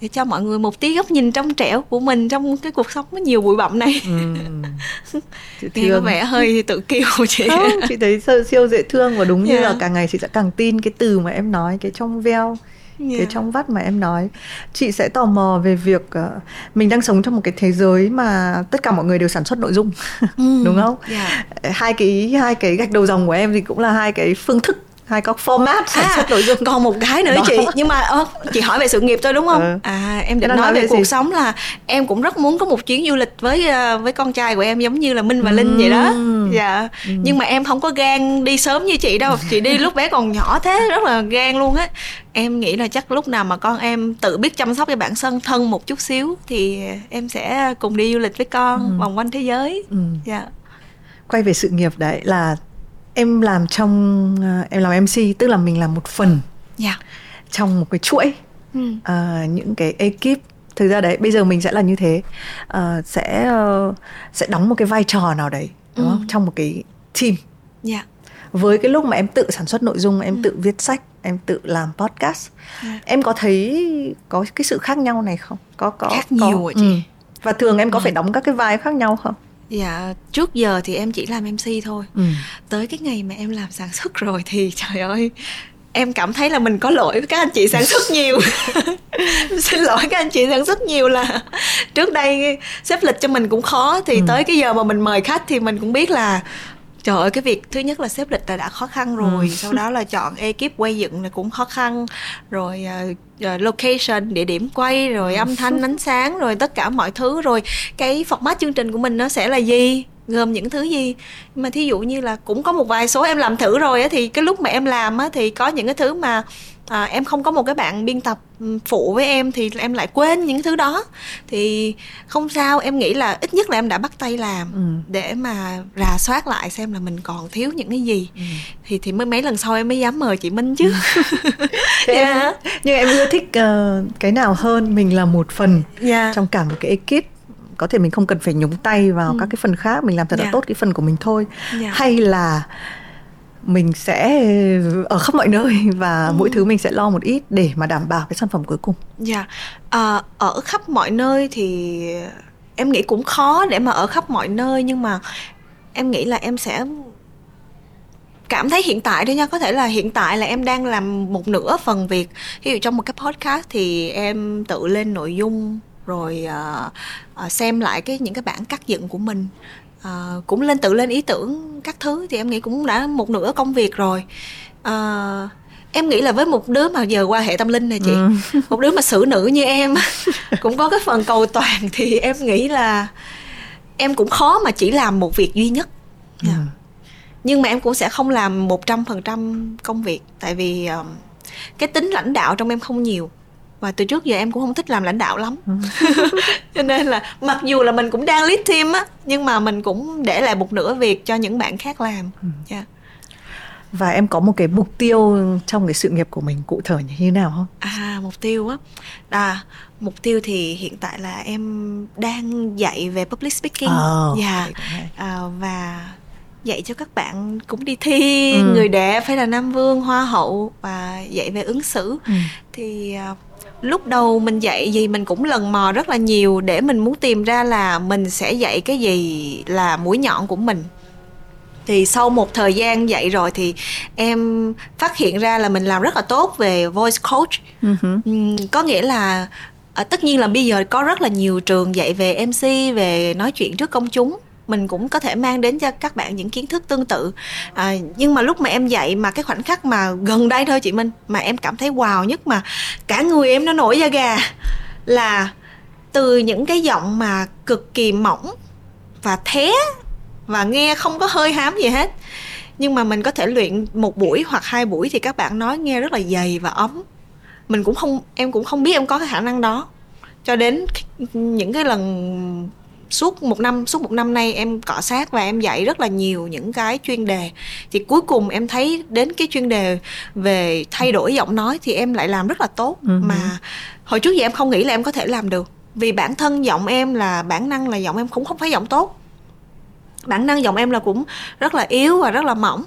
để cho mọi người một tí góc nhìn trong trẻo của mình trong cái cuộc sống có nhiều bụi bặm này ừ. nghe có vẻ hơi tự kiêu chị Không, chị thấy siêu dễ thương và đúng yeah. như là càng ngày chị sẽ càng tin cái từ mà em nói cái trong veo yeah. cái trong vắt mà em nói chị sẽ tò mò về việc uh, mình đang sống trong một cái thế giới mà tất cả mọi người đều sản xuất nội dung mm. đúng không yeah. hai cái hai cái gạch đầu dòng của em thì cũng là hai cái phương thức hay có format à, xuất nội dung. còn một cái nữa Đó. chị. Nhưng mà ơ, chị hỏi về sự nghiệp tôi đúng không? Ừ. à em định nói, nói về, về cuộc sống là em cũng rất muốn có một chuyến du lịch với ờ, với con trai của em giống như là minh và linh vậy đó. Dạ. Ừ. nhưng mà em không có gan đi sớm như chị đâu. Chị đi lúc bé còn nhỏ thế rất là gan luôn á. Em nghĩ là chắc lúc nào mà con em tự biết chăm sóc cho bản thân thân một chút xíu thì em sẽ cùng đi du lịch với con ừ. vòng quanh thế giới. Ừ. dạ. Quay về sự nghiệp đấy là em làm trong uh, em làm mc tức là mình làm một phần yeah. Dạ. trong một cái chuỗi ừ. uh, những cái ekip thực ra đấy bây giờ mình sẽ là như thế uh, sẽ uh, sẽ đóng một cái vai trò nào đấy đúng ừ. không trong một cái team yeah. Dạ. với cái lúc mà em tự sản xuất nội dung em ừ. tự viết sách em tự làm podcast yeah. Dạ. em có thấy có cái sự khác nhau này không có có khác có, nhiều ạ chị ừ. và thường em có ừ. phải đóng các cái vai khác nhau không dạ trước giờ thì em chỉ làm mc thôi ừ. tới cái ngày mà em làm sản xuất rồi thì trời ơi em cảm thấy là mình có lỗi với các anh chị sản xuất nhiều xin lỗi các anh chị sản xuất nhiều là trước đây xếp lịch cho mình cũng khó thì ừ. tới cái giờ mà mình mời khách thì mình cũng biết là trời ơi cái việc thứ nhất là xếp lịch là đã khó khăn rồi ừ. sau đó là chọn ekip quay dựng là cũng khó khăn. Rồi uh, location địa điểm quay rồi âm thanh ánh sáng rồi tất cả mọi thứ. Rồi cái format chương trình của mình nó sẽ là gì gồm những thứ gì? Nhưng mà thí dụ như là cũng có một vài số em làm thử rồi á thì cái lúc mà em làm á thì có những cái thứ mà à, em không có một cái bạn biên tập ừ, phụ với em thì em lại quên những thứ đó thì không sao em nghĩ là ít nhất là em đã bắt tay làm ừ. để mà rà soát lại xem là mình còn thiếu những cái gì ừ. thì thì mới mấy lần sau em mới dám mời chị Minh chứ yeah. em, nhưng em ưa thích uh, cái nào hơn mình là một phần yeah. trong cả một cái ekip có thể mình không cần phải nhúng tay vào ừ. các cái phần khác mình làm thật là yeah. tốt cái phần của mình thôi yeah. hay là mình sẽ ở khắp mọi nơi và ừ. mỗi thứ mình sẽ lo một ít để mà đảm bảo cái sản phẩm cuối cùng. Dạ, yeah. à, ở khắp mọi nơi thì em nghĩ cũng khó để mà ở khắp mọi nơi nhưng mà em nghĩ là em sẽ cảm thấy hiện tại thôi nha có thể là hiện tại là em đang làm một nửa phần việc ví dụ trong một cái podcast thì em tự lên nội dung rồi uh, uh, xem lại cái những cái bản cắt dựng của mình uh, cũng lên tự lên ý tưởng các thứ thì em nghĩ cũng đã một nửa công việc rồi uh, em nghĩ là với một đứa mà giờ qua hệ tâm linh này chị ừ. một đứa mà xử nữ như em cũng có cái phần cầu toàn thì em nghĩ là em cũng khó mà chỉ làm một việc duy nhất yeah. ừ. nhưng mà em cũng sẽ không làm một trăm phần trăm công việc tại vì um, cái tính lãnh đạo trong em không nhiều và từ trước giờ em cũng không thích làm lãnh đạo lắm ừ. cho nên là mặc dù là mình cũng đang lead team á nhưng mà mình cũng để lại một nửa việc cho những bạn khác làm yeah. Ừ. Dạ. và em có một cái mục tiêu trong cái sự nghiệp của mình cụ thể như thế nào không à mục tiêu á à mục tiêu thì hiện tại là em đang dạy về public speaking oh, dạ yeah. à, và dạy cho các bạn cũng đi thi ừ. người đẹp phải là nam vương hoa hậu và dạy về ứng xử ừ. thì uh, lúc đầu mình dạy gì mình cũng lần mò rất là nhiều để mình muốn tìm ra là mình sẽ dạy cái gì là mũi nhọn của mình. Thì sau một thời gian dạy rồi thì em phát hiện ra là mình làm rất là tốt về voice coach. Uh-huh. có nghĩa là à, tất nhiên là bây giờ có rất là nhiều trường dạy về mc về nói chuyện trước công chúng mình cũng có thể mang đến cho các bạn những kiến thức tương tự. À, nhưng mà lúc mà em dạy mà cái khoảnh khắc mà gần đây thôi chị Minh mà em cảm thấy wow nhất mà cả người em nó nổi da gà là từ những cái giọng mà cực kỳ mỏng và thế và nghe không có hơi hám gì hết. Nhưng mà mình có thể luyện một buổi hoặc hai buổi thì các bạn nói nghe rất là dày và ấm. Mình cũng không em cũng không biết em có cái khả năng đó. Cho đến những cái lần suốt một năm suốt một năm nay em cọ sát và em dạy rất là nhiều những cái chuyên đề. Thì cuối cùng em thấy đến cái chuyên đề về thay đổi giọng nói thì em lại làm rất là tốt. Uh-huh. mà hồi trước giờ em không nghĩ là em có thể làm được. Vì bản thân giọng em là bản năng là giọng em cũng không phải giọng tốt. Bản năng giọng em là cũng rất là yếu và rất là mỏng.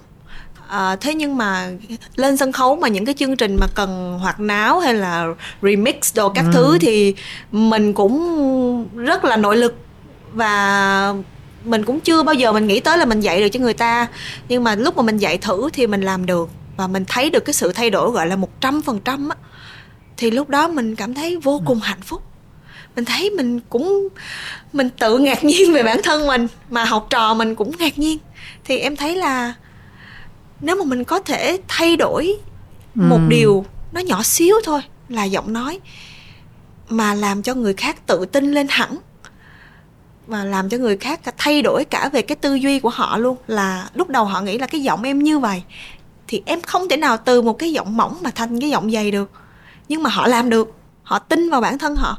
À, thế nhưng mà lên sân khấu mà những cái chương trình mà cần hoạt náo hay là remix đồ các ừ. thứ thì mình cũng rất là nội lực và mình cũng chưa bao giờ mình nghĩ tới là mình dạy được cho người ta. Nhưng mà lúc mà mình dạy thử thì mình làm được và mình thấy được cái sự thay đổi gọi là một trăm phần trăm á thì lúc đó mình cảm thấy vô cùng hạnh phúc. Mình thấy mình cũng mình tự ngạc nhiên về bản thân mình mà học trò mình cũng ngạc nhiên. Thì em thấy là nếu mà mình có thể thay đổi một ừ. điều nó nhỏ xíu thôi là giọng nói mà làm cho người khác tự tin lên hẳn và làm cho người khác thay đổi cả về cái tư duy của họ luôn. Là lúc đầu họ nghĩ là cái giọng em như vậy, thì em không thể nào từ một cái giọng mỏng mà thành cái giọng dày được. Nhưng mà họ làm được, họ tin vào bản thân họ.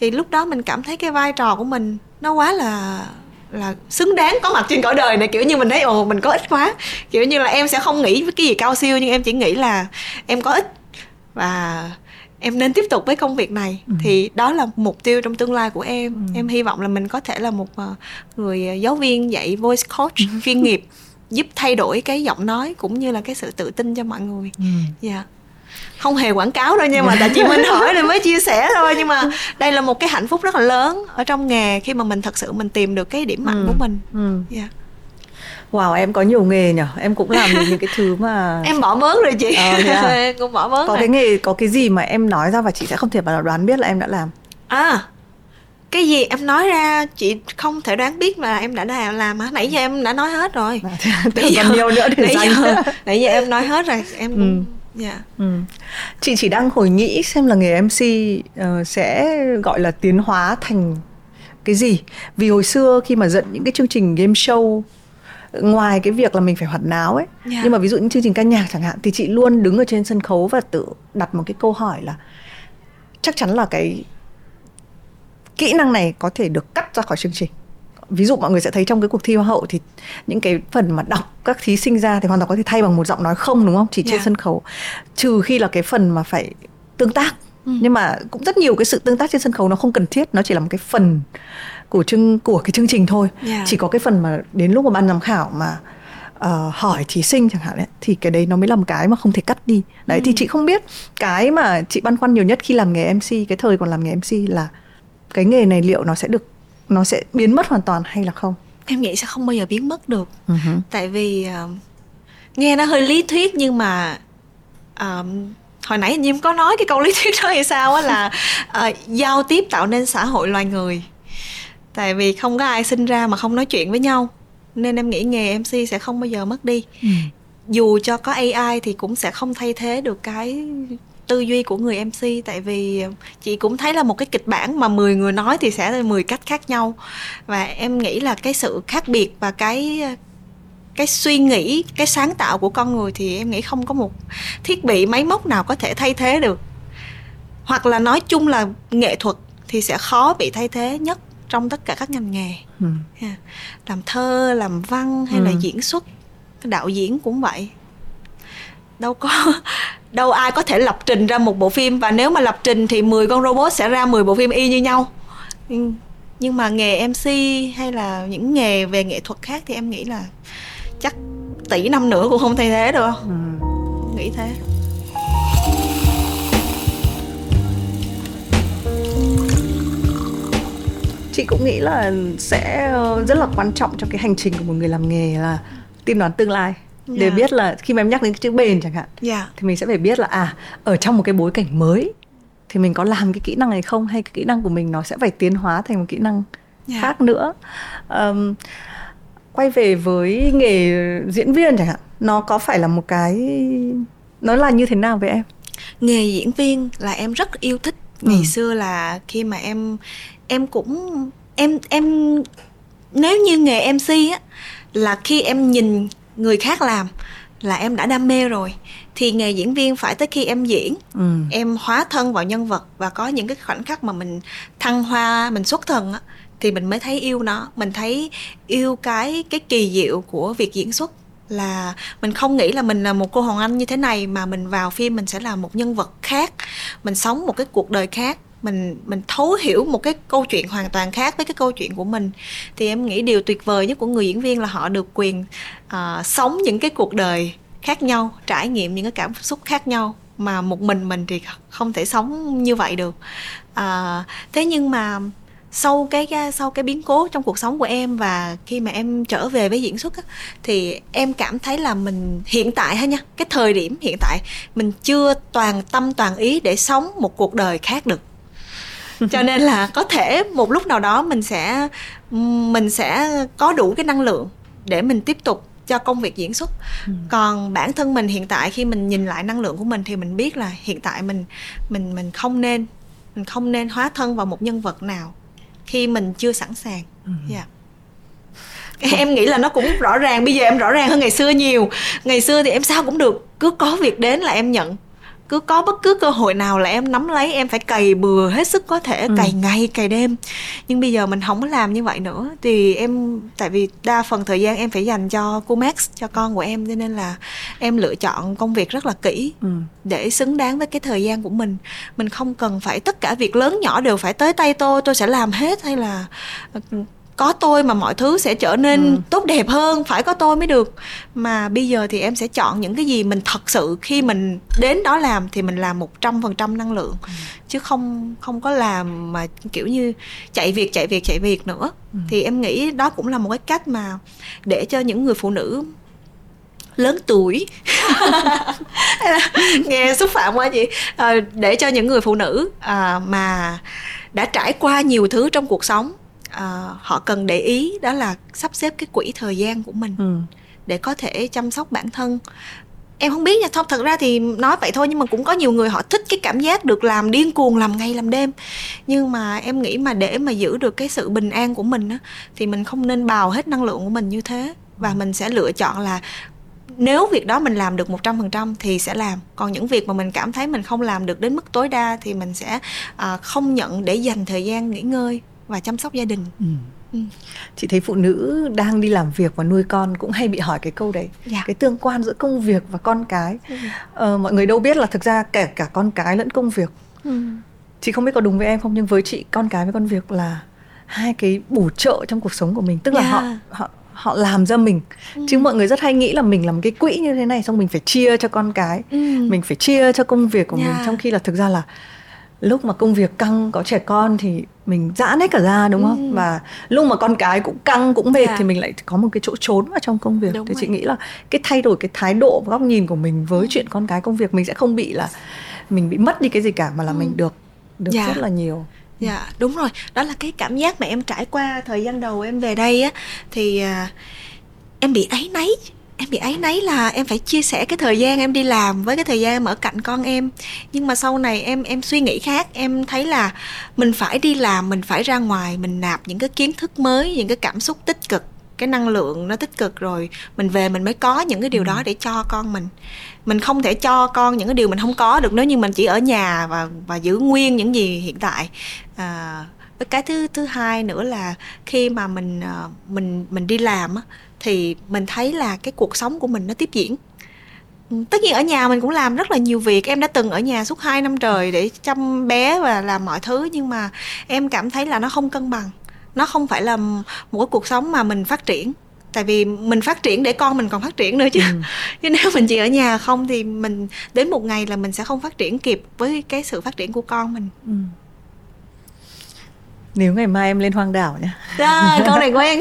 Thì lúc đó mình cảm thấy cái vai trò của mình nó quá là là xứng đáng có mặt trên cõi đời này. Kiểu như mình thấy, ồ, mình có ích quá. Kiểu như là em sẽ không nghĩ với cái gì cao siêu, nhưng em chỉ nghĩ là em có ích và em nên tiếp tục với công việc này ừ. thì đó là mục tiêu trong tương lai của em ừ. em hy vọng là mình có thể là một ờ, người giáo viên dạy voice coach ừ. chuyên nghiệp giúp thay đổi cái giọng nói cũng như là cái sự tự tin cho mọi người ừ. dạ yeah không hề quảng cáo đâu nha mà tại chị Minh hỏi nên mới chia sẻ thôi nhưng mà đây là một cái hạnh phúc rất là lớn ở trong nghề khi mà mình thật sự mình tìm được cái điểm mạnh ừ. của mình ừ. yeah. Wow em có nhiều nghề nhở Em cũng làm được những cái thứ mà Em bỏ mớn rồi chị ờ, yeah. cũng bỏ mớn Có rồi. cái nghề Có cái gì mà em nói ra và chị sẽ không thể nào đoán biết là em đã làm À cái gì em nói ra chị không thể đoán biết là em đã đã làm hả nãy giờ em đã nói hết rồi nãy giờ, nhiều nữa để nãy giờ, nãy giờ em nói hết rồi em ừ. Yeah. Dạ. Ừ. Chị chỉ đang hồi nghĩ xem là nghề MC uh, sẽ gọi là tiến hóa thành cái gì vì hồi xưa khi mà dẫn những cái chương trình game show ngoài cái việc là mình phải hoạt náo ấy yeah. Dạ. nhưng mà ví dụ những chương trình ca nhạc chẳng hạn thì chị luôn đứng ở trên sân khấu và tự đặt một cái câu hỏi là chắc chắn là cái kỹ năng này có thể được cắt ra khỏi chương trình ví dụ mọi người sẽ thấy trong cái cuộc thi hoa hậu thì những cái phần mà đọc các thí sinh ra thì hoàn toàn có thể thay bằng một giọng nói không đúng không chỉ trên yeah. Dạ. sân khấu trừ khi là cái phần mà phải tương tác ừ. nhưng mà cũng rất nhiều cái sự tương tác trên sân khấu nó không cần thiết nó chỉ là một cái phần của chương của cái chương trình thôi yeah. Dạ. chỉ có cái phần mà đến lúc mà ban giám khảo mà uh, hỏi thí sinh chẳng hạn ấy, thì cái đấy nó mới là một cái mà không thể cắt đi đấy ừ. thì chị không biết cái mà chị băn khoăn nhiều nhất khi làm nghề mc cái thời còn làm nghề mc là cái nghề này liệu nó sẽ được nó sẽ biến mất hoàn toàn hay là không em nghĩ sẽ không bao giờ biến mất được uh-huh. tại vì uh, nghe nó hơi lý thuyết nhưng mà uh, hồi nãy như em có nói cái câu lý thuyết đó hay sao á là uh, giao tiếp tạo nên xã hội loài người tại vì không có ai sinh ra mà không nói chuyện với nhau. Nên em nghĩ nghề mc sẽ không bao giờ mất đi. Ừ. dù cho có ai thì cũng sẽ không thay thế được cái tư duy của người MC tại vì chị cũng thấy là một cái kịch bản mà 10 người nói thì sẽ là 10 cách khác nhau. Và em nghĩ là cái sự khác biệt và cái cái suy nghĩ cái sáng tạo của con người thì em nghĩ không có một thiết bị máy móc nào có thể thay thế được. Hoặc là nói chung là nghệ thuật thì sẽ khó bị thay thế nhất trong tất cả các ngành nghề ừ. làm thơ làm văn hay ừ. là diễn xuất đạo diễn cũng vậy đâu có đâu ai có thể lập trình ra một bộ phim và nếu mà lập trình thì 10 con robot sẽ ra 10 bộ phim y như nhau nhưng mà nghề MC hay là những nghề về nghệ thuật khác thì em nghĩ là chắc tỷ năm nữa cũng không thay thế được ừ. nghĩ thế chị cũng nghĩ là sẽ rất là quan trọng trong cái hành trình của một người làm nghề là tiên đoán tương lai yeah. để dạ. biết là khi mà em nhắc đến cái chữ bền chẳng hạn yeah. Dạ. thì mình sẽ phải biết là à ở trong một cái bối cảnh mới thì mình có làm cái kỹ năng này không hay cái kỹ năng của mình nó sẽ phải tiến hóa thành một kỹ năng yeah. Dạ. khác nữa um, quay về với nghề diễn viên chẳng hạn nó có phải là một cái nó là như thế nào với em nghề diễn viên là em rất yêu thích ngày ừ. xưa là khi mà em em cũng em em nếu như nghề mc á là khi em nhìn người khác làm là em đã đam mê rồi thì nghề diễn viên phải tới khi em diễn. Ừ. em hóa thân vào nhân vật và có những cái khoảnh khắc mà mình thăng hoa mình xuất thần á thì mình mới thấy yêu nó. Mình thấy yêu cái cái kỳ diệu của việc diễn xuất là mình không nghĩ là mình là một cô Hoàng Anh như thế này mà mình vào phim mình sẽ là một nhân vật khác mình sống một cái cuộc đời khác mình mình thấu hiểu một cái câu chuyện hoàn toàn khác với cái câu chuyện của mình. Thì em nghĩ điều tuyệt vời nhất của người diễn viên là họ được quyền uh, sống những cái cuộc đời khác nhau trải nghiệm những cái cảm xúc khác nhau mà một mình mình thì không thể sống như vậy được. À, thế nhưng mà sau cái sau cái biến cố trong cuộc sống của em và khi mà em trở về với diễn xuất á, thì em cảm thấy là mình hiện tại ha nha cái thời điểm hiện tại mình chưa toàn tâm toàn ý để sống một cuộc đời khác được. cho nên là có thể một lúc nào đó mình sẽ mình sẽ có đủ cái năng lượng để mình tiếp tục cho công việc diễn xuất. Ừ. còn bản thân mình hiện tại khi mình nhìn lại năng lượng của mình thì mình biết là hiện tại mình mình mình không nên mình không nên hóa thân vào một nhân vật nào khi mình chưa sẵn sàng. Ừ. yeah em nghĩ là nó cũng rõ ràng bây giờ em rõ ràng hơn ngày xưa nhiều. Ngày xưa thì em sao cũng được cứ có việc đến là em nhận cứ có bất cứ cơ hội nào là em nắm lấy em phải cày bừa hết sức có thể ừ. cày ngày cày đêm nhưng bây giờ mình không có làm như vậy nữa thì em tại vì đa phần thời gian em phải dành cho cô Max cho con của em cho nên là em lựa chọn công việc rất là kỹ ừ. để xứng đáng với cái thời gian của mình mình không cần phải tất cả việc lớn nhỏ đều phải tới tay tôi tôi sẽ làm hết hay là có tôi mà mọi thứ sẽ trở nên ừ. tốt đẹp hơn phải có tôi mới được mà bây giờ thì em sẽ chọn những cái gì mình thật sự khi mình đến đó làm thì mình làm một trăm phần trăm năng lượng ừ. chứ không không có làm mà kiểu như chạy việc chạy việc chạy việc nữa ừ. thì em nghĩ đó cũng là một cái cách mà để cho những người phụ nữ lớn tuổi nghe xúc phạm quá chị à, để cho những người phụ nữ à, mà đã trải qua nhiều thứ trong cuộc sống uh, họ cần để ý đó là sắp xếp cái quỹ thời gian của mình ừ. để có thể chăm sóc bản thân. Em không biết nha thôi thật ra thì nói vậy thôi nhưng mà cũng có nhiều người họ thích cái cảm giác được làm điên cuồng làm ngày làm đêm. Nhưng mà em nghĩ mà để mà giữ được cái sự bình an của mình á thì mình không nên bào hết năng lượng của mình như thế. Và mình sẽ lựa chọn là nếu việc đó mình làm được 100% thì sẽ làm. Còn những việc mà mình cảm thấy mình không làm được đến mức tối đa thì mình sẽ uh, không nhận để dành thời gian nghỉ ngơi và chăm sóc gia đình ừ. Ừ. chị thấy phụ nữ đang đi làm việc và nuôi con cũng hay bị hỏi cái câu đấy dạ. cái tương quan giữa công việc và con cái ừ. ờ, mọi người đâu biết là thực ra kể cả con cái lẫn công việc ừ. chị không biết có đúng với em không nhưng với chị con cái với con việc là hai cái bổ trợ trong cuộc sống của mình tức là yeah. họ họ họ làm ra mình ừ. chứ mọi người rất hay nghĩ là mình làm cái quỹ như thế này xong mình phải chia cho con cái ừ. mình phải chia cho công việc của yeah. mình trong khi là thực ra là lúc mà công việc căng có trẻ con thì mình giãn hết cả ra đúng không ừ. và lúc mà con cái cũng căng cũng mệt yeah. thì mình lại có một cái chỗ trốn vào trong công việc đúng thì rồi. chị nghĩ là cái thay đổi cái thái độ và góc nhìn của mình với ừ. chuyện con cái công việc mình sẽ không bị là mình bị mất đi cái gì cả mà là ừ. mình được được yeah. rất là nhiều dạ đúng rồi đó là cái cảm giác mà em trải qua thời gian đầu em về đây á thì uh, em bị áy náy em bị áy náy là em phải chia sẻ cái thời gian em đi làm với cái thời gian em ở cạnh con em. Nhưng mà sau này em em suy nghĩ khác em thấy là mình phải đi làm mình phải ra ngoài mình nạp những cái kiến thức mới những cái cảm xúc tích cực cái năng lượng nó tích cực rồi mình về mình mới có những cái điều đó ừ. để cho con mình. Mình không thể cho con những cái điều mình không có được nếu như mình chỉ ở nhà và và giữ nguyên những gì hiện tại. À, cái thứ thứ hai nữa là khi mà mình ờ, mình mình đi làm á thì mình thấy là cái cuộc sống của mình nó tiếp diễn. Tất nhiên ở nhà mình cũng làm rất là nhiều việc. Em đã từng ở nhà suốt 2 năm trời để chăm bé và làm mọi thứ nhưng mà em cảm thấy là nó không cân bằng. Nó không phải là một cái cuộc sống mà mình phát triển. Tại vì mình phát triển để con mình còn phát triển nữa chứ. Ừ. chứ nếu mình chỉ ở nhà không thì mình đến một ngày là mình sẽ không phát triển kịp với cái sự phát triển của con mình. Ừ. nếu ngày mai em lên hoang đảo nhé à, câu này quen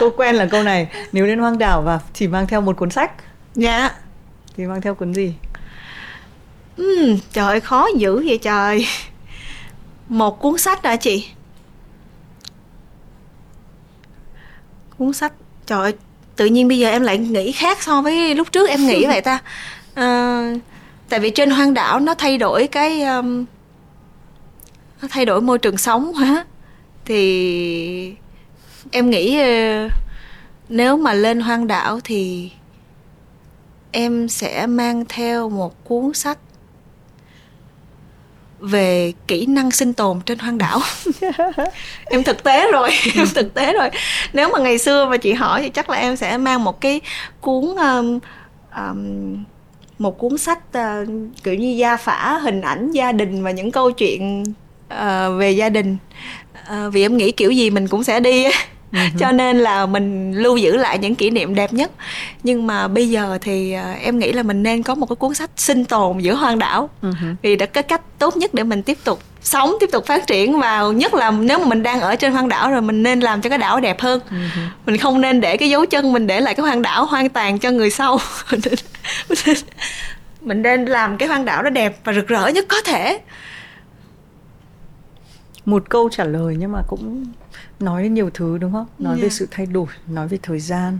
câu quen là câu này nếu lên hoang đảo và chỉ mang theo một cuốn sách. Dạ. Thì mang theo cuốn gì? Ừ, trời khó dữ vậy trời. Một cuốn sách hả chị? Cuốn sách trời ơi tự nhiên bây giờ em lại nghĩ khác so với lúc trước em nghĩ vậy ta. À, tại vì trên hoang đảo nó thay đổi cái um, nó thay đổi môi trường sống hả thì em nghĩ uh, nếu mà lên hoang đảo thì em sẽ mang theo một cuốn sách về kỹ năng sinh tồn trên hoang đảo. Em thực tế rồi em thực tế rồi. Nếu mà ngày xưa mà chị hỏi thì chắc là em sẽ mang một cái cuốn um, um, một cuốn sách uh, kiểu như gia phả hình ảnh gia đình và những câu chuyện uh, về gia đình. Uh, vì em nghĩ kiểu gì mình cũng sẽ đi. Cho nên là mình lưu giữ lại những kỷ niệm đẹp nhất. Nhưng mà bây giờ thì uh, em nghĩ là mình nên có một cái cuốn sách sinh tồn giữa hoang đảo. Uh-huh. vì đó cái cách tốt nhất để mình tiếp tục sống tiếp tục phát triển vào nhất là nếu mà mình đang ở trên hoang đảo rồi mình nên làm cho cái đảo đẹp hơn. Uh-huh. mình không nên để cái dấu chân mình để lại cái hoang đảo hoang tàn cho người sau. Mình nên làm cái hoang đảo nó đẹp và rực rỡ nhất có thể. Một câu trả lời nhưng mà cũng nói đến nhiều thứ đúng không nói yeah. về sự thay đổi nói về thời gian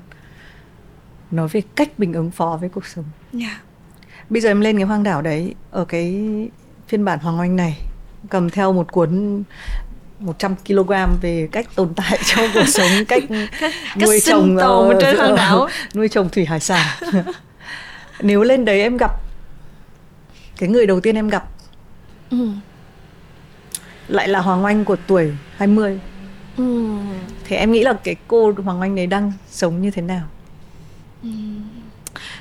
nói về cách mình ứng phó với cuộc sống yeah. bây giờ em lên cái hoang đảo đấy ở cái phiên bản hoàng oanh này cầm theo một cuốn 100 kg về cách tồn tại trong cuộc sống cách, cách nuôi trồng uh, trên hoang đảo nuôi trồng thủy hải sản nếu lên đấy em gặp cái người đầu tiên em gặp ừ. lại là hoàng oanh của tuổi 20 ừ. thì em nghĩ là cái cô hoàng anh đấy đang sống như thế nào? Ừ.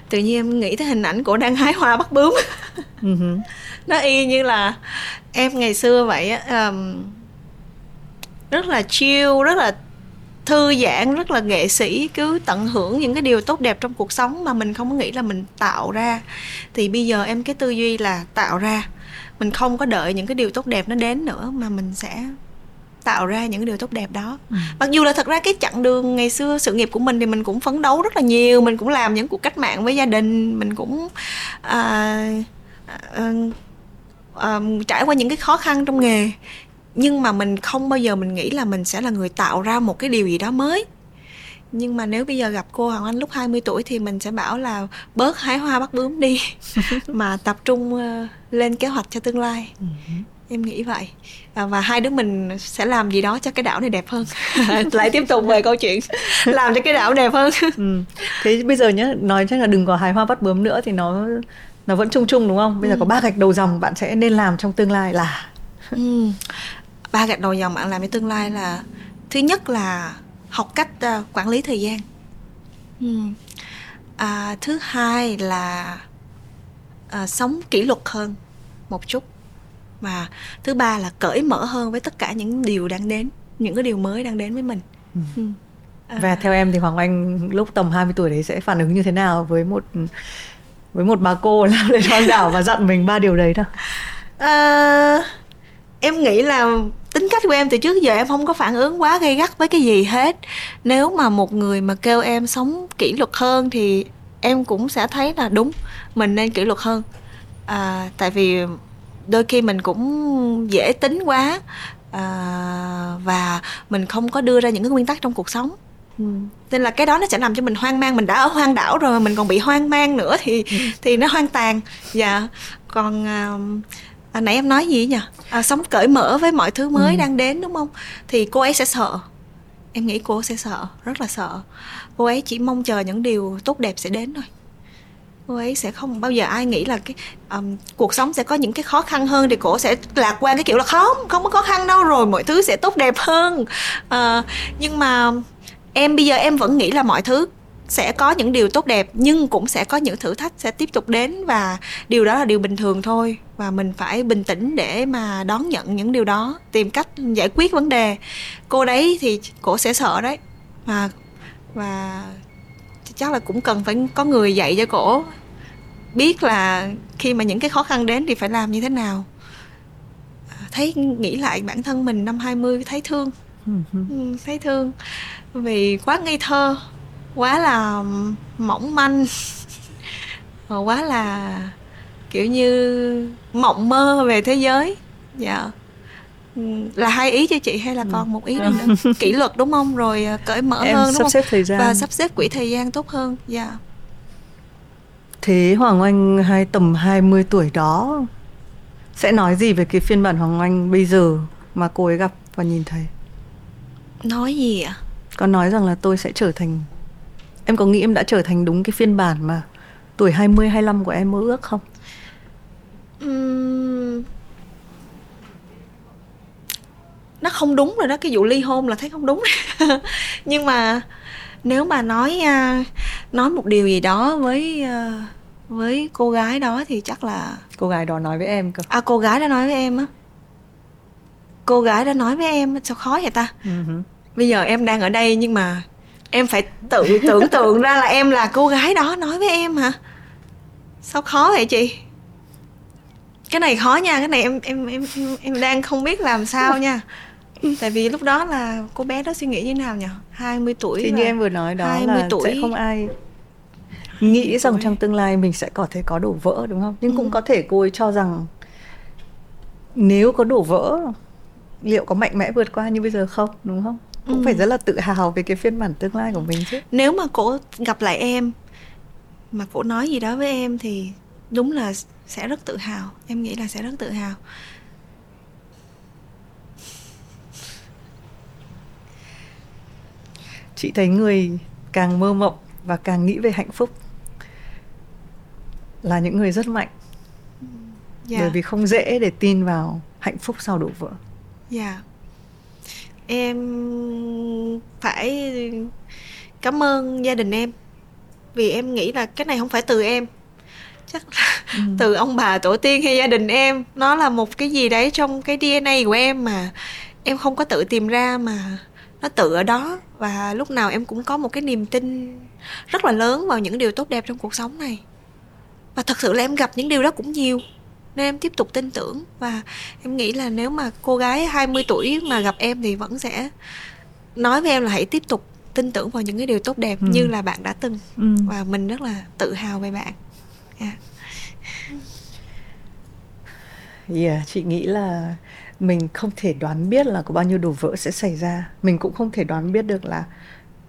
tự nhiên em nghĩ tới hình ảnh của đang hái hoa bắt bướm. Uh nó y như là em ngày xưa vậy á um, rất là chill rất là thư giãn rất là nghệ sĩ cứ tận hưởng những cái điều tốt đẹp trong cuộc sống mà mình không có nghĩ là mình tạo ra. Thì bây giờ em cái tư duy là tạo ra. Mình không có đợi những cái điều tốt đẹp nó đến nữa mà mình sẽ tạo ra những điều tốt đẹp đó ừ. mặc dù là thật ra cái chặng đường ngày xưa sự nghiệp của mình thì mình cũng phấn đấu rất là nhiều mình cũng làm những cuộc cách mạng với gia đình mình cũng à, à, à, trải qua những cái khó khăn trong nghề nhưng mà mình không bao giờ mình nghĩ là mình sẽ là người tạo ra một cái điều gì đó mới nhưng mà nếu bây giờ gặp cô Hoàng Anh lúc 20 tuổi thì mình sẽ bảo là bớt hái hoa bắt bướm đi mà tập trung uh, lên kế hoạch cho tương lai. Em nghĩ vậy à, và hai đứa mình sẽ làm gì đó cho cái đảo này đẹp hơn lại tiếp tục về câu chuyện làm cho cái đảo đẹp hơn ừ. thế bây giờ nhé nói chắc là đừng có hái hoa bắt bướm nữa thì nó nó vẫn chung chung đúng không bây giờ ừ. có ba gạch đầu dòng bạn sẽ nên làm trong tương lai là ừ. ba gạch đầu dòng bạn làm trong tương lai là thứ nhất là học cách uh, quản lý thời gian ừ. à, thứ hai là uh, sống kỷ luật hơn một chút và thứ ba là cởi mở hơn với tất cả những điều đang đến những cái điều mới đang đến với mình ừ. Ừ. À. và theo em thì Hoàng Anh lúc tầm 20 tuổi đấy sẽ phản ứng như thế nào với một với một bà cô làm lên hoang đảo và dặn mình ba điều đấy đâu à, em nghĩ là tính cách của em từ trước giờ em không có phản ứng quá gay gắt với cái gì hết nếu mà một người mà kêu em sống kỷ luật hơn thì em cũng sẽ thấy là đúng mình nên kỷ luật hơn à, tại vì đôi khi mình cũng dễ tính quá à, và mình không có đưa ra những cái nguyên tắc trong cuộc sống. Ừ. nên là cái đó nó sẽ làm cho mình hoang mang. Mình đã ở hoang đảo rồi mà mình còn bị hoang mang nữa thì ừ. thì nó hoang tàn. Dạ. Còn à, à, nãy em nói gì nhỉ? À, sống cởi mở với mọi thứ mới ừ. đang đến đúng không? Thì cô ấy sẽ sợ. Em nghĩ cô sẽ sợ rất là sợ. Cô ấy chỉ mong chờ những điều tốt đẹp sẽ đến thôi cô ấy sẽ không bao giờ ai nghĩ là cái um, cuộc sống sẽ có những cái khó khăn hơn thì cổ sẽ lạc quan cái kiểu là không không có khó khăn đâu rồi mọi thứ sẽ tốt đẹp hơn. Uh, nhưng mà em bây giờ em vẫn nghĩ là mọi thứ sẽ có những điều tốt đẹp nhưng cũng sẽ có những thử thách sẽ tiếp tục đến và điều đó là điều bình thường thôi. Và mình phải bình tĩnh để mà đón nhận những điều đó tìm cách giải quyết vấn đề. Cô đấy thì cổ sẽ sợ đấy. Và và chắc là cũng cần phải có người dạy cho cổ. Biết là khi mà những cái khó khăn đến thì phải làm như thế nào. Thấy nghĩ lại bản thân mình năm 20 thấy thương. Ừ, thấy thương. Vì quá ngây thơ quá là mỏng manh và quá là kiểu như mộng mơ về thế giới. Dạ là hai ý cho chị hay là còn một ý nữa, kỷ luật đúng không? Rồi à, cởi mở em hơn đúng sắp xếp thời gian. và sắp xếp quỹ thời gian tốt hơn dạ. Thế Hoàng Anh hay tầm 20 tuổi đó sẽ nói gì về cái phiên bản Hoàng Anh bây giờ mà cô ấy gặp và nhìn thấy? Nói gì ạ? À? có nói rằng là tôi sẽ trở thành em có nghĩ em đã trở thành đúng cái phiên bản mà tuổi 20 25 của em mơ ước không? Uhm... nó không đúng rồi đó cái vụ ly hôn là thấy không đúng. Nhưng mà nếu mà nói à, nói một điều gì đó với à, với cô gái đó thì chắc là cô gái đó nói với em cơ. À cô gái đã nói với em á. Cô gái đã nói với em sao khó vậy ta? Uh-huh bây giờ em đang ở đây nhưng mà em phải tự tưởng tượng ra là em là cô gái đó nói với em hả? Sao khó vậy chị? Cái này khó nha cái này em em em em đang không biết làm sao nha tại vì lúc đó là cô bé đó suy nghĩ như nào nhỉ? 20 tuổi thì như em vừa nói đó 20 là tuổi sẽ không ai nghĩ rằng trong tương lai mình sẽ có thể có đổ vỡ đúng không? Nhưng ừ. cũng có thể cô ấy cho rằng nếu có đổ vỡ liệu có mạnh mẽ vượt qua như bây giờ không đúng không? Cũng ừ. phải rất là tự hào về cái phiên bản tương lai của mình chứ. Nếu mà cổ gặp lại em mà cổ nói gì đó với em thì đúng là sẽ rất tự hào. Em nghĩ là sẽ rất tự hào chị thấy người càng mơ mộng và càng nghĩ về hạnh phúc là những người rất mạnh yeah. Dạ. bởi vì không dễ để tin vào hạnh phúc sau đổ vỡ dạ yeah em phải cảm ơn gia đình em vì em nghĩ là cái này không phải từ em chắc là ừ. từ ông bà tổ tiên hay gia đình em nó là một cái gì đấy trong cái DNA của em mà em không có tự tìm ra mà nó tự ở đó và lúc nào em cũng có một cái niềm tin rất là lớn vào những điều tốt đẹp trong cuộc sống này và thật sự là em gặp những điều đó cũng nhiều nên em tiếp tục tin tưởng và em nghĩ là nếu mà cô gái 20 tuổi mà gặp em thì vẫn sẽ nói với em là hãy tiếp tục tin tưởng vào những cái điều tốt đẹp ừ. như là bạn đã từng ừ. và mình rất là tự hào về bạn yeah. yeah, chị nghĩ là mình không thể đoán biết là có bao nhiêu đổ vỡ sẽ xảy ra. Mình cũng không thể đoán biết được là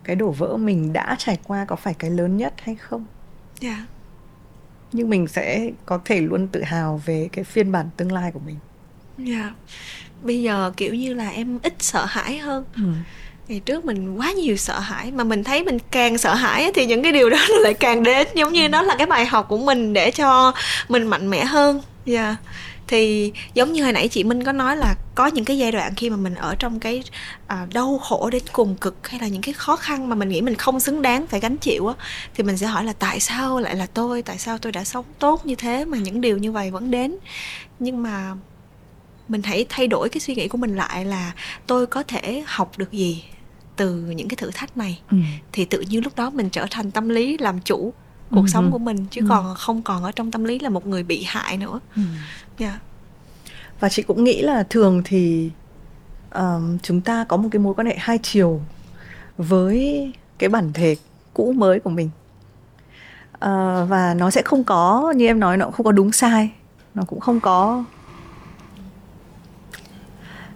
cái đổ vỡ mình đã trải qua có phải cái lớn nhất hay không. Yeah nhưng mình sẽ có thể luôn tự hào về cái phiên bản tương lai của mình. Dạ. Yeah. bây giờ kiểu như là em ít sợ hãi hơn. Ừ. Ngày trước mình quá nhiều sợ hãi mà mình thấy mình càng sợ hãi thì những cái điều đó lại càng đến. Giống như đó là cái bài học của mình để cho mình mạnh mẽ hơn. Dạ. yeah. Thì giống như hồi nãy chị minh có nói là có những cái giai đoạn khi mà mình ở trong cái à, đau khổ đến cùng cực hay là những cái khó khăn mà mình nghĩ mình không xứng đáng phải gánh chịu á thì mình sẽ hỏi là tại sao lại là tôi tại sao tôi đã sống tốt như thế mà những điều như vậy vẫn đến nhưng mà mình hãy thay đổi cái suy nghĩ của mình lại là tôi có thể học được gì từ những cái thử thách này ừ. thì tự nhiên lúc đó mình trở thành tâm lý làm chủ cuộc ừ. sống của mình chứ ừ. còn không còn ở trong tâm lý là một người bị hại nữa ừ. Yeah. Dạ. và chị cũng nghĩ là thường thì um, chúng ta có một cái mối quan hệ hai chiều với cái bản thể cũ mới của mình uh, và nó sẽ không có như em nói nó không có đúng sai nó cũng không có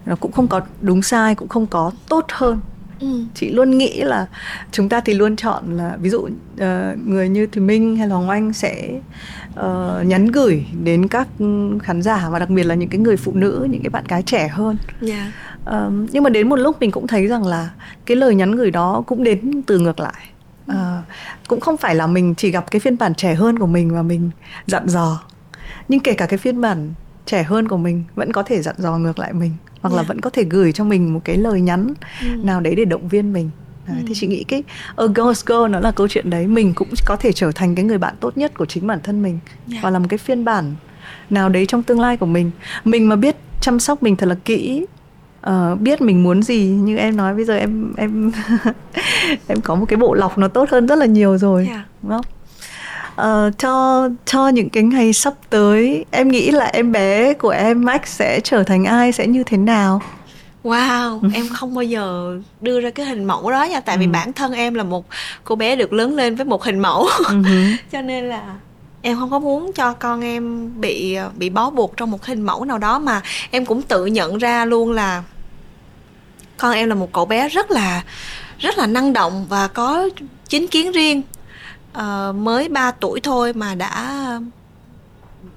nó cũng không có đúng sai cũng không có tốt hơn Ừ. chị luôn nghĩ là chúng ta thì luôn chọn là ví dụ uh, người như thì minh hay là hoàng anh sẽ uh, nhắn gửi đến các khán giả và đặc biệt là những cái người phụ nữ những cái bạn gái trẻ hơn yeah. Dạ. uh, nhưng mà đến một lúc mình cũng thấy rằng là cái lời nhắn gửi đó cũng đến từ ngược lại uh, cũng không phải là mình chỉ gặp cái phiên bản trẻ hơn của mình và mình dặn dò nhưng kể cả cái phiên bản trẻ hơn của mình vẫn có thể dặn dò ngược lại mình hoặc yeah. là dạ. vẫn có thể gửi cho mình một cái lời nhắn ừ. nào đấy để động viên mình Đấy, ừ. thì chị nghĩ cái A Girl's Girl nó là câu chuyện đấy mình cũng có thể trở thành cái người bạn tốt nhất của chính bản thân mình yeah. Dạ. và làm cái phiên bản nào đấy trong tương lai của mình mình mà biết chăm sóc mình thật là kỹ uh, biết mình muốn gì như em nói bây giờ em em em có một cái bộ lọc nó tốt hơn rất là nhiều rồi yeah. Dạ. đúng không uh, cho cho những cái ngày sắp tới em nghĩ là em bé của em Max sẽ trở thành ai sẽ như thế nào Wow, ừ. em không bao giờ đưa ra cái hình mẫu đó nha Tại vì ừ. bản thân em là một cô bé được lớn lên với một hình mẫu ừ. Cho nên là em không có muốn cho con em bị bị bó buộc trong một hình mẫu nào đó Mà em cũng tự nhận ra luôn là Con em là một cậu bé rất là rất là năng động và có chính kiến riêng uh, mới 3 tuổi thôi mà đã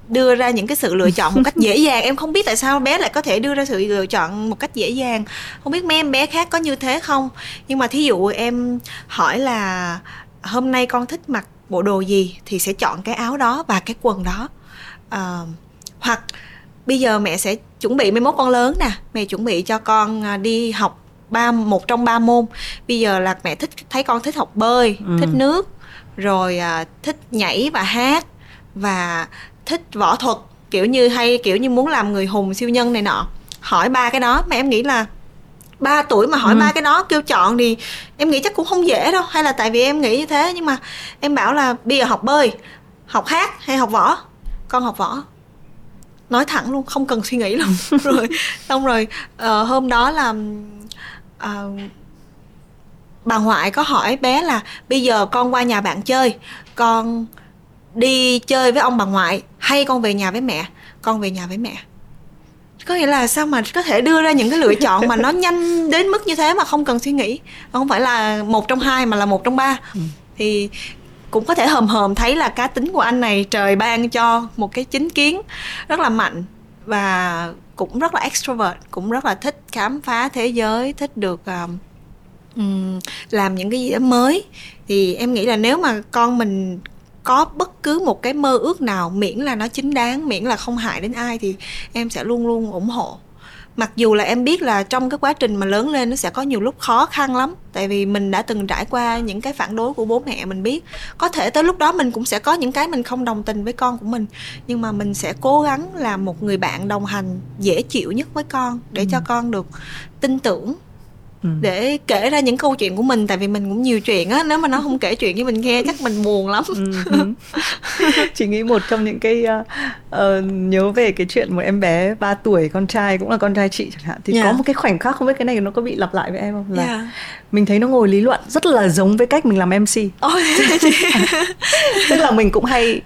đưa ra những cái sự lựa chọn một cách dễ dàng. Em không biết tại sao bé lại có thể đưa ra sự lựa chọn một cách dễ dàng. Không biết mấy em bé khác có như thế không? Nhưng mà thí dụ em hỏi là hôm nay con thích mặc bộ đồ gì thì sẽ chọn cái áo đó và cái quần đó. Uh, hoặc bây giờ mẹ sẽ chuẩn bị mấy mốt con lớn nè. Mẹ chuẩn bị cho con à, đi học ba một trong ba môn. Bây giờ là mẹ thích thấy con thích học bơi ừ. thích nước rồi à, thích nhảy và hát và thích võ thuật kiểu như hay kiểu như muốn làm người hùng siêu nhân này nọ. Hỏi ba cái đó mà em nghĩ là ba tuổi mà hỏi ừ. ba cái đó kêu chọn thì em nghĩ chắc cũng không dễ đâu. Hay là tại vì em nghĩ như thế nhưng mà em bảo là bây giờ học bơi học hát hay học võ? Con học võ. Nói thẳng luôn không cần suy nghĩ luôn rồi xong rồi uh, hôm đó là uh, bà ngoại có hỏi bé là bây giờ con qua nhà bạn chơi con đi chơi với ông bà ngoại hay con về nhà với mẹ? Con về nhà với mẹ. Có nghĩa là sao mà có thể đưa ra những cái lựa chọn mà nó nhanh đến mức như thế mà không cần suy nghĩ? Không phải là một trong hai mà là một trong ba. Ừ. thì cũng có thể hờm hờm thấy là cá tính của anh này trời ban cho một cái chính kiến rất là mạnh và cũng rất là extrovert cũng rất là thích khám phá thế giới thích được uh, làm những cái gì đó mới. Thì em nghĩ là nếu mà con mình có bất cứ một cái mơ ước nào miễn là nó chính đáng miễn là không hại đến ai thì em sẽ luôn luôn ủng hộ mặc dù là em biết là trong cái quá trình mà lớn lên nó sẽ có nhiều lúc khó khăn lắm tại vì mình đã từng trải qua những cái phản đối của bố mẹ mình biết có thể tới lúc đó mình cũng sẽ có những cái mình không đồng tình với con của mình nhưng mà mình sẽ cố gắng làm một người bạn đồng hành dễ chịu nhất với con để ừ. cho con được tin tưởng Ừ. để kể ra những câu chuyện của mình tại vì mình cũng nhiều chuyện á nếu mà nó không kể chuyện với mình nghe chắc mình buồn lắm ừ. ừ. chị nghĩ một trong những cái uh, uh, nhớ về cái chuyện một em bé 3 tuổi con trai cũng là con trai chị chẳng hạn thì yeah. có một cái khoảnh khắc không biết cái này nó có bị lặp lại với em không là yeah. mình thấy nó ngồi lý luận rất là giống với cách mình làm mc oh, tức là mình cũng hay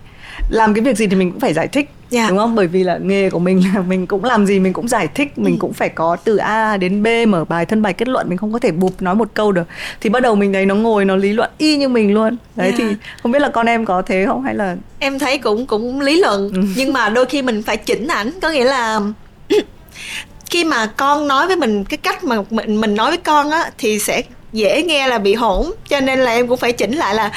làm cái việc gì thì mình cũng phải giải thích yeah. Dạ. đúng không bởi vì là nghề của mình là mình cũng làm gì mình cũng giải thích mình ừ. cũng phải có từ a đến b mở bài thân bài kết luận mình không có thể bụp nói một câu được thì bắt đầu mình thấy nó ngồi nó lý luận y như mình luôn đấy yeah. thì dạ. không biết là con em có thế không hay là em thấy cũng cũng lý luận ừ. nhưng mà đôi khi mình phải chỉnh ảnh có nghĩa là khi mà con nói với mình cái cách mà mình mình nói với con á thì sẽ dễ nghe là bị hỗn cho nên là em cũng phải chỉnh lại là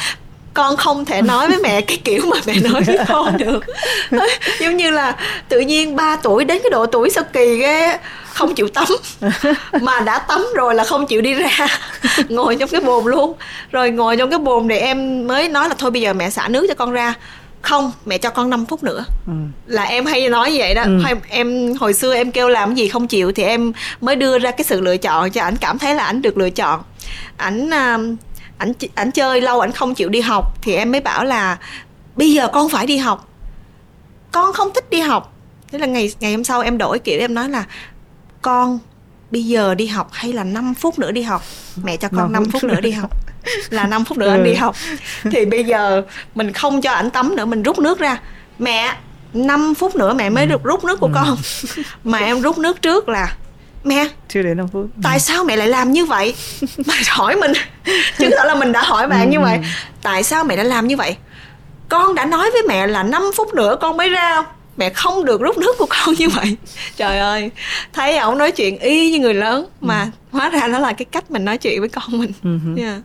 con không thể nói với mẹ cái kiểu mà mẹ nói với con được. Giống như là tự nhiên 3 tuổi đến cái độ tuổi sao kỳ ghê không chịu tắm. Mà đã tắm rồi là không chịu đi ra ngồi trong cái bồn luôn. Rồi ngồi trong cái bồn thì em mới nói là thôi bây giờ mẹ xả nước cho con ra. Không mẹ cho con 5 phút nữa. Ừ. là em hay nói vậy đó. Ừ. hay em hồi xưa em kêu làm gì không chịu thì em mới đưa ra cái sự lựa chọn cho ảnh cảm thấy là ảnh được lựa chọn. Ảnh ảnh ảnh chơi lâu ảnh không chịu đi học thì em mới bảo là bây giờ con phải đi học. Con không thích đi học. Thế là ngày ngày hôm sau em đổi kiểu em nói là con bây giờ đi học hay là 5 phút nữa đi học? Mẹ cho con 5 phút nữa đi học. là 5 phút nữa ừ. anh đi học. Thì bây giờ mình không cho ảnh tắm nữa mình rút nước ra. Mẹ 5 phút nữa mẹ mới được rút nước của ừ. con. Mà em rút nước trước là mẹ chưa đến 5 phút. tại sao mẹ lại làm như vậy? Mà hỏi mình. Chứ thật là mình đã hỏi bạn như vậy. Ừ. tại sao mẹ đã làm như vậy? Con đã nói với mẹ là 5 phút nữa con mới ra. Không mẹ không được rút nước của con như vậy. Trời ơi. Thấy ổng nói chuyện y như người lớn mà ừ. hóa ra nó là cái cách mình nói chuyện với con mình. Uh-huh. yeah.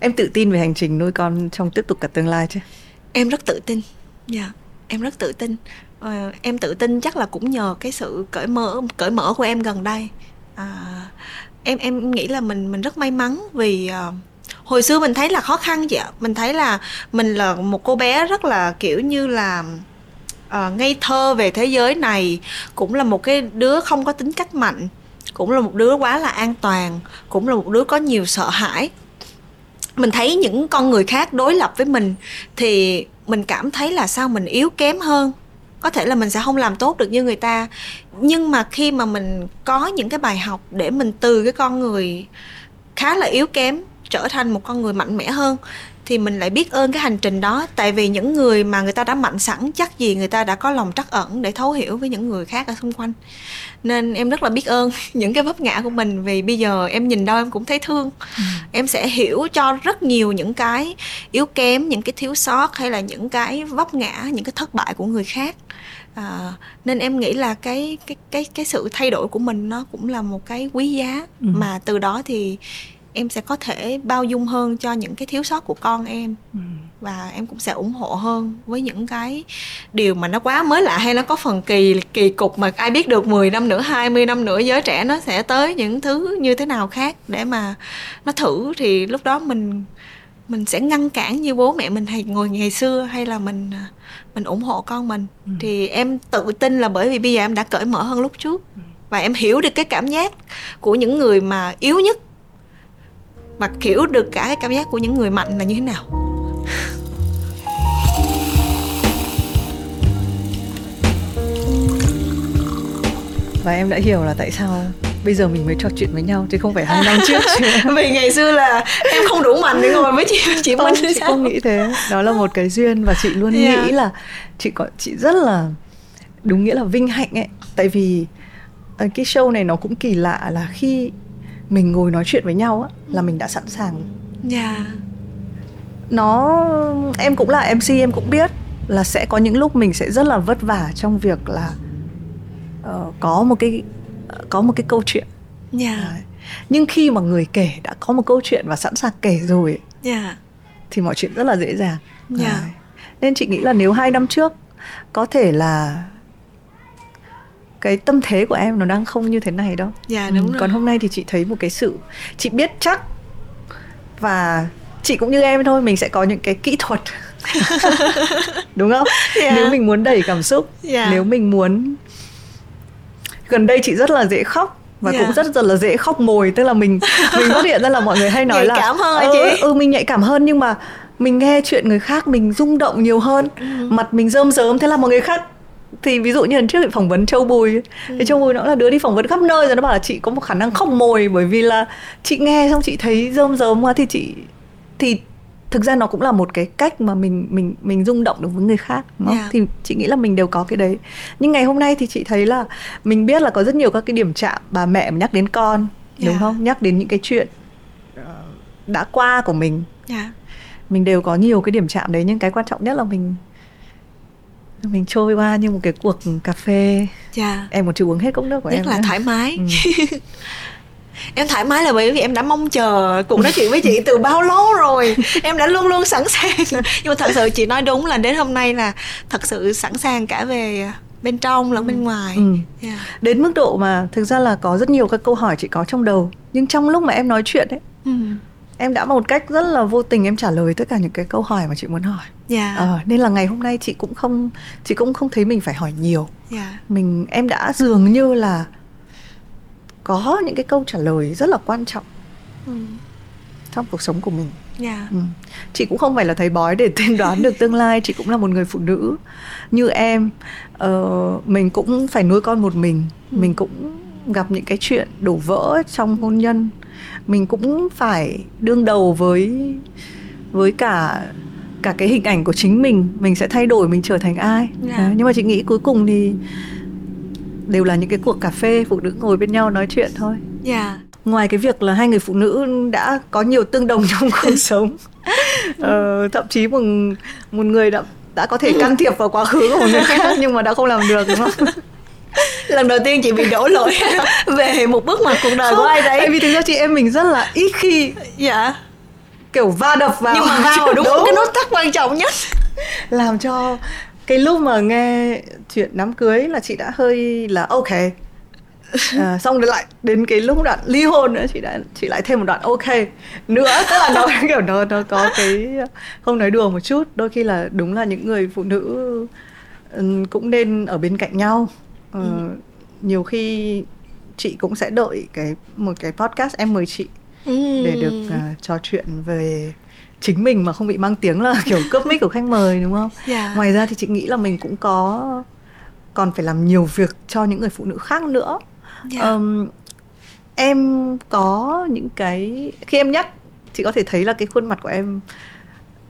em tự tin về hành trình nuôi con trong tiếp tục cả tương lai chứ? Em rất tự tin. Dạ yeah. em rất tự tin à, em tự tin chắc là cũng nhờ cái sự cởi mở cởi mở của em gần đây. À, em em nghĩ là mình mình rất may mắn vì uh, hồi xưa mình thấy là khó khăn vậy mình thấy là mình là một cô bé rất là kiểu như là uh, ngây thơ về thế giới này cũng là một cái đứa không có tính cách mạnh cũng là một đứa quá là an toàn cũng là một đứa có nhiều sợ hãi. Mình thấy những con người khác đối lập với mình thì mình cảm thấy là sao mình yếu kém hơn có thể là mình sẽ không làm tốt được như người ta. Nhưng mà khi mà mình có những cái bài học để mình từ cái con người khá là yếu kém trở thành một con người mạnh mẽ hơn thì mình lại biết ơn cái hành trình đó. Tại vì những người mà người ta đã mạnh sẵn chắc gì người ta đã có lòng trắc ẩn để thấu hiểu với những người khác ở xung quanh. Nên em rất là biết ơn những cái vấp ngã của mình vì bây giờ em nhìn đâu em cũng thấy thương. Ừ. em sẽ hiểu cho rất nhiều những cái yếu kém những cái thiếu sót hay là những cái vấp ngã những cái thất bại của người khác à, nên em nghĩ là cái cái cái cái sự thay đổi của mình nó cũng là một cái quý giá ừ. mà từ đó thì em sẽ có thể bao dung hơn cho những cái thiếu sót của con em ừ. và em cũng sẽ ủng hộ hơn với những cái điều mà nó quá mới lạ hay nó có phần kỳ kỳ cục mà ai biết được 10 năm nữa 20 năm nữa giới trẻ nó sẽ tới những thứ như thế nào khác để mà nó thử thì lúc đó mình mình sẽ ngăn cản như bố mẹ mình hay ngồi ngày xưa hay là mình mình ủng hộ con mình ừ. thì em tự tin là bởi vì bây giờ em đã cởi mở hơn lúc trước ừ. và em hiểu được cái cảm giác của những người mà yếu nhất mà hiểu được cả cái cảm giác của những người mạnh là như thế nào và em đã hiểu là tại sao bây giờ mình mới trò chuyện với nhau chứ không phải hai năm trước vì ngày xưa là em không đủ mạnh để ngồi với chị chị không, chị sao? không nghĩ thế đó là một cái duyên và chị luôn yeah. nghĩ là chị có chị rất là đúng nghĩa là vinh hạnh ấy tại vì ờ, cái show này nó cũng kỳ lạ là khi mình ngồi nói chuyện với nhau á là mình đã sẵn sàng dạ yeah. nó em cũng là mc em cũng biết là sẽ có những lúc mình sẽ rất là vất vả trong việc là uh, có một cái có một cái câu chuyện yeah. Dạ. nhưng khi mà người kể đã có một câu chuyện và sẵn sàng kể rồi yeah. Dạ. thì mọi chuyện rất là dễ dàng yeah. Dạ. nên chị nghĩ là nếu hai năm trước có thể là cái tâm thế của em nó đang không như thế này đâu dạ đúng ừ, rồi còn hôm nay thì chị thấy một cái sự chị biết chắc và chị cũng như em thôi mình sẽ có những cái kỹ thuật đúng không yeah. nếu mình muốn đẩy cảm xúc yeah. nếu mình muốn gần đây chị rất là dễ khóc và yeah. cũng rất rất là dễ khóc mồi tức là mình mình phát hiện ra là mọi người hay nói nhạy là cảm hơn ừ, chị ừ mình nhạy cảm hơn nhưng mà mình nghe chuyện người khác mình rung động nhiều hơn ừ. mặt mình rơm rớm thế là mọi người khác thì ví dụ như lần trước phỏng vấn châu bùi ừ. thì châu bùi nó là đứa đi phỏng vấn khắp nơi rồi nó bảo là chị có một khả năng khóc mồi bởi vì là chị nghe xong chị thấy rơm rớm quá thì chị thì thực ra nó cũng là một cái cách mà mình mình mình rung động được với người khác đúng không? Yeah. thì chị nghĩ là mình đều có cái đấy nhưng ngày hôm nay thì chị thấy là mình biết là có rất nhiều các cái điểm chạm bà mẹ mà nhắc đến con yeah. đúng không nhắc đến những cái chuyện ờ, đã qua của mình yeah. mình đều có nhiều cái điểm chạm đấy nhưng cái quan trọng nhất là mình mình trôi qua như một cái cuộc cà phê yeah. Em còn chưa uống hết cốc nước của rất em là nữa. thoải mái ừ. em thoải mái là bởi vì em đã mong chờ cuộc nói chuyện với chị từ bao lâu rồi em đã luôn luôn sẵn sàng nhưng mà thật sự chị nói đúng là đến hôm nay là thật sự sẵn sàng cả về bên trong lẫn bên ngoài ừ. yeah. đến mức độ mà thực ra là có rất nhiều các câu hỏi chị có trong đầu nhưng trong lúc mà em nói chuyện ấy ừ. em đã một cách rất là vô tình em trả lời tất cả những cái câu hỏi mà chị muốn hỏi yeah. ờ, nên là ngày hôm nay chị cũng không chị cũng không thấy mình phải hỏi nhiều yeah. mình em đã dường như là có những cái câu trả lời rất là quan trọng ừ. trong cuộc sống của mình yeah. ừ. chị cũng không phải là thầy bói để tiên đoán được tương lai chị cũng là một người phụ nữ như em uh, mình cũng phải nuôi con một mình ừ. mình cũng gặp những cái chuyện đổ vỡ trong hôn nhân mình cũng phải đương đầu với với cả cả cái hình ảnh của chính mình mình sẽ thay đổi mình trở thành ai yeah. Đấy, nhưng mà chị nghĩ cuối cùng thì đều là những cái cuộc cà phê phụ nữ ngồi bên nhau nói chuyện thôi. Yeah. Dạ. ngoài cái việc là hai người phụ nữ đã có nhiều tương đồng trong cuộc sống ờ, thậm chí một một người đã đã có thể can thiệp vào quá khứ của một người khác nhưng mà đã không làm được đúng không? Lần đầu tiên chị bị đổ lỗi về một bước ngoặt cuộc đời không, của ai đấy. vì thực ra chị em mình rất là ít khi dạ. kiểu va đập vào nhưng mà vào đúng, đúng cái nút thắt quan trọng nhất. Làm cho cái lúc mà nghe chuyện đám cưới là chị đã hơi là ok à, xong rồi lại đến cái lúc đoạn ly hôn nữa chị đã chị lại thêm một đoạn ok nữa tức là nó kiểu nó nó có cái không nói đùa một chút đôi khi là đúng là những người phụ nữ cũng nên ở bên cạnh nhau ờ, ừ. nhiều khi chị cũng sẽ đợi cái một cái podcast em mời chị ừ. để được uh, trò chuyện về chính mình mà không bị mang tiếng là kiểu cướp mic của khách mời đúng không? Yeah. Dạ. Ngoài ra thì chị nghĩ là mình cũng có còn phải làm nhiều việc cho những người phụ nữ khác nữa. Yeah. Dạ. Um, em có những cái khi em nhắc chị có thể thấy là cái khuôn mặt của em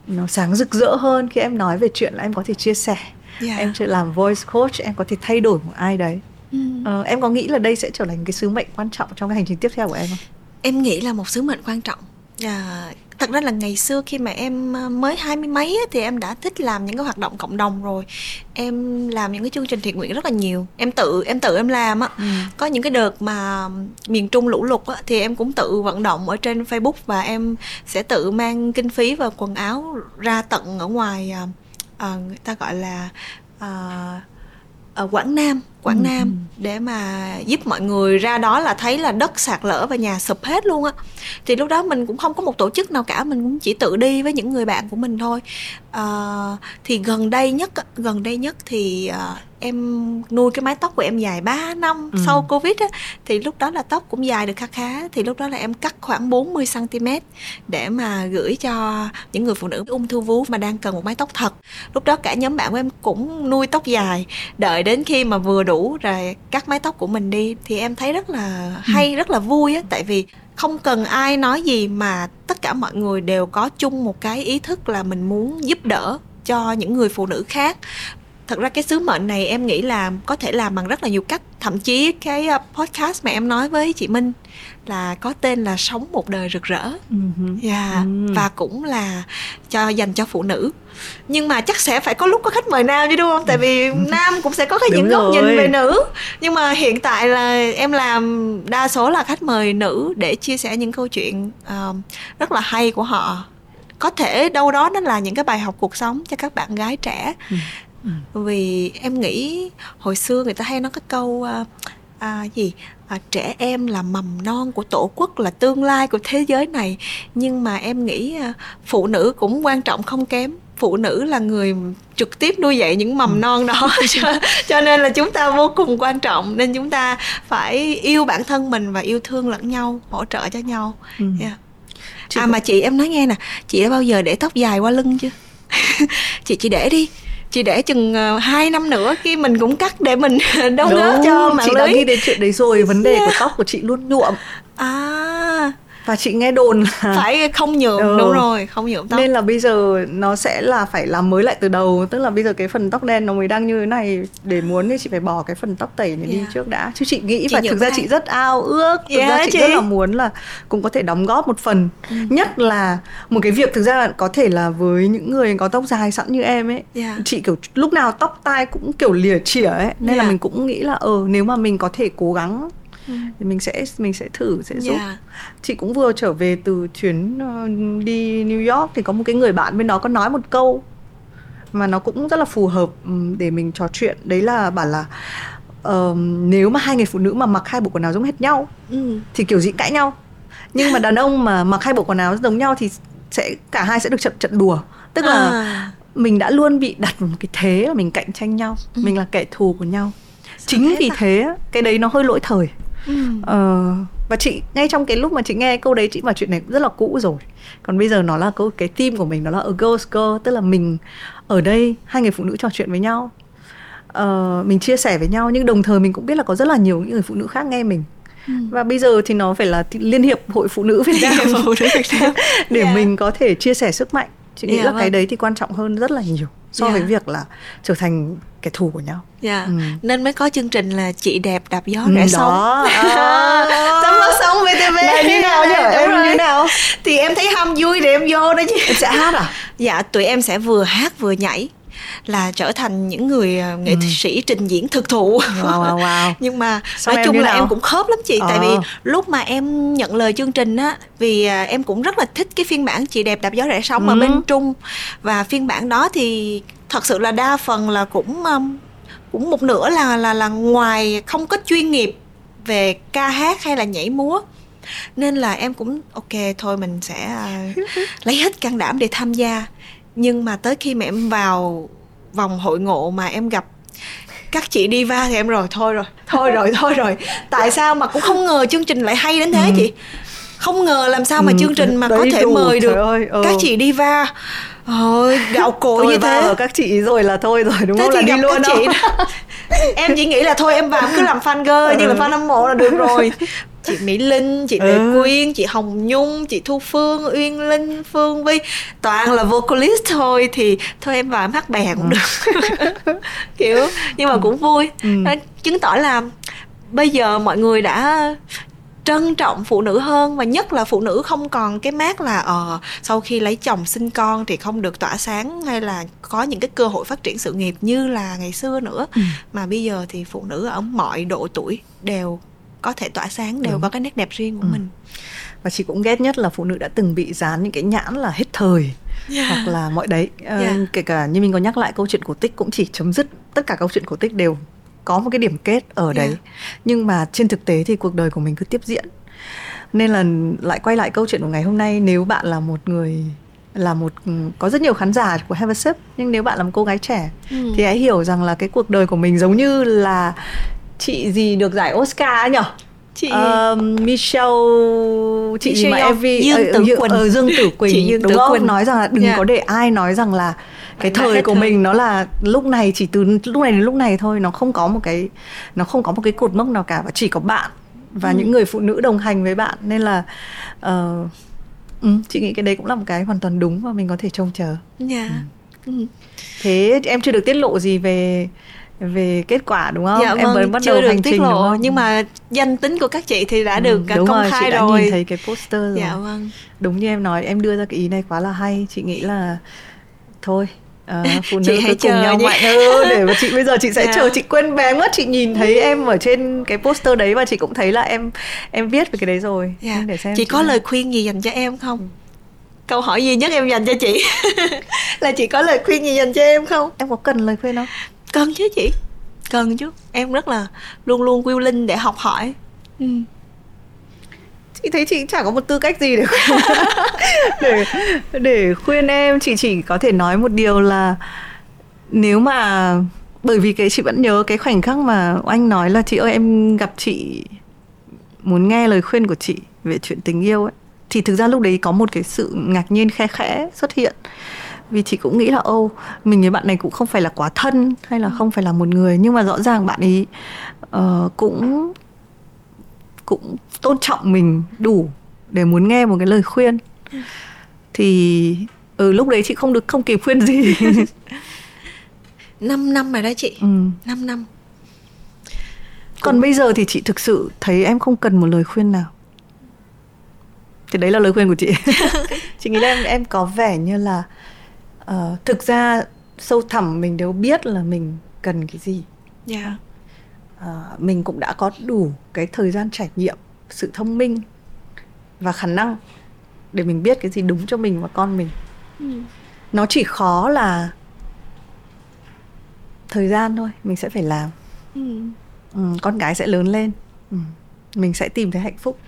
nó sáng rực rỡ hơn khi em nói về chuyện là em có thể chia sẻ yeah. Dạ. em sẽ làm voice coach em có thể thay đổi một ai đấy mm. uh, em có nghĩ là đây sẽ trở thành cái sứ mệnh quan trọng trong cái hành trình tiếp theo của em không em nghĩ là một sứ mệnh quan trọng à, thật ra là ngày xưa khi mà em ờ, mới hai mươi mấy thì em đã thích làm những cái hoạt động cộng đồng rồi. Em làm những cái chương trình thiện nguyện rất là nhiều. Em tự em tự em làm á. Ừ. có những cái đợt mà miền trung lũ lụt á thì em cũng tự vận động ở trên facebook và em sẽ tự mang kinh phí và quần áo ra tận ở ngoài à, người ta gọi là à, ở Quảng Nam Quảng ừ. Nam để mà giúp mọi người ra đó là thấy là đất sạt lở và nhà sụp hết luôn á thì lúc đó mình cũng không có một tổ chức nào cả mình cũng chỉ tự đi với những người bạn của mình thôi à, thì gần đây nhất gần đây nhất thì uh, em nuôi cái mái tóc của em dài 3 năm ừ. sau covid á thì lúc đó là tóc cũng dài được khá khá thì lúc đó là em cắt khoảng 40 cm để mà gửi cho những người phụ nữ ung thư vú mà đang cần một mái tóc thật lúc đó cả nhóm bạn của em cũng nuôi tóc dài đợi đến khi mà vừa đủ rồi cắt mái tóc của mình đi thì em thấy rất là hay ừ. rất là vui á. Tại vì không cần ai nói gì mà tất cả mọi người đều có chung một cái ý thức là mình muốn giúp đỡ cho những người phụ nữ khác. Thật ra cái sứ mệnh này em nghĩ là có thể làm bằng rất là nhiều cách. Thậm chí cái ờ, podcast mà em nói với chị Minh là có tên là sống một đời rực rỡ uh-huh. yeah. uh-huh. và cũng là cho dành cho phụ nữ nhưng mà chắc sẽ phải có lúc có khách mời nam chứ đúng không tại vì nam cũng sẽ có cái những góc nhìn về nữ nhưng mà hiện tại là em làm đa số là khách mời nữ để chia sẻ những câu chuyện uh, rất là hay của họ có thể đâu đó nó là những cái bài học cuộc sống cho các bạn gái trẻ ừ. Ừ. vì em nghĩ hồi xưa người ta hay nói cái câu à, à, gì? À, trẻ em là mầm non của tổ quốc là tương lai của thế giới này. Nhưng mà em nghĩ à, phụ nữ cũng quan trọng không kém. Phụ nữ là người trực tiếp nuôi dạy những mầm ừ. non đó. Cho, cho nên là chúng ta vô cùng quan trọng. Nên chúng ta phải yêu bản thân mình và yêu thương lẫn nhau hỗ trợ cho nhau. Ừ. yeah. à mà chị em nói nghe nè. Chị đã bao giờ để tóc dài qua lưng chưa? Chị chỉ để đi chị để chừng uh, ờ, 2 năm nữa khi mình cũng cắt để mình đóng góp cho mạng chị lưới đã nghĩ đến chuyện đấy rồi vấn đề yeah. của tóc của chị luôn nhuộm à và chị nghe đồn là phải không nhượng ừ. đúng rồi không nhượng tóc nên là bây giờ nó sẽ là phải làm mới lại từ đầu tức là bây giờ cái phần tóc đen nó mới đang như thế này để muốn thì chị phải bỏ cái phần tóc tẩy này yeah. đi trước đã chứ chị nghĩ chị và thực ra chị rất ao ước thực yeah, ra chị, chị rất là muốn là cũng có thể đóng góp một phần ừ. nhất là một cái việc thực ra là có thể là với những người có tóc dài sẵn như em ấy yeah. chị kiểu lúc nào tóc tai cũng kiểu lìa chỉa ấy nên yeah. là mình cũng nghĩ là ờ nếu mà mình có thể cố gắng ừ. thì mình sẽ mình sẽ thử sẽ giúp yeah. chị cũng vừa trở về từ chuyến uh, đi New York thì có một cái người bạn bên đó có nói một câu mà nó cũng rất là phù hợp để mình trò chuyện đấy là bảo là uh, nếu mà hai người phụ nữ mà mặc hai bộ quần áo giống hết nhau ừ. thì kiểu gì cãi nhau nhưng mà đàn ông mà mặc hai bộ quần áo giống nhau thì sẽ cả hai sẽ được trận trận đùa tức là à. mình đã luôn bị đặt một cái thế là mình cạnh tranh nhau ừ. mình là kẻ thù của nhau Sao chính vì à? thế cái đấy nó hơi lỗi thời ừ. ờ, và chị ngay trong cái lúc mà chị nghe câu đấy chị bảo chuyện này cũng rất là cũ rồi còn bây giờ nó là câu cái team của mình đó là a girl's girl tức là mình ở đây hai người phụ nữ trò chuyện với nhau uh, mình chia sẻ với nhau nhưng đồng thời mình cũng biết là có rất là nhiều những người phụ nữ khác nghe mình Ừ. và bây giờ thì nó phải là liên hiệp hội phụ nữ Việt Nam để yeah. mình có thể chia sẻ sức mạnh chị nghĩ yeah, là vâng. cái đấy thì quan trọng hơn rất là nhiều so yeah. với việc là trở thành kẻ thù của nhau. Dạ. Ừ. Nên mới có chương trình là chị đẹp đạp gió ừ, rẽ sóng. À. Tấm phát sóng VTV. Là như nào nhỉ? Em rồi. như nào? Thì em thấy ham vui thì em vô đó chứ. Em sẽ hát à? Dạ, tụi em sẽ vừa hát vừa nhảy là trở thành những người ờ, nghệ ừ. sĩ trình diễn thực thụ wow, wow, wow. nhưng mà Sao nói chung là nào? em cũng khớp lắm chị ờ. tại vì lúc mà em nhận lời chương trình á vì ờ, em cũng rất là thích cái phiên bản chị đẹp đạp gió rẽ sóng ừ. ở bên trung và phiên bản đó thì thật sự là đa phần là cũng cũng một nửa là là là ngoài không có chuyên nghiệp về ca hát hay là nhảy múa nên là em cũng ok thôi mình sẽ lấy hết can đảm để tham gia nhưng mà tới khi mà em vào vòng hội ngộ mà em gặp các chị đi va thì em rồi thôi rồi thôi rồi thôi rồi. Tại sao mà cũng không ngờ chương trình lại hay đến thế ừ. chị? Không ngờ làm sao mà ừ, chương trình mà có thể đủ, mời được ơi, ừ. các chị đi va Ôi, gạo cội như thế. ở các chị rồi là thôi rồi đúng thế không? là đi luôn chị em chỉ nghĩ là thôi em vào cứ làm fan girl ừ. như là fan hâm mộ là được rồi chị mỹ linh chị lệ ừ. quyên chị hồng nhung chị thu phương uyên linh phương vi toàn là vocalist thôi thì thôi em vào em hát bè cũng ừ. được kiểu nhưng mà cũng vui ừ. nó chứng tỏ là bây giờ mọi người đã trân trọng phụ nữ hơn và nhất là phụ nữ không còn cái mát là ờ uh, sau khi lấy chồng sinh con thì không được tỏa sáng hay là có những cái cơ hội phát triển sự nghiệp như là ngày xưa nữa ừ. mà bây giờ thì phụ nữ ở mọi độ tuổi đều có thể tỏa sáng đều Đúng. có cái nét đẹp riêng của ừ. mình và chị cũng ghét nhất là phụ nữ đã từng bị dán những cái nhãn là hết thời yeah. hoặc là mọi đấy ờ, yeah. kể cả như mình có nhắc lại câu chuyện cổ tích cũng chỉ chấm dứt tất cả câu chuyện cổ tích đều có một cái điểm kết ở đấy yeah. nhưng mà trên thực tế thì cuộc đời của mình cứ tiếp diễn nên là lại quay lại câu chuyện của ngày hôm nay nếu bạn là một người là một có rất nhiều khán giả của Have a Sip nhưng nếu bạn là một cô gái trẻ ừ. thì hãy hiểu rằng là cái cuộc đời của mình giống như là chị gì được giải Oscar nhở chị uh, Michelle chị Michelle gì mà Evie Dương Tử uh, Quỳnh uh, Dương Tử Quỳnh chị Dương đúng Tử không Quỳnh. nói rằng là đừng yeah. có để ai nói rằng là cái thời của thời. mình nó là lúc này chỉ từ lúc này đến lúc này thôi nó không có một cái nó không có một cái cột mốc nào cả và chỉ có bạn và ừ. những người phụ nữ đồng hành với bạn nên là uh, ừ, chị nghĩ cái đấy cũng là một cái hoàn toàn đúng và mình có thể trông chờ. Yeah. Ừ. Thế em chưa được tiết lộ gì về về kết quả đúng không? Dạ, em vâng, bắt đầu hành trình lộ, đúng không? Nhưng mà danh tính của các chị thì đã ừ, được đúng công rồi, khai chị rồi. đã nhìn thấy cái poster rồi. Dạ vâng. Đúng như em nói, em đưa ra cái ý này quá là hay. Chị nghĩ là thôi À, phụ nữ chị hãy cùng nhau nhé. mạnh ừ, để mà chị bây giờ chị sẽ yeah. Dạ. chờ chị quên bé mất chị nhìn thấy em ở trên cái poster đấy và chị cũng thấy là em em viết về cái đấy rồi yeah. Dạ. để xem chị, chị có lời khuyên gì dành cho em không câu hỏi duy nhất em dành cho chị là chị có lời khuyên gì dành cho em không em có cần lời khuyên không cần chứ chị. Cần chứ. Em rất là luôn luôn quyêu linh để học hỏi. Ừ. chị thấy chị chẳng có một tư cách gì để để để khuyên em chị chỉ có thể nói một điều là nếu mà bởi vì cái chị vẫn nhớ cái khoảnh khắc mà anh nói là chị ơi em gặp chị muốn nghe lời khuyên của chị về chuyện tình yêu ấy. Thì thực ra lúc đấy có một cái sự ngạc nhiên khe khẽ xuất hiện vì chị cũng nghĩ là ô mình với bạn này cũng không phải là quá thân hay là không phải là một người. Nhưng mà rõ ràng bạn ấy uh, cũng cũng tôn trọng mình đủ để muốn nghe một cái lời khuyên. Thì ừ lúc đấy chị không được không kịp khuyên gì. 5 năm rồi đó chị. Ừ. 5 năm. Còn bây giờ thì chị thực sự thấy em không cần một lời khuyên nào. Thì đấy là lời khuyên của chị. Chị nghĩ là em em có vẻ như là uh, thực ra sâu thẳm mình đều biết là mình cần cái gì yeah. Dạ. uh, mình cũng đã có đủ cái thời gian trải nghiệm sự thông minh và khả năng để mình biết cái gì đúng cho mình và con mình ừ. nó chỉ khó là thời gian thôi mình sẽ phải làm ừ. Ừ, con gái sẽ lớn lên ừ. mình sẽ tìm thấy hạnh phúc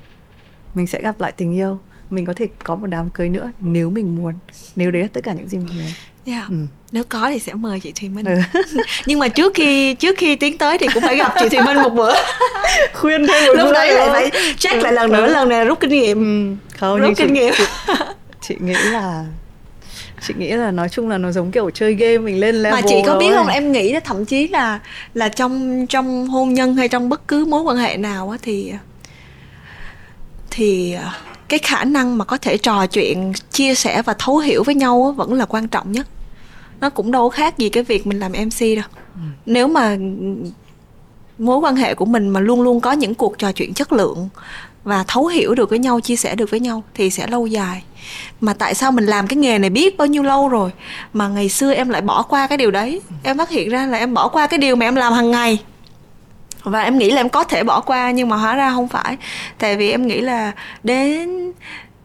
mình sẽ gặp lại tình yêu mình có thể có một đám cưới nữa nếu mình muốn. Nếu đấy là tất cả những gì mình muốn. Yeah. Ừ. nếu có thì sẽ mời chị Thùy Minh. Ừ. nhưng mà trước khi trước khi tiến tới thì cũng phải gặp chị Thùy Minh một bữa. Khuyên thêm một lúc bữa đấy lại phải check lại lần nữa lần này rút kinh nghiệm. Ừ. không rút kinh nghiệm. chị, chị nghĩ là chị nghĩ là nói chung là nó giống kiểu chơi game mình lên level mà chị có biết không? em nghĩ là thậm chí là là trong trong hôn nhân hay trong bất cứ mối quan hệ nào á thì thì cái khả năng mà có thể trò chuyện chia sẻ và thấu hiểu với nhau vẫn là quan trọng nhất. Nó cũng đâu khác gì cái việc mình làm mc đâu. Ừ. nếu mà mối quan hệ của mình mà luôn luôn có những cuộc trò chuyện chất lượng và thấu hiểu được với nhau chia sẻ được với nhau thì sẽ lâu dài. Mà tại sao mình làm cái nghề này biết bao nhiêu lâu rồi mà ngày xưa em lại bỏ qua cái điều đấy? Em phát hiện ra là em bỏ qua cái điều mà em làm hàng ngày và em nghĩ là em có thể bỏ qua nhưng mà hóa ra không phải tại vì em nghĩ là đến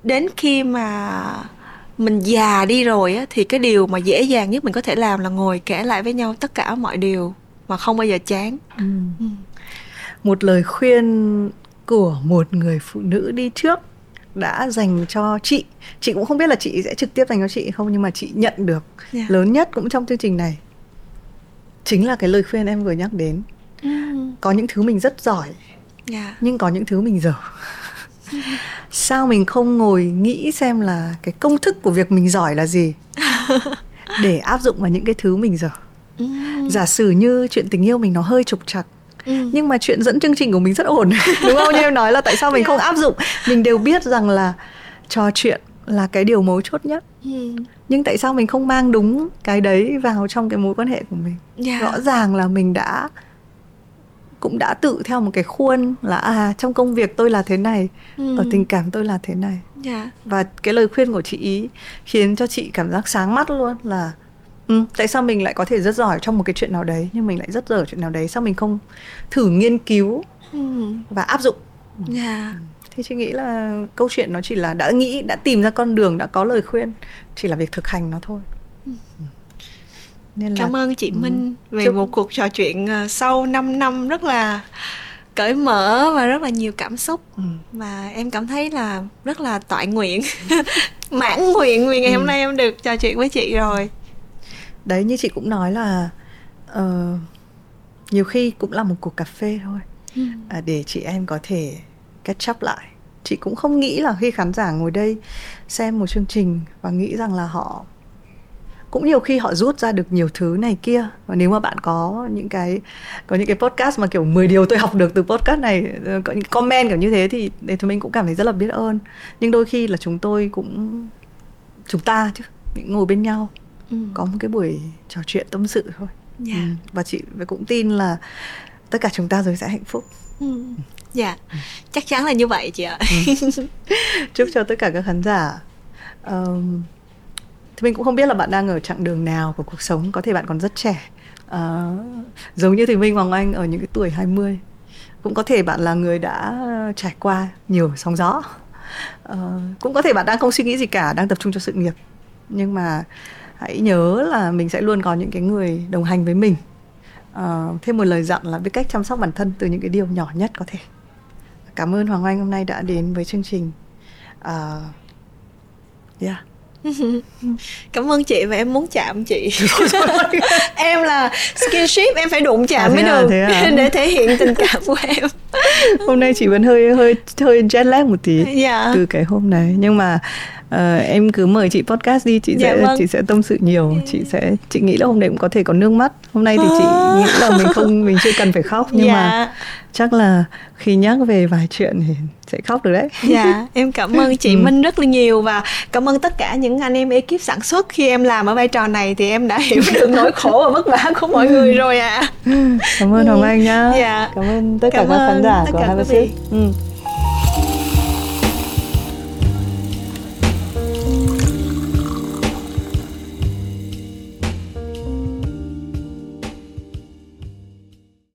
đến khi mà mình già đi rồi á thì cái điều mà dễ dàng nhất mình có thể làm là ngồi kể lại với nhau tất cả mọi điều mà không bao giờ chán ừ. Ừ. một lời khuyên của một người phụ nữ đi trước đã dành cho chị chị cũng không biết là chị sẽ trực tiếp dành cho chị không nhưng mà chị nhận được yeah. Dạ. lớn nhất cũng trong chương trình này chính là cái lời khuyên em vừa nhắc đến ừ. có những thứ mình rất giỏi yeah. Dạ. nhưng có những thứ mình dở sao mình không ngồi nghĩ xem là cái công thức của việc mình giỏi là gì để áp dụng vào những cái thứ mình dở ừ. giả sử như chuyện tình yêu mình nó hơi trục trặc ừ. nhưng mà chuyện dẫn chương trình của mình rất ổn đúng không như em nói là tại sao mình không áp dụng mình đều biết rằng là trò chuyện là cái điều mấu chốt nhất ừ. nhưng tại sao mình không mang đúng cái đấy vào trong cái mối quan hệ của mình yeah. rõ ràng là mình đã cũng đã tự theo một cái khuôn là à trong công việc tôi là thế này ừ. ở tình cảm tôi là thế này yeah. và cái lời khuyên của chị ý khiến cho chị cảm giác sáng mắt luôn là ừ, tại sao mình lại có thể rất giỏi trong một cái chuyện nào đấy nhưng mình lại rất dở chuyện nào đấy sao mình không thử nghiên cứu ừ. và áp dụng yeah. Dạ. thì chị nghĩ là câu chuyện nó chỉ là đã nghĩ đã tìm ra con đường đã có lời khuyên chỉ là việc thực hành nó thôi ừ. Nên là, cảm ơn chị ừ. Minh về Chúc... một cuộc trò chuyện ờ, sau 5 năm rất là cởi mở và rất là nhiều cảm xúc ừ. và em cảm thấy là rất là toại nguyện mãn nguyện vì ngày ừ. hôm nay em được trò chuyện với chị rồi đấy như chị cũng nói là uh, nhiều khi cũng là một cuộc cà phê thôi ừ. à, để chị em có thể catch up lại chị cũng không nghĩ là khi khán giả ngồi đây xem một chương trình và nghĩ rằng là họ cũng nhiều khi họ rút ra được nhiều thứ này kia và nếu mà bạn có những cái có những cái podcast mà kiểu 10 điều tôi học được từ podcast này ờ, có những comment kiểu như thế thì để thì mình cũng cảm thấy rất là biết ơn nhưng đôi khi là chúng tôi cũng chúng ta chứ ngồi bên nhau ừ. có một cái buổi trò chuyện tâm sự thôi yeah. Dạ. ừ. và chị cũng tin là tất cả chúng ta rồi sẽ hạnh phúc ừ. dạ ừ. chắc chắn là như vậy chị ạ ừ. chúc cho tất cả các khán giả um, thì mình cũng không biết là bạn đang ở chặng đường nào của cuộc sống. Có thể bạn còn rất trẻ. À, giống như thì Minh Hoàng Anh ở những cái tuổi 20 cũng có thể bạn là người đã trải qua nhiều sóng gió. À, cũng có thể bạn đang không suy nghĩ gì cả đang tập trung cho sự nghiệp. Nhưng mà hãy nhớ là mình sẽ luôn có những cái người đồng hành với mình. À, thêm một lời dặn là biết cách chăm sóc bản thân từ những cái điều nhỏ nhất có thể. Cảm ơn hoàng anh hôm nay đã đến với chương trình. Uh, yeah. cảm ơn chị và em muốn chạm chị em là skinship em phải đụng chạm à, mới à, được à? để thể hiện tình cảm của em hôm nay chị vẫn hơi hơi hơi jet lag một tí yeah. Dạ. từ cái hôm này nhưng mà uh, em cứ mời chị podcast đi chị dạ, sẽ vâng. chị sẽ tâm sự nhiều chị sẽ chị nghĩ là hôm nay cũng có thể có nước mắt hôm nay thì chị nghĩ là mình không mình chưa cần phải khóc nhưng dạ. mà chắc là khi nhắc về vài chuyện thì sẽ khóc được đấy dạ em cảm ơn chị ừ. minh rất là nhiều và cảm ơn tất cả những anh em ekip sản xuất khi em làm ở vai trò này thì em đã hiểu được nỗi khổ và vất vả của mọi người rồi ạ à. cảm ơn hồng anh nhá dạ. cảm ơn tất cả cảm các khán giả của Have a